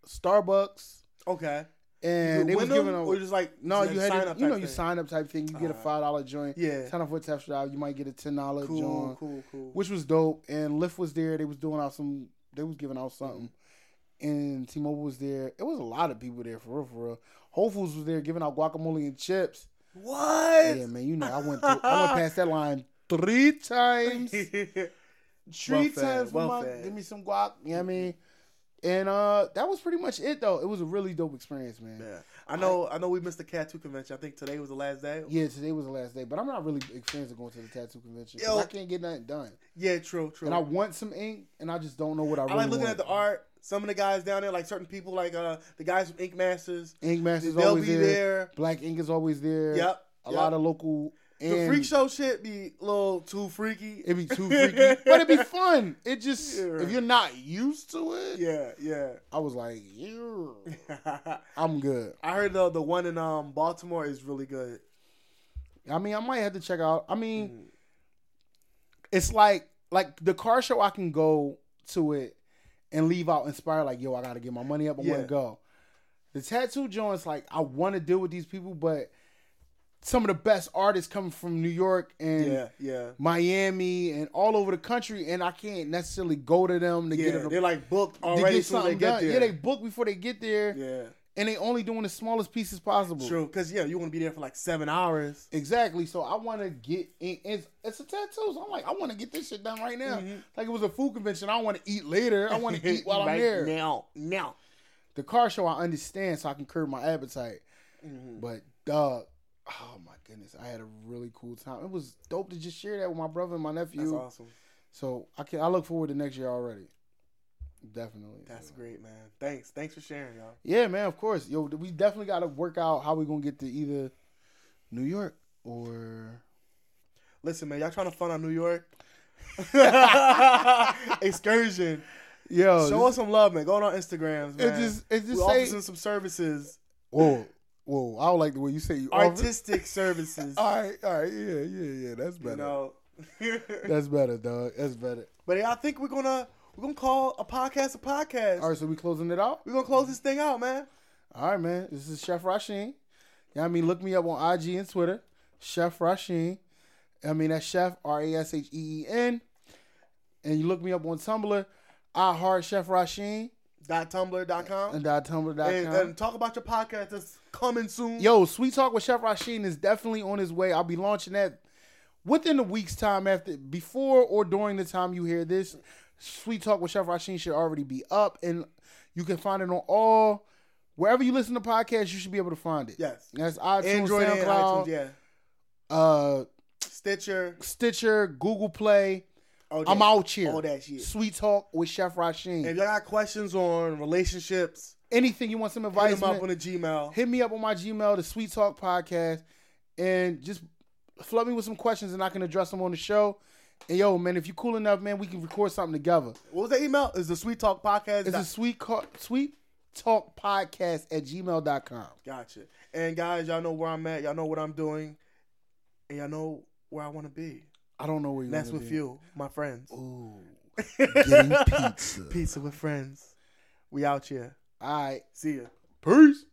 Speaker 4: Starbucks,
Speaker 6: Okay.
Speaker 4: And they was
Speaker 6: giving them,
Speaker 4: giving
Speaker 6: or just like
Speaker 4: No, you had
Speaker 6: sign
Speaker 4: to,
Speaker 6: up
Speaker 4: you know you
Speaker 6: thing?
Speaker 4: sign up type thing. You get a uh-huh. five dollar joint.
Speaker 6: Yeah.
Speaker 4: sign up for a test drive. You might get a ten dollar
Speaker 6: Cool,
Speaker 4: joint,
Speaker 6: cool, cool.
Speaker 4: which was dope. And Lyft was there. They was doing out some. They was giving out something. And T-Mobile was there. It was a lot of people there for real, for real. Whole Foods was there giving out guacamole and chips.
Speaker 6: What?
Speaker 4: Yeah, man, you know I went through, I went past that line three times. Three
Speaker 6: Well
Speaker 4: times for
Speaker 6: well
Speaker 4: my give me some guac. You know what I mean? And uh that was pretty much it though. It was a really dope experience, man.
Speaker 6: Yeah. I know. I, know. We missed the tattoo convention. I think today was the last day.
Speaker 4: Yeah, today was the last day, but I'm not really big fans of going to the tattoo convention.
Speaker 6: Yo.
Speaker 4: I can't get nothing done,
Speaker 6: Yeah, true, true.
Speaker 4: and I want some ink, and I just don't know what I want.
Speaker 6: I
Speaker 4: really
Speaker 6: like looking
Speaker 4: want.
Speaker 6: at the art. Some of the guys down there, like certain people, like uh the guys from Ink Masters.
Speaker 4: Ink Master's
Speaker 6: They'll
Speaker 4: always
Speaker 6: be
Speaker 4: there.
Speaker 6: there.
Speaker 4: Black Ink is always there.
Speaker 6: Yep,
Speaker 4: A
Speaker 6: yep.
Speaker 4: lot of local.
Speaker 6: The freak show shit be a little too freaky.
Speaker 4: It'd be too freaky, but it'd be fun. It just
Speaker 6: Yeah.
Speaker 4: if you're not used to it,
Speaker 6: yeah, yeah.
Speaker 4: I was like, yeah, I'm good.
Speaker 6: I heard the the one in um Baltimore is really good.
Speaker 4: I mean, I might have to check out. I mean,
Speaker 6: Mm.
Speaker 4: it's like like the car show. I can go to it and leave out inspired. Like, yo, I got to get my money up. I want to go. The tattoo joints, like, I want to deal with these people, but some of the best artists coming from New York and
Speaker 6: Yeah, yeah.
Speaker 4: Miami and all over the country, and I can't necessarily go to them to
Speaker 6: Yeah,
Speaker 4: get them
Speaker 6: they're like booked
Speaker 4: to
Speaker 6: already.
Speaker 4: get something
Speaker 6: get
Speaker 4: done.
Speaker 6: there.
Speaker 4: Yeah, they book before they get there,
Speaker 6: yeah,
Speaker 4: and they only doing the smallest pieces possible.
Speaker 6: true. Because yeah, you want to be there for like seven hours.
Speaker 4: Exactly. So I want to get in. It's, it's a tattoo. So I'm like, I want to get this shit done right now. Like it was a food convention. I don't want to eat later. I want to eat while I'm
Speaker 6: right
Speaker 4: there.
Speaker 6: now. Now,
Speaker 4: The car show, I understand, so I can curb my appetite.
Speaker 6: Mm-hmm.
Speaker 4: But dog, oh my goodness, I had a really cool time. It was dope to just share that with my brother and my nephew.
Speaker 6: that's awesome.
Speaker 4: So I can I look forward to next year already. Definitely.
Speaker 6: That's great, man. Thanks, thanks for sharing, y'all.
Speaker 4: Yeah, man. Of course. Yo, we definitely got to work out how we gonna get to either New York or
Speaker 6: Listen, man, y'all trying to fund our New York excursion?
Speaker 4: yo.
Speaker 6: Show us some love, man. Go on our Instagrams, man.
Speaker 4: It just- it just
Speaker 6: We're
Speaker 4: say-
Speaker 6: some services,
Speaker 4: Whoa, whoa! I don't like the way you say you
Speaker 6: artistic services.
Speaker 4: All right, all right, yeah, yeah, yeah. That's better.
Speaker 6: you know.
Speaker 4: That's better, dog. That's better.
Speaker 6: but yeah, I think we're gonna we're gonna call a podcast a podcast.
Speaker 4: All right, so we closing it out.
Speaker 6: We're gonna close this thing out, man.
Speaker 4: All right, man. This is Chef Rasheen. Yeah, I mean, look me up on IG and Twitter, Chef Rasheen. I mean, that's Chef R A S H E E N. And you look me up on Tumblr, I heart Chef Rasheen
Speaker 6: Dot tumblr.com
Speaker 4: and dot tumblr.com.
Speaker 6: and, and talk about your podcast that's coming soon.
Speaker 4: Yo, Sweet Talk with Chef Rasheen is definitely on his way. I'll be launching that within a week's time after before or during the time you hear this. Sweet Talk with Chef Rasheen should already be up and you can find it on all wherever you listen to podcasts, you should be able to find it.
Speaker 6: Yes.
Speaker 4: That's iTunes,
Speaker 6: Android and
Speaker 4: SoundCloud,
Speaker 6: iTunes, yeah.
Speaker 4: uh
Speaker 6: Stitcher.
Speaker 4: Stitcher, Google Play.
Speaker 6: All
Speaker 4: I'm out here.
Speaker 6: All that shit.
Speaker 4: Sweet Talk with Chef Rasheen.
Speaker 6: If y'all got questions on relationships,
Speaker 4: Anything you want some advice, hit
Speaker 6: them up on the Gmail.
Speaker 4: hit me up on my Gmail, the Sweet Talk Podcast, and just flood me with some questions and I can address them on the show. And yo, man, if you're cool enough, man, we can record something together.
Speaker 6: What was the email? Is the Sweet Talk Podcast?
Speaker 4: It's a sweet co- sweet talk podcast at gmail.com.
Speaker 6: Gotcha. And guys, y'all know where I'm at. Y'all know what I'm doing. And y'all know where I want to be.
Speaker 4: I don't know where you
Speaker 6: that's with
Speaker 4: be.
Speaker 6: you, my friends.
Speaker 4: Getting pizza.
Speaker 6: Pizza with friends. We out here.
Speaker 4: All right.
Speaker 6: See ya.
Speaker 4: Peace.